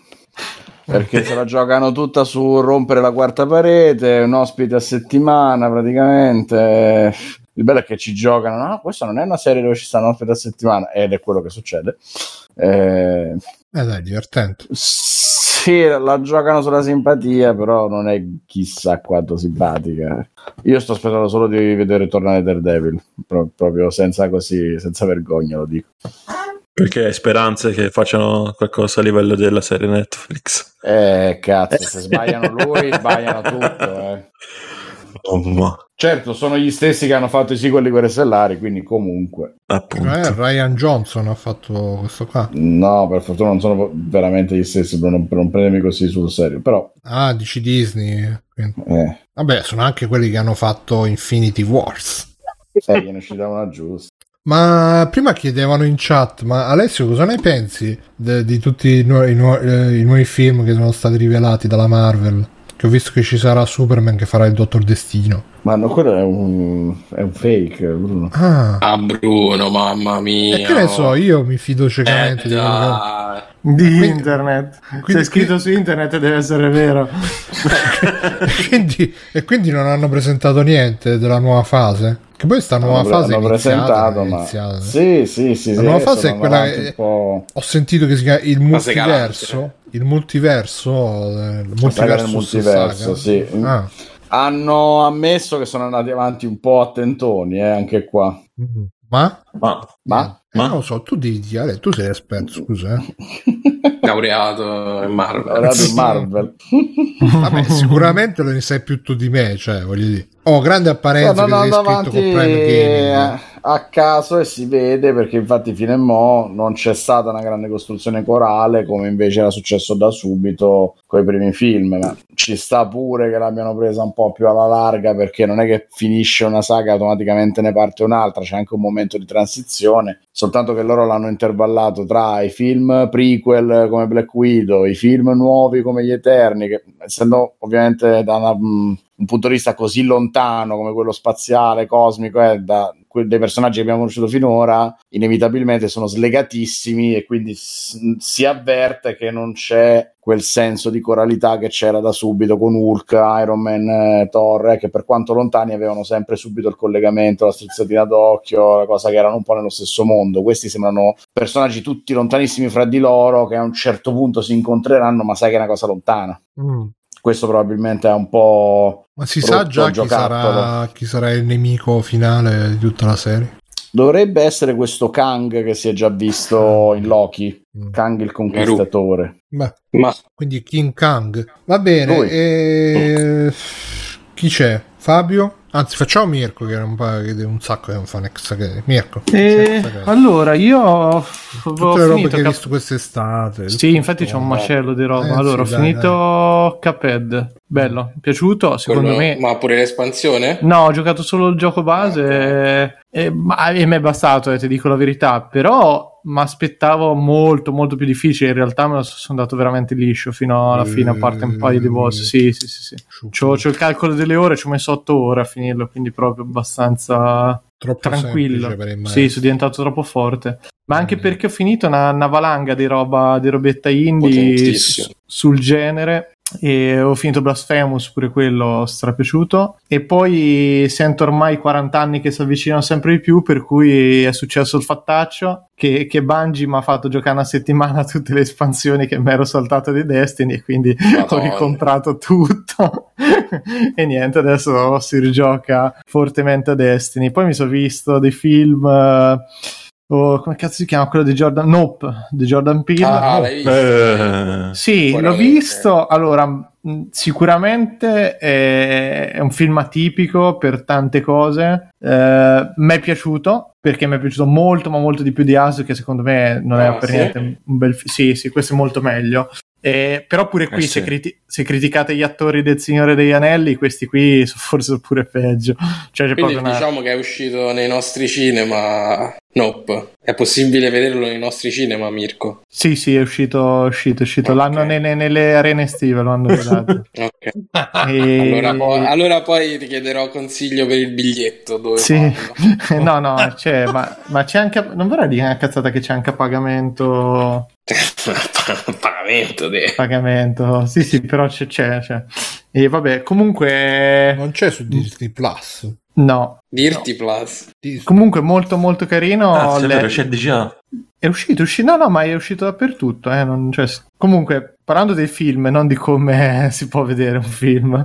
[SPEAKER 2] Perché se la giocano tutta su rompere la quarta parete, un ospite a settimana praticamente. Il bello è che ci giocano. No, questa non è una serie dove ci sta un ospite a settimana, ed è quello che succede. Eh,
[SPEAKER 1] eh dai divertente
[SPEAKER 2] sì, la giocano sulla simpatia, però non è chissà quanto simpatica. Io sto aspettando solo di vedere tornare Daredevil, pro- proprio senza così, senza vergogna lo dico.
[SPEAKER 5] Perché hai speranze che facciano qualcosa a livello della serie Netflix.
[SPEAKER 2] Eh, cazzo, se sbagliano lui, sbagliano tutto. Eh.
[SPEAKER 5] Oh, ma
[SPEAKER 2] Certo, sono gli stessi che hanno fatto i sequel di Guerre Stellari, quindi comunque.
[SPEAKER 5] appunto.
[SPEAKER 1] eh, Ryan Johnson ha fatto questo qua
[SPEAKER 2] No, per fortuna non sono veramente gli stessi, per non, per non prendermi così sul serio. Però,
[SPEAKER 1] ah dici Disney quindi-
[SPEAKER 2] eh,
[SPEAKER 1] vabbè sono anche quelli che hanno fatto Infinity Wars
[SPEAKER 2] eh, gliene è uscita una giusta.
[SPEAKER 1] Ma prima chiedevano in chat, ma Alessio cosa ne pensi de- di tutti i, nu- i nu- eh, i nuovi film che sono stati rivelati dalla Marvel? Che ho visto che ci sarà Superman che farà il Dottor Destino.
[SPEAKER 2] Ma no, quello è un, è un fake, Bruno.
[SPEAKER 1] Ah,
[SPEAKER 3] Ah, Bruno, mamma mia.
[SPEAKER 1] e che ne so, io mi fido
[SPEAKER 3] Eh,
[SPEAKER 1] ciecamente di quello.
[SPEAKER 4] Di
[SPEAKER 1] Quindi-
[SPEAKER 4] internet.
[SPEAKER 1] quindi-
[SPEAKER 4] C'è scritto su internet deve essere vero.
[SPEAKER 1] e, quindi, e quindi non hanno presentato niente della nuova fase. Che poi sta nuova
[SPEAKER 2] Hanno-
[SPEAKER 1] fase è
[SPEAKER 2] hanno presentato, ma
[SPEAKER 1] iniziata.
[SPEAKER 2] sì, sì, sì,
[SPEAKER 1] La
[SPEAKER 2] sì,
[SPEAKER 1] nuova
[SPEAKER 2] adesso
[SPEAKER 1] fase è quella che-
[SPEAKER 2] un po'
[SPEAKER 1] Ho sentito che si chiama il multiverso. Il multiverso. eh, Il
[SPEAKER 2] del
[SPEAKER 1] multiverso.
[SPEAKER 2] multiverso,
[SPEAKER 1] saga.
[SPEAKER 2] sì.
[SPEAKER 1] Ah.
[SPEAKER 2] Hanno ammesso che sono andati avanti un po' a tentoni, eh, anche qua.
[SPEAKER 1] Mhm. Ma?
[SPEAKER 5] Ma
[SPEAKER 2] Ma
[SPEAKER 1] non lo so, tu di, Ale, tu sei esperto, scusa. eh.
[SPEAKER 3] Laureato in Marvel.
[SPEAKER 2] Guardate il Marvel.
[SPEAKER 1] Vabbè, sicuramente lo ne sai più tu di me, cioè, voglio dire. Oh, grande apparenza
[SPEAKER 2] Stanno
[SPEAKER 1] che sei
[SPEAKER 2] andando
[SPEAKER 1] scritto con
[SPEAKER 2] avanti
[SPEAKER 1] Prime Gaming.
[SPEAKER 2] a caso e si vede perché infatti fino a mo non c'è stata una grande costruzione corale come invece era successo da subito con i primi film ma ci sta pure che l'abbiano presa un po' più alla larga perché non è che finisce una saga e automaticamente ne parte un'altra c'è anche un momento di transizione soltanto che loro l'hanno intervallato tra i film prequel come Black Widow i film nuovi come gli Eterni che essendo ovviamente da una, mm, un punto di vista così lontano come quello spaziale, cosmico, eh, da que- dei personaggi che abbiamo conosciuto finora, inevitabilmente sono slegatissimi e quindi s- si avverte che non c'è quel senso di coralità che c'era da subito con Hulk, Iron Man, eh, Thor, eh, che per quanto lontani avevano sempre subito il collegamento, la strizzatina d'occhio, la cosa che erano un po' nello stesso mondo. Questi sembrano personaggi tutti lontanissimi fra di loro che a un certo punto si incontreranno, ma sai che è una cosa lontana.
[SPEAKER 1] Mm.
[SPEAKER 2] Questo probabilmente è un po'
[SPEAKER 1] Ma si sa già chi sarà, chi sarà il nemico finale di tutta la serie?
[SPEAKER 2] Dovrebbe essere questo Kang che si è già visto in Loki,
[SPEAKER 1] Mm.
[SPEAKER 2] Kang il conquistatore.
[SPEAKER 1] Beh,
[SPEAKER 3] Ma
[SPEAKER 1] quindi King Kang. Va bene, e... chi c'è? Fabio? Anzi, facciamo Mirko che è un, po', che è un sacco che non fa next che Mirko.
[SPEAKER 4] E
[SPEAKER 1] Next-
[SPEAKER 4] allora, io ho,
[SPEAKER 1] Tutte
[SPEAKER 4] ho
[SPEAKER 1] le robe
[SPEAKER 4] finito.
[SPEAKER 1] che hai
[SPEAKER 4] Cap-
[SPEAKER 1] visto quest'estate.
[SPEAKER 4] Sì, infatti c'è un macello di roba.
[SPEAKER 1] Eh,
[SPEAKER 4] allora,
[SPEAKER 1] sì,
[SPEAKER 4] ho
[SPEAKER 1] dai,
[SPEAKER 4] finito Cuphead. Bello, mi è piaciuto. Secondo
[SPEAKER 3] quello-
[SPEAKER 4] me.
[SPEAKER 3] ma pure l'espansione?
[SPEAKER 4] No, ho giocato solo il gioco base e, e, ma- e mi è bastato, eh, ti dico la verità. Però mi aspettavo molto, molto più difficile. In realtà me lo so- sono andato veramente liscio fino alla fine, a parte un paio di boss. Sì, sì, sì. sì. C'ho, c'ho il calcolo delle ore, ci ho messo 8 ore a finirlo, quindi proprio abbastanza
[SPEAKER 1] Troppo
[SPEAKER 4] tranquillo. Sì, sono diventato troppo forte. Ma anche
[SPEAKER 1] Mm.
[SPEAKER 4] perché ho finito una, una valanga di roba di robetta indie sul genere. E ho finito Blasphemous, pure quello strapiaciuto. E poi sento ormai 40 anni che si avvicinano sempre di più, per cui è successo il fattaccio che, che Bungie mi ha fatto giocare una settimana tutte le espansioni che mi ero saltato di Destiny e quindi ho
[SPEAKER 3] Madonna.
[SPEAKER 4] ricomprato tutto. e niente, adesso si rigioca fortemente a Destiny. Poi mi sono visto dei film... eh, oh, come cazzo si chiama quello di Jordan? Nope, di Jordan Peele.
[SPEAKER 3] Ah, l'hai visto?
[SPEAKER 5] Eh,
[SPEAKER 4] Sì, l'ho visto. Allora, sicuramente è, è un film atipico per tante cose. Eh, mi è piaciuto perché mi è piaciuto molto, ma molto di più di Asu, che secondo me non è
[SPEAKER 3] Ah,
[SPEAKER 4] per
[SPEAKER 3] sì?
[SPEAKER 4] niente un bel film. Sì, sì, questo è molto meglio. Eh, però pure qui,
[SPEAKER 5] Eh,
[SPEAKER 4] se,
[SPEAKER 5] sì.
[SPEAKER 4] criti- se criticate gli attori del Signore degli Anelli, questi qui sono forse pure peggio. Cioè, c'è
[SPEAKER 3] Quindi
[SPEAKER 4] una...
[SPEAKER 3] diciamo che è uscito nei nostri cinema. Nope. È possibile vederlo nei nostri cinema, Mirko.
[SPEAKER 4] Sì, sì, è uscito, è uscito, è uscito.
[SPEAKER 3] Ok.
[SPEAKER 4] L'hanno nelle, nelle arene estive, lo hanno.
[SPEAKER 3] Ok.
[SPEAKER 4] E-
[SPEAKER 3] Allora, poi, allora poi ti chiederò consiglio per il biglietto. Dove
[SPEAKER 4] Sì, no, no, c'è, ma, ma c'è anche, non vorrei dire una cazzata che c'è anche a pagamento,
[SPEAKER 3] Pagamento. de-
[SPEAKER 4] pagamento, sì, sì, però c'è, c'è, c'è. E vabbè, comunque,
[SPEAKER 1] Non c'è su Disney Plus.
[SPEAKER 4] no,
[SPEAKER 3] Dirti Plus.
[SPEAKER 1] Dis-
[SPEAKER 4] comunque molto molto carino.
[SPEAKER 5] ah,
[SPEAKER 4] le-
[SPEAKER 5] vero, c'è già.
[SPEAKER 4] È uscito, è uscito, no, no, ma è uscito dappertutto. Eh, non- cioè, comunque, parlando dei film, non di come si può vedere un film,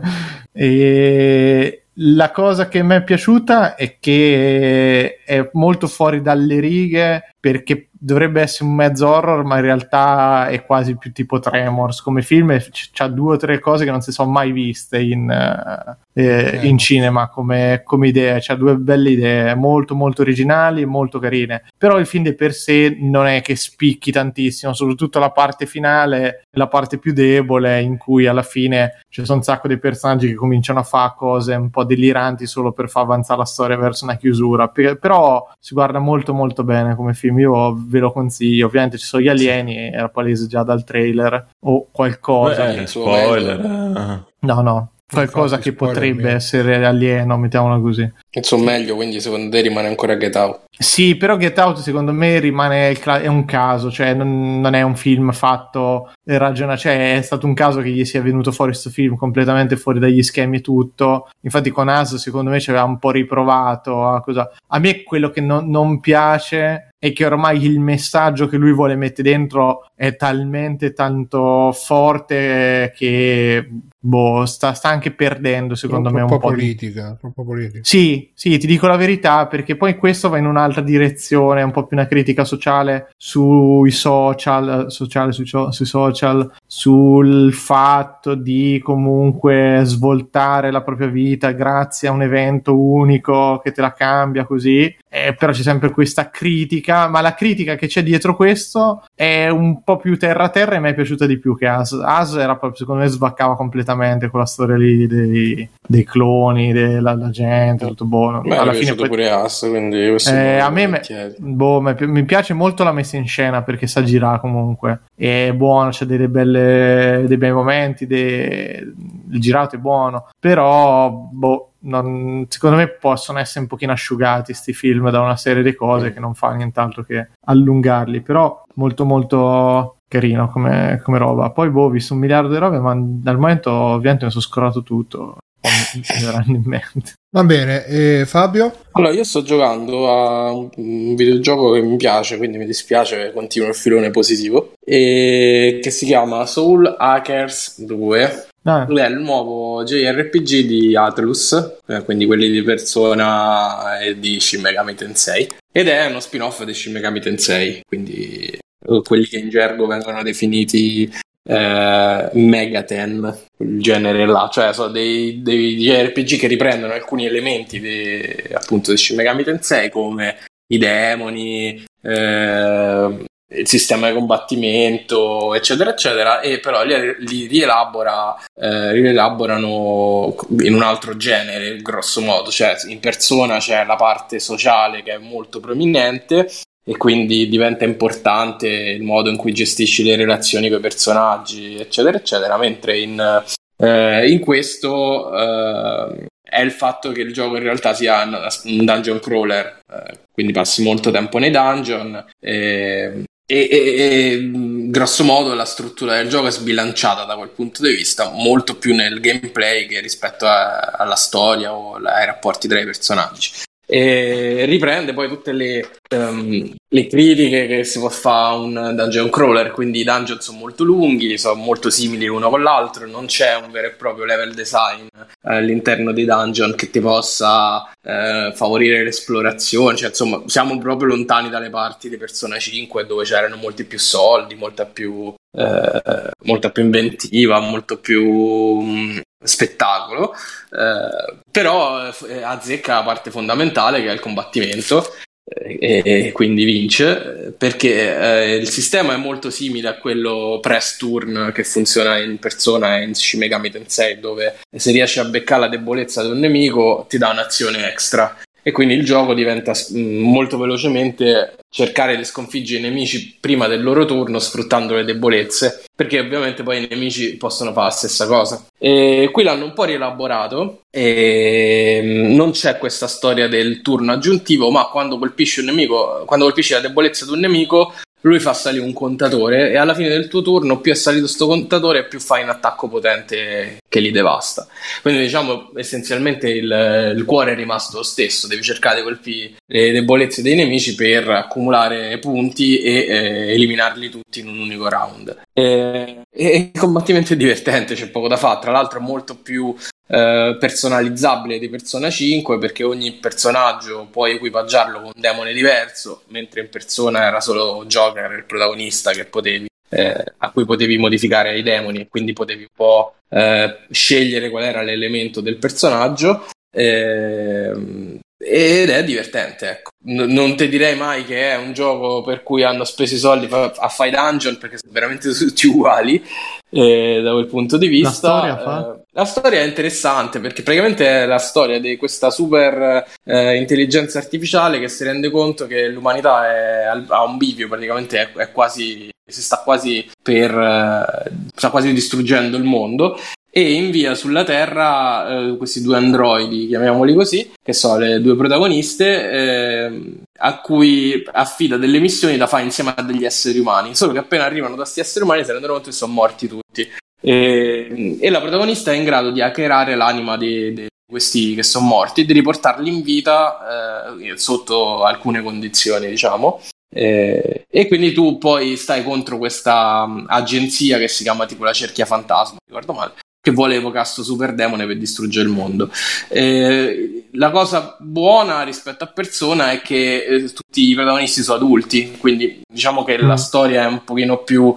[SPEAKER 4] e la cosa che mi è piaciuta è che è molto fuori dalle righe perché dovrebbe essere un mezzo horror, ma in realtà è quasi più tipo Tremors come film. e c- C'ha due o tre cose che non si sono mai viste in, eh, eh, in cinema come, come idee. C'ha due belle idee, molto, molto originali e molto carine. Però il film di per sé non è che spicchi tantissimo, soprattutto la parte finale, la parte più debole, in cui alla fine ci sono un sacco di personaggi che cominciano a fare cose un po' deliranti solo per far avanzare la storia verso una chiusura. Per- però però si guarda molto molto bene come film, io ve lo consiglio, ovviamente ci sono gli alieni, era palese già dal trailer o qualcosa.
[SPEAKER 5] Beh, spoiler.
[SPEAKER 4] No, no, qualcosa che potrebbe essere alieno, mettiamola così.
[SPEAKER 3] Insomma, meglio, quindi secondo te rimane ancora Get Out.
[SPEAKER 4] Sì, però Get Out secondo me rimane il cla- è un caso, cioè non, non è un film fatto e ragiona, cioè è stato un caso che gli sia venuto fuori questo film completamente fuori dagli schemi e tutto. Infatti con As secondo me ci aveva un po' riprovato a cosa. A me quello che non, non piace è che ormai il messaggio che lui vuole mettere dentro è talmente tanto forte che boh, sta, sta anche perdendo secondo me un
[SPEAKER 1] troppo
[SPEAKER 4] po' di
[SPEAKER 1] politica, troppo politica.
[SPEAKER 4] sì, sì, ti dico la verità perché poi questo va in un'altra direzione, un po' più una critica sociale sui social, sociale sui, sui social, sul fatto di comunque svoltare la propria vita grazie a un evento unico che te la cambia così. Eh, però c'è sempre questa critica, ma la critica che c'è dietro questo è un po' più terra a terra e mi è piaciuta di più che As. As era proprio, secondo me, svaccava completamente con la storia lì dei, dei cloni, della la gente, tutto buono.
[SPEAKER 3] Beh,
[SPEAKER 4] Alla fine poi-
[SPEAKER 3] pure As, quindi
[SPEAKER 4] eh, a me me- boh, mi, pi- mi piace molto la messa in scena perché sa girare comunque. È buono, c'è delle belle, dei bei momenti de- il girato è buono. Però boh, non- secondo me possono essere un pochino asciugati sti film da una serie di cose che non fa nient'altro che allungarli. Però molto molto carino come, come roba poi boh ho visto un miliardo di robe ma dal momento ovviamente mi sono scorato tutto mi verranno in mente
[SPEAKER 1] Va bene, e Fabio?
[SPEAKER 3] Allora, io sto giocando a un videogioco che mi piace, quindi mi dispiace continuo il filone positivo, e che si chiama Soul Hackers 2.
[SPEAKER 4] Ah,
[SPEAKER 3] È il nuovo JRPG di Atlus, eh, quindi quelli di Persona e di Shin Megami Tensei, ed è uno spin-off di Shin Megami Tensei, quindi quelli che in gergo vengono definiti eh, Megaten, il genere là, cioè sono dei, dei JRPG che riprendono alcuni elementi de- appunto di Shin Megami Tensei come i demoni, eh, il sistema di combattimento, eccetera, eccetera, e però li, li rielabora, eh, rielaborano in un altro genere, grosso modo, cioè in persona c'è la parte sociale che è molto prominente e quindi diventa importante il modo in cui gestisci le relazioni con i personaggi, eccetera, eccetera, mentre in, eh, in questo eh, è il fatto che il gioco in realtà sia un dungeon crawler, eh, quindi passi molto tempo nei dungeon eh, e, e- e, grosso modo la struttura del gioco è sbilanciata da quel punto di vista, molto più nel gameplay che rispetto a- alla storia o la- ai rapporti tra i personaggi. E riprende poi tutte le, ehm, le critiche che si può fare a un dungeon crawler, quindi i dungeon sono molto lunghi, sono molto simili l'uno con l'altro, non c'è un vero e proprio level design eh, all'interno dei dungeon che ti possa eh, favorire l'esplorazione, cioè insomma siamo proprio lontani dalle parti di Persona 5 dove c'erano molti più soldi, molta più, eh, molta più inventiva, molto più mh, spettacolo, eh, però eh, azzecca la parte fondamentale che è il combattimento eh, e quindi vince perché eh, il sistema è molto simile a quello press turn che funziona in persona e in Shin Megami Tensei dove se riesci a beccare la debolezza di un nemico ti dà un'azione extra e quindi il gioco diventa mh, molto velocemente cercare di sconfiggere i nemici prima del loro turno sfruttando le debolezze perché ovviamente poi i nemici possono fare la stessa cosa. E qui l'hanno un po' rielaborato e mh, non c'è questa storia del turno aggiuntivo ma quando colpisci un nemico quando colpisci la debolezza di un nemico lui fa salire un contatore e alla fine del tuo turno più è salito sto contatore più fai un attacco potente che li devasta. Quindi diciamo essenzialmente il, il cuore è rimasto lo stesso. Devi cercare di colpire le debolezze dei nemici per accumulare punti e eh, eliminarli tutti in un unico round. E, e il combattimento è divertente c'è poco da fare. Tra l'altro è molto più eh, personalizzabile di Persona 5 perché ogni personaggio puoi equipaggiarlo con un demone diverso mentre in Persona era solo Joker il protagonista che potevi eh, a cui potevi modificare i demoni e quindi potevi un po' eh, scegliere qual era l'elemento del personaggio. Ehm, ed è divertente, ecco. N- non ti direi mai che è un gioco per cui hanno speso i soldi fa- a fai dungeon perché sono veramente tutti uguali eh, da quel punto di vista.
[SPEAKER 4] La storia, fa?
[SPEAKER 3] Eh, la storia è interessante perché praticamente è la storia di questa super eh, intelligenza artificiale che si rende conto che l'umanità è al- a un bivio, praticamente è, è quasi si sta quasi per eh, sta quasi distruggendo il mondo e invia sulla Terra eh, questi due androidi, chiamiamoli così, che sono le due protagoniste, eh, a cui affida delle missioni da fare insieme a degli esseri umani. Solo che appena arrivano da questi esseri umani si rendono conto che sono morti tutti. E, e la protagonista è in grado di hackerare l'anima di, questi che sono morti e di riportarli in vita eh, sotto alcune condizioni, diciamo. Eh, e quindi tu poi stai contro questa um, agenzia che si chiama tipo la cerchia fantasma, ricordo male, che vuole evocare questo super demone per distruggere il mondo. Eh, la cosa buona rispetto a Persona è che eh, tutti i protagonisti sono adulti, quindi diciamo che
[SPEAKER 4] Mm.
[SPEAKER 3] la storia è un pochino più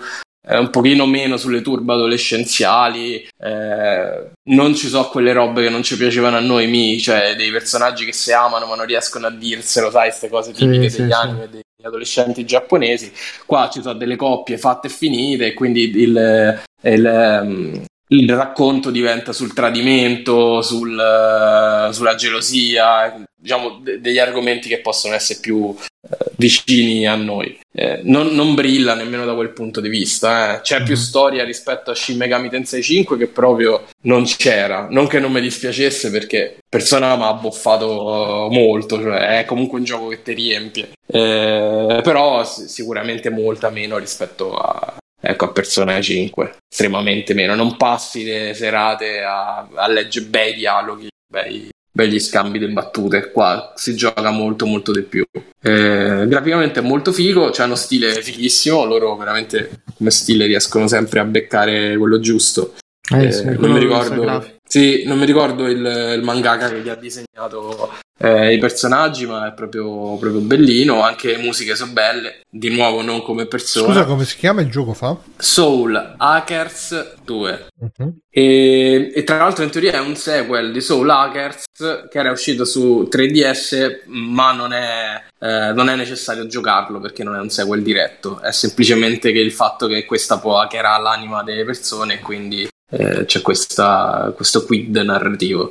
[SPEAKER 3] un pochino meno sulle turbe adolescenziali, eh, non ci sono quelle robe che non ci piacevano a noi, mi, cioè dei personaggi che si amano ma non riescono a dirselo, sai, queste cose
[SPEAKER 4] Sì,
[SPEAKER 3] tipiche
[SPEAKER 4] sì,
[SPEAKER 3] degli
[SPEAKER 4] sì.
[SPEAKER 3] anime degli adolescenti giapponesi. Qua ci sono delle coppie fatte e finite, quindi il, il, ehm, il racconto diventa sul tradimento, sul, eh, sulla gelosia, diciamo de- degli argomenti che possono essere più eh, vicini a noi. Eh, non, non brilla nemmeno da quel punto di vista. eh. C'è più
[SPEAKER 4] Mhm.
[SPEAKER 3] storia rispetto a Shin Megami Tensei 5 che proprio non c'era. Non che non mi dispiacesse perché Persona mi ha boffato molto, cioè è comunque un gioco che ti riempie. Eh, però sicuramente molta meno rispetto a, ecco, a Persona 5. Estremamente meno. Non passi le serate a, a leggere bei dialoghi, bei, begli scambi di battute. Qua si gioca molto molto di più. Eh, graficamente è molto figo, c'è uno stile fighissimo, loro veramente come stile riescono sempre a beccare quello giusto.
[SPEAKER 4] Eh,
[SPEAKER 3] Eh, non mi ricordo. Sì, non mi ricordo il, il mangaka che gli ha disegnato eh, i personaggi, ma è proprio, proprio bellino. Anche le musiche sono belle. Di nuovo, non come persona.
[SPEAKER 1] Scusa, come si chiama il gioco fa?
[SPEAKER 3] Soul Hackers 2.
[SPEAKER 1] Mhm.
[SPEAKER 3] E, e tra l'altro in teoria è un sequel di Soul Hackers che era uscito su 3DS, ma non è, eh, non è necessario giocarlo perché non è un sequel diretto, è semplicemente che il fatto che questa può hackerare l'anima delle persone e quindi eh, c'è questa- questo quid narrativo.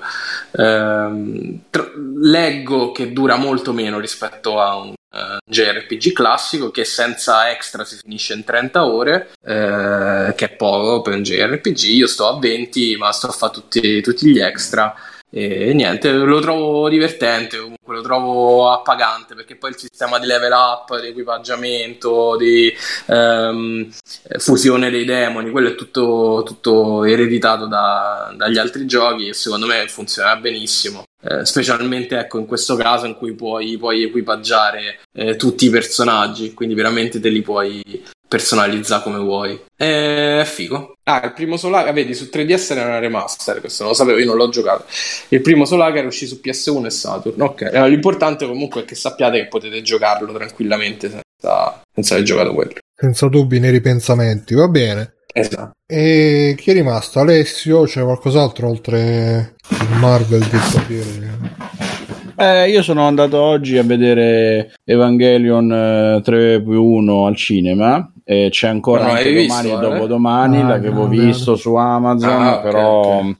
[SPEAKER 3] Ehm, tr- leggo che dura molto meno rispetto a un eh, JRPG classico che senza extra si finisce in 30 ore, eh, che è poco per un JRPG. Io sto a 20, ma sto a fare tutti, tutti gli extra. E niente, lo trovo divertente, comunque lo trovo appagante perché poi il sistema di level up, di equipaggiamento, di ehm, fusione dei demoni, quello è tutto, tutto ereditato da- dagli altri giochi e secondo me funziona benissimo. Eh, specialmente ecco in questo caso in cui puoi, puoi equipaggiare eh, tutti i personaggi, quindi veramente te li puoi personalizzare come vuoi. È figo. Ah, il primo Solar, vedi, su 3DS era una remaster, questo non lo sapevo, io non l'ho giocato. Il primo Solar era uscito su PS1 e Saturn. Ok, Eh, l'importante comunque è che sappiate che potete giocarlo tranquillamente senza, senza aver giocato quello.
[SPEAKER 1] Senza dubbi nei ripensamenti, va bene.
[SPEAKER 3] Esatto.
[SPEAKER 1] E chi è rimasto? Alessio? C'è qualcos'altro oltre il Marvel di sapere?
[SPEAKER 2] Eh, io sono andato oggi a vedere Evangelion eh, 3 più 1 al cinema e c'è ancora
[SPEAKER 3] Non
[SPEAKER 2] anche domani
[SPEAKER 3] visto,
[SPEAKER 2] e
[SPEAKER 3] eh?
[SPEAKER 2] dopodomani,
[SPEAKER 4] Ah,
[SPEAKER 2] l'avevo
[SPEAKER 4] no,
[SPEAKER 2] visto su Amazon,
[SPEAKER 3] Ah,
[SPEAKER 2] però
[SPEAKER 3] ok.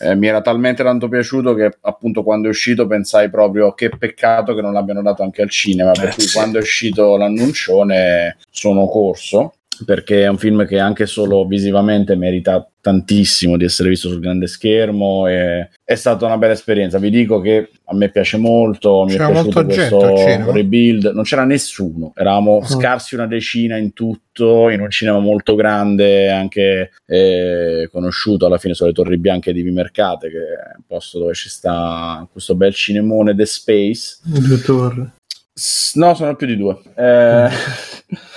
[SPEAKER 2] eh, mi era talmente tanto piaciuto che appunto quando è uscito pensai proprio che peccato che non l'abbiano dato anche al cinema, per
[SPEAKER 3] Eh,
[SPEAKER 2] cui
[SPEAKER 3] sì.
[SPEAKER 2] quando è uscito l'annuncione sono corso perché è un film che anche solo visivamente merita tantissimo di essere visto sul grande schermo e è stata una bella esperienza. Vi dico che a me piace molto, mi
[SPEAKER 1] C'era
[SPEAKER 2] è piaciuto questo rebuild, non c'era nessuno, eravamo
[SPEAKER 1] Ah.
[SPEAKER 2] scarsi una decina in tutto, in un cinema molto grande, anche eh, conosciuto alla fine sulle Torri Bianche di Vimercate, che è un posto dove ci sta questo bel cinemone The Space.
[SPEAKER 4] Due torri.
[SPEAKER 2] S- No, sono più di due. Eh,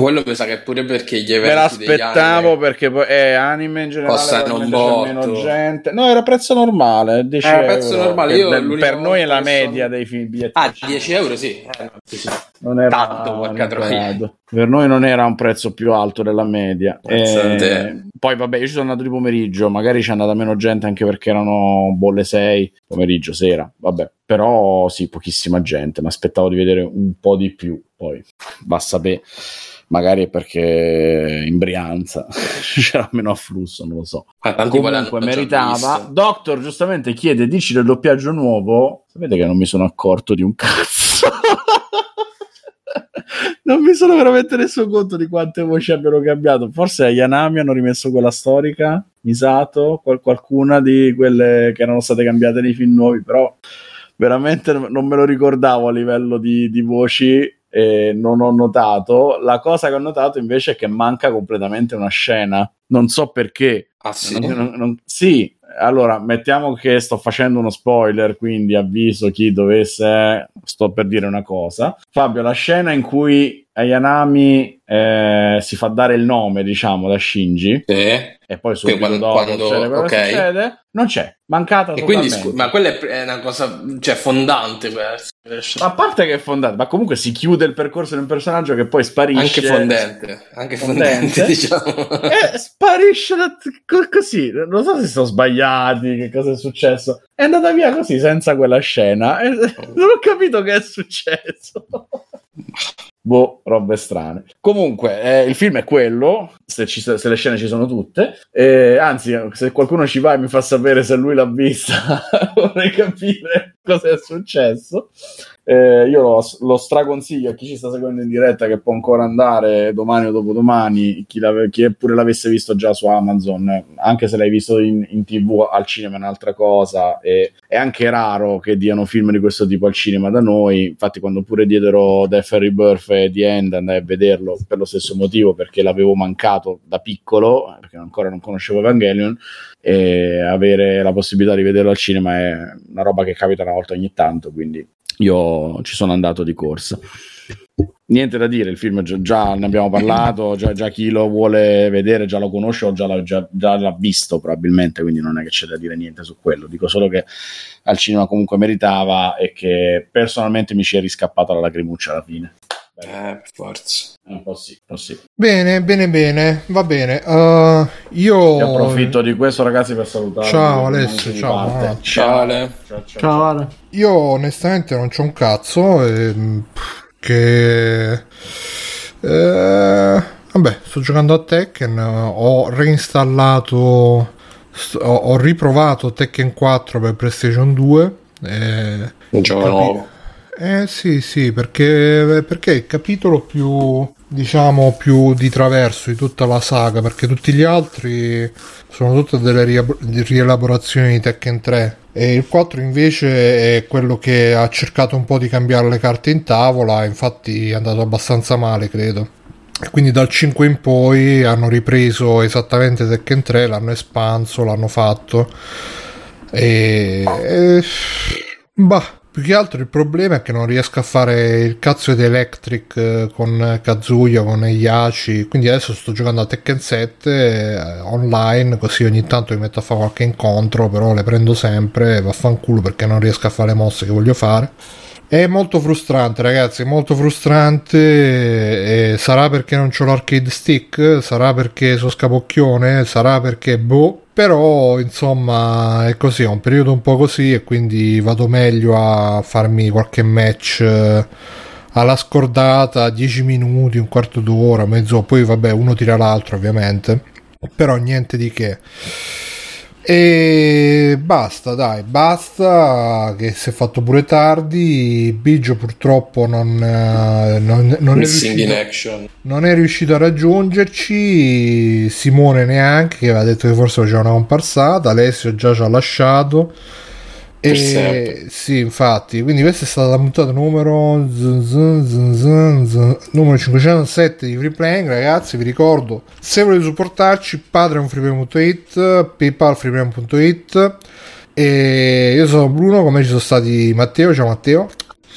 [SPEAKER 3] quello mi sa che pure perché gli eventi
[SPEAKER 2] Me l'aspettavo
[SPEAKER 3] anime...
[SPEAKER 2] perché poi eh, anime in generale
[SPEAKER 3] costano un botto.
[SPEAKER 2] meno gente. No, era prezzo normale. 10
[SPEAKER 3] Eh, prezzo
[SPEAKER 2] euro.
[SPEAKER 3] normale,
[SPEAKER 2] Per-
[SPEAKER 3] io
[SPEAKER 2] per,
[SPEAKER 3] l'unica
[SPEAKER 2] noi è la media
[SPEAKER 3] sono-
[SPEAKER 2] dei film biglietti.
[SPEAKER 3] Ah, 10 euro sì. Eh, sì, sì.
[SPEAKER 2] non era
[SPEAKER 3] tanto, porca troia.
[SPEAKER 2] Per noi non era un prezzo più alto della media.
[SPEAKER 3] Pensate.
[SPEAKER 2] Eh, poi vabbè, io ci sono andato di pomeriggio, magari c'è andata meno gente anche perché erano bolle 6, pomeriggio, sera, vabbè. Però sì, pochissima gente, mi aspettavo di vedere un po' di più, poi va a sapere. Magari è perché in Brianza c'era meno afflusso, non lo so.
[SPEAKER 3] L'hanno
[SPEAKER 2] Comunque meritava. Doctor giustamente chiede: Dici del doppiaggio nuovo? Sapete che non mi sono accorto di un cazzo. non mi sono veramente reso conto di quante voci abbiano cambiato. Forse a Yanami hanno rimesso quella storica, Misato, qual- qualcuna di quelle che erano state cambiate nei film nuovi, però veramente non me lo ricordavo a livello di, di voci e non ho notato. La cosa che ho notato invece è che manca completamente una scena. Non so perché.
[SPEAKER 3] Ah sì?
[SPEAKER 2] Non- non- non- sì, allora mettiamo che sto facendo uno spoiler, quindi avviso chi dovesse. Sto per dire una cosa. Fabio, la scena in cui Ayanami eh, si fa dare il nome, diciamo, da Shinji,
[SPEAKER 3] Sì.
[SPEAKER 2] e poi subito
[SPEAKER 3] quando-
[SPEAKER 2] dopo
[SPEAKER 3] quando-
[SPEAKER 2] succede quello che
[SPEAKER 3] ok.
[SPEAKER 2] succede, non c'è, mancata
[SPEAKER 3] E quindi,
[SPEAKER 2] totalmente.
[SPEAKER 3] scu- ma quella è, una cosa, cioè, fondante questa.
[SPEAKER 2] A parte che è fondata, ma comunque si chiude il percorso di un personaggio che poi sparisce.
[SPEAKER 3] Anche fondente, anche fondente,
[SPEAKER 2] Fondente.
[SPEAKER 3] diciamo.
[SPEAKER 2] Eh, sparisce così. Non so se sono sbagliati, che cosa è successo. È andata via così senza quella scena. e non ho capito che è successo. Boh, robe strane. Comunque, eh, il film è quello. Se, ci- se le scene ci sono tutte, Eh, anzi, se qualcuno ci va e mi fa sapere se lui l'ha vista, vorrei capire cosa è successo. Eh, io lo, lo straconsiglio a chi ci sta seguendo in diretta che può ancora andare domani o dopodomani, chi, chi pure l'avesse visto già su Amazon, anche se l'hai visto in, in tv al cinema è un'altra cosa e è anche raro che diano film di questo tipo al cinema da noi, infatti quando pure diedero Death and Rebirth e The End andai a vederlo per lo stesso motivo perché l'avevo mancato da piccolo, perché ancora non conoscevo Evangelion e avere la possibilità di vederlo al cinema è una roba che capita una volta ogni tanto, quindi io ci sono andato di corsa. Niente da dire, il film già, già ne abbiamo parlato, già, già chi lo vuole vedere già lo conosce o già l'ha, già- l'ha visto probabilmente, quindi non è che c'è da dire niente su quello. Dico solo che al cinema comunque meritava e che personalmente mi ci è riscappata la lacrimuccia alla fine.
[SPEAKER 3] Eh, forza.
[SPEAKER 2] Un po' sì, un po' sì.
[SPEAKER 1] Bene, bene, bene, va bene. Uh, io
[SPEAKER 2] Io approfitto di questo ragazzi per salutare.
[SPEAKER 1] Ciao, Alessio, ciao, buonanotte.
[SPEAKER 3] Ciao, Ale.
[SPEAKER 2] ciao, ciao.
[SPEAKER 4] Ciao Ale.
[SPEAKER 1] Io onestamente non c'ho un cazzo ehm, che... eh, vabbè, sto giocando a Tekken, ho reinstallato, st- ho, ho riprovato Tekken 4 per PlayStation 2. eh,
[SPEAKER 3] Un gioco
[SPEAKER 1] capi-
[SPEAKER 3] nuovo.
[SPEAKER 1] Eh sì, sì, perché, perché è il capitolo più, diciamo, più di traverso di tutta la saga, perché tutti gli altri sono tutte delle rielaborazioni di Tekken 3 e il 4 invece è quello che ha cercato un po' di cambiare le carte in tavola, infatti è andato abbastanza male, credo. E quindi dal 5 in poi hanno ripreso esattamente Tekken 3, l'hanno espanso, l'hanno fatto e... e- Bah, più che altro il problema è che non riesco a fare il cazzo di Electric eh, con Kazuya, con Yachi, quindi adesso sto giocando a Tekken 7 eh, online, così ogni tanto mi metto a fare qualche incontro, però le prendo sempre vaffanculo perché non riesco a fare le mosse che voglio fare. È molto frustrante, ragazzi, molto frustrante. e sarà perché non ho l'arcade stick, sarà perché sono scapocchione, sarà perché boh. Però, insomma, è così, è un periodo un po' così e quindi vado meglio a farmi qualche match eh, alla scordata, 10 minuti, un quarto d'ora, mezzo, poi vabbè, uno tira l'altro, ovviamente. Però niente di che. E basta, dai, basta. Che si è fatto pure tardi. Biggio purtroppo non, eh, non, non è riuscito, non è riuscito a raggiungerci. Simone neanche, che aveva detto che forse faceva una comparsata. Alessio già ci ha lasciato. E sì, infatti, quindi questa è stata la puntata numero, zun, zun, zun, numero 507 di Free Playing, ragazzi. Vi ricordo, se volete supportarci, patreonfreeplay.it, paypalfreeplay.it. E io sono Bruno, come ci sono stati Matteo, ciao Matteo,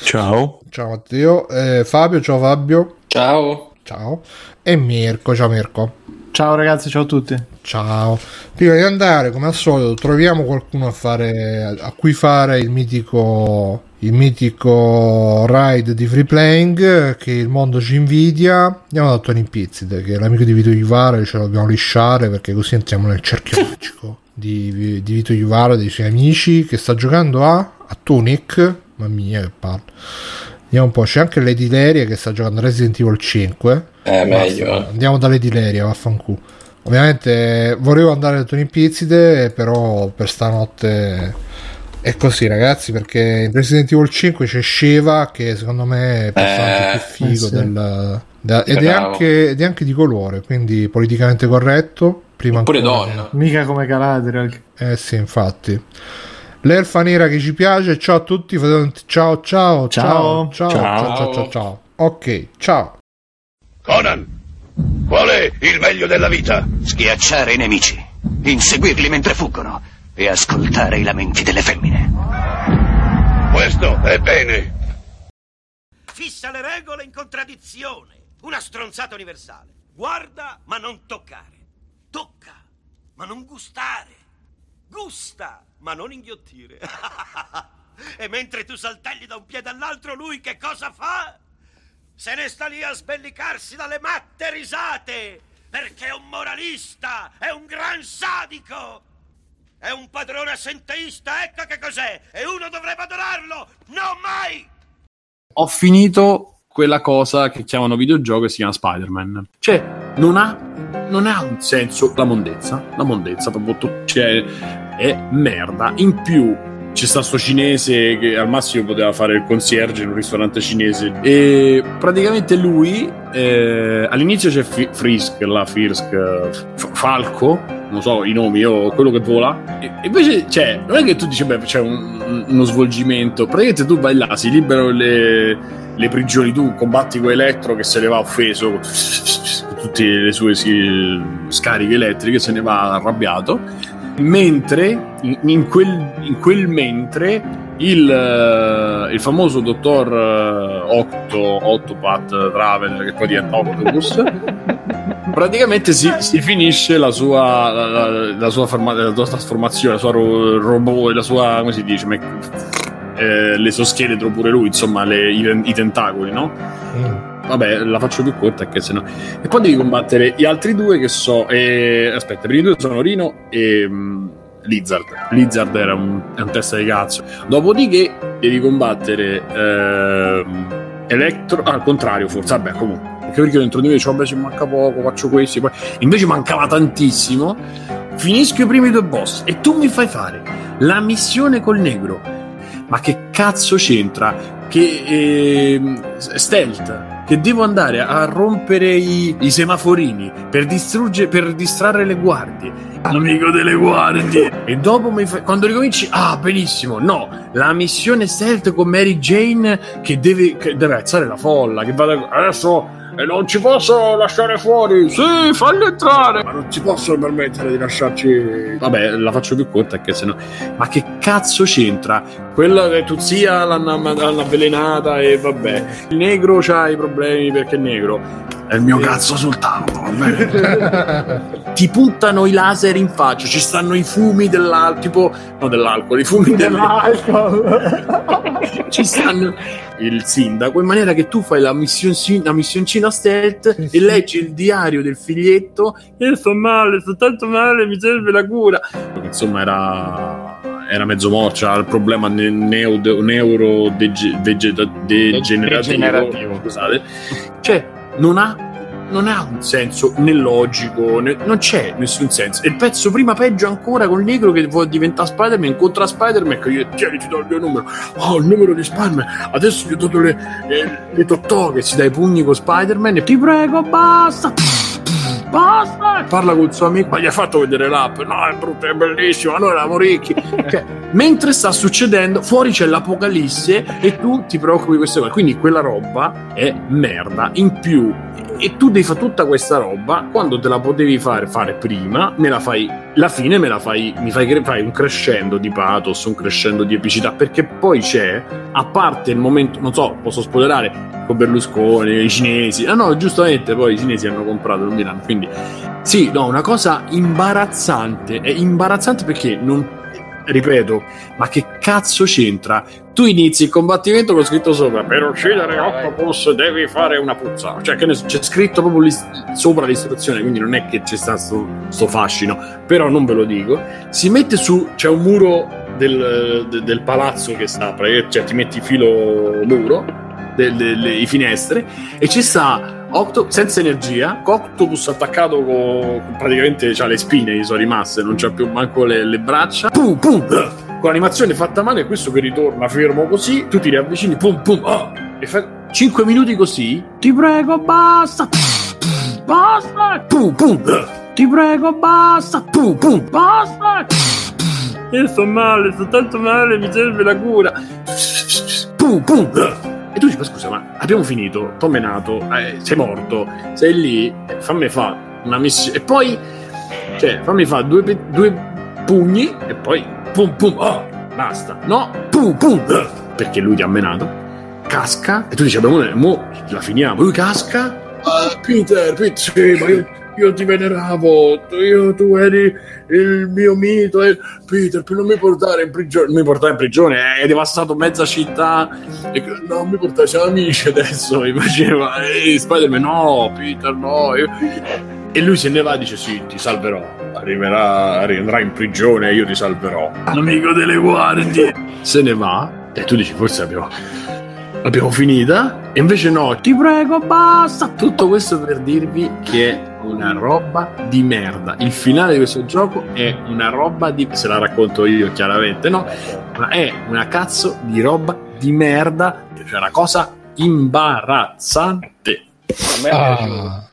[SPEAKER 5] Ciao.
[SPEAKER 1] ciao Matteo, eh, Fabio, ciao Fabio,
[SPEAKER 3] Ciao.
[SPEAKER 1] ciao ciao, e Mirko, ciao Mirko.
[SPEAKER 4] Ciao ragazzi, ciao a tutti.
[SPEAKER 1] Ciao. Prima di andare, come al solito, troviamo qualcuno a, fare, a cui fare il mitico, il mitico ride di free playing che il mondo ci invidia. Andiamo da Tony Pizzit, che è l'amico di Vito Iuvara, ce lo dobbiamo lisciare perché così entriamo nel cerchio magico di, di Vito Iuvara e dei suoi amici che sta giocando a, a Tunic. Mamma mia, che parlo. Vediamo un po', c'è anche Lady Leria che sta giocando Resident Evil 5.
[SPEAKER 3] Eh, meglio.
[SPEAKER 1] Andiamo da Lady Leria, vaffanculo. Ovviamente volevo andare da Tony Pizzide, però per stanotte è così, ragazzi. Perché in Resident Evil 5 c'è Sheva, che secondo me è il personaggio
[SPEAKER 3] Eh,
[SPEAKER 1] più figo
[SPEAKER 4] eh sì.
[SPEAKER 1] del, da- ed, è anche, ed è anche di colore, quindi politicamente corretto. Prima
[SPEAKER 3] Pure
[SPEAKER 1] ancora-
[SPEAKER 3] donna.
[SPEAKER 4] Mica come Galadriel.
[SPEAKER 1] Eh sì, infatti. L'elfa nera che ci piace. Ciao a tutti. Ciao, ciao, ciao,
[SPEAKER 4] Ciao.
[SPEAKER 1] ciao, ciao,
[SPEAKER 5] Ciao.
[SPEAKER 1] ciao, ciao, ciao. Ok, ciao.
[SPEAKER 7] Conan, qual è il meglio della vita?
[SPEAKER 8] Schiacciare i nemici, inseguirli mentre fuggono e ascoltare i lamenti delle femmine.
[SPEAKER 7] Questo è bene.
[SPEAKER 9] Fissa le regole in contraddizione. Una stronzata universale. Guarda, ma non toccare. Tocca, ma non gustare. Gusta, ma non inghiottire. e mentre tu saltelli da un piede all'altro, lui che cosa fa? Se ne sta lì a sbellicarsi dalle matte risate. Perché è un moralista, è un gran sadico. È un padrone assenteista, ecco che cos'è. E uno dovrebbe adorarlo. No, mai!
[SPEAKER 10] ho finito quella cosa che chiamano videogioco e si chiama Spider-Man. Cioè, non ha, non ha un senso la mondezza. La mondezza, proprio cioè, è merda. In più, c'è sta sto cinese che al massimo poteva fare il concierge in un ristorante cinese. E praticamente lui, eh, all'inizio c'è Fi- Frisk, la Firsk, F- Falco, non so i nomi, io quello che vola. E invece, cioè, non è che tu dici, beh, c'è un- un- uno svolgimento. Praticamente tu vai là, si liberano le, le prigioni, tu combatti con Elettro che se ne va offeso con tutte le sue scariche elettriche, se ne va arrabbiato. Mentre, in, in quel, in quel mentre, il, eh, il famoso dottor eh, Octo, Octopath Travel, che poi diventa Octopus, praticamente si, si finisce la sua, la, la- la sua, forma- la sua trasformazione, la sua ro- robot, la sua, come si dice, mec- eh, l'esoscheletro pure lui, insomma, le- i, i tentacoli, no?
[SPEAKER 1] Mm.
[SPEAKER 10] Vabbè, la faccio più corta che se no. E poi devi combattere gli altri due che so. eh, aspetta, i primi due sono Rino e mm, Lizard. Lizard era un, un testa di cazzo. Dopodiché devi combattere ehm, Electro. ah, al contrario, forse. Vabbè, comunque. Perché dentro di me dicevo, vabbè, ci manca poco, faccio questi. Poi... Invece mancava tantissimo. Finisco i primi due boss e tu mi fai fare la missione col negro. Ma che cazzo c'entra? Che ehm, stealth che devo andare a rompere i, i semaforini per, distruggere, per distrarre le guardie. Amico delle guardie. E dopo mi fai- quando ricominci, ah, benissimo. No, la missione stealth con Mary Jane che deve, che deve alzare la folla. Che vada adesso. E non ci posso lasciare fuori. Sì, falli entrare. Ma non ci posso permettere di lasciarci. Vabbè, la faccio più corta che se no. Ma che cazzo c'entra? Quella che tu zia l'hanno, l'hanno avvelenata e vabbè. Il negro c'ha i problemi perché è negro. È il mio cazzo sul tavolo, va bene? Ti puntano i laser in faccia, ci stanno i fumi dell'alcol, tipo, no dell'alcol, i fumi dell'alcol. ci stanno il sindaco in maniera che tu fai la, missioncina, la missioncina stealth
[SPEAKER 1] Sì,
[SPEAKER 10] e
[SPEAKER 1] sì.
[SPEAKER 10] leggi il diario del figlietto io sto male, sto tanto male, mi serve la cura insomma era era mezzo morto, c'era il problema neurodegenerativo,
[SPEAKER 6] Degenerativo.
[SPEAKER 10] scusate. Cioè, non ha, non ha un senso né logico, né- non c'è nessun senso. E il pezzo prima peggio ancora col negro che vuole diventare Spider-Man, incontra Spider-Man che io, tieni, ti do il mio numero. Oh, il numero di Spider-Man, adesso gli ho dato le, le, le totò che si dà i pugni con Spider-Man e ti prego, basta. Basta! Parla col suo amico, ma gli ha fatto vedere l'app, no è brutto, è bellissimo, noi eravamo ricchi. Cioè, mentre sta succedendo, fuori c'è l'apocalisse e tu ti preoccupi di queste cose, quindi quella roba è merda. In più, e tu devi fare tutta questa roba quando te la potevi fare, fare prima, me la fai, la fine me la fai, mi fai, fai un crescendo di pathos, un crescendo di epicità, perché poi c'è, a parte il momento, non so, posso spoilerare, con Berlusconi, i cinesi, ah no, giustamente poi i cinesi hanno comprato il Milan, quindi sì, no, una cosa imbarazzante, è imbarazzante perché non ripeto, ma che cazzo c'entra? Tu inizi il combattimento con scritto sopra per uccidere Octopus devi fare una puzza. Cioè, che ne so, c'è scritto proprio sopra l'istruzione, quindi non è che c'è sta sto, sto fascino, però non ve lo dico. Si mette su, c'è un muro del, de- del palazzo che sta, cioè ti metti filo muro, delle finestre, e ci sta Octo- senza energia, Octopus attaccato con praticamente c'ha le spine, gli sono rimaste, non c'ha più manco le, le braccia. Pum pum! Con l'animazione fatta male, questo che ritorna fermo così, tu ti riavvicini, pum pum, oh, e fa 5 minuti così. Ti prego, basta! Basta! Pum pum! Ti prego, basta! Pum pum! Basta! Io sto male, sto tanto male, mi serve la cura. Pum pum! E tu dici, ma scusa, ma abbiamo finito, t'ho menato, eh, sei morto, sei lì, fammi fa una missione. E poi, cioè, fammi fa due, due pugni e poi pum pum, oh, basta. No, pum pum, perché lui ti ha menato, casca e tu dici, abbiamo mo la finiamo. Lui casca, ah, Peter, Peter, sì, ma io, io ti veneravo, io, tu eri il mio mito, e Peter, non mi portare in prigione, mi portare in prigione, hai devastato mezza città, e, non mi portare, siamo amici adesso, mi faceva, e Spider-Man, no, Peter, no, io... e lui se ne va e dice, sì, ti salverò, arriverà, arriverà in prigione e io ti salverò, amico delle guardie, se ne va, e tu dici, forse abbiamo l'abbiamo finita. E invece no ti prego basta. Tutto questo per dirvi che è una roba di merda. Il finale di questo gioco è una roba di se la racconto io chiaramente no? Ma è una cazzo di roba di merda cioè una cosa imbarazzante.
[SPEAKER 3] A me piaciuto.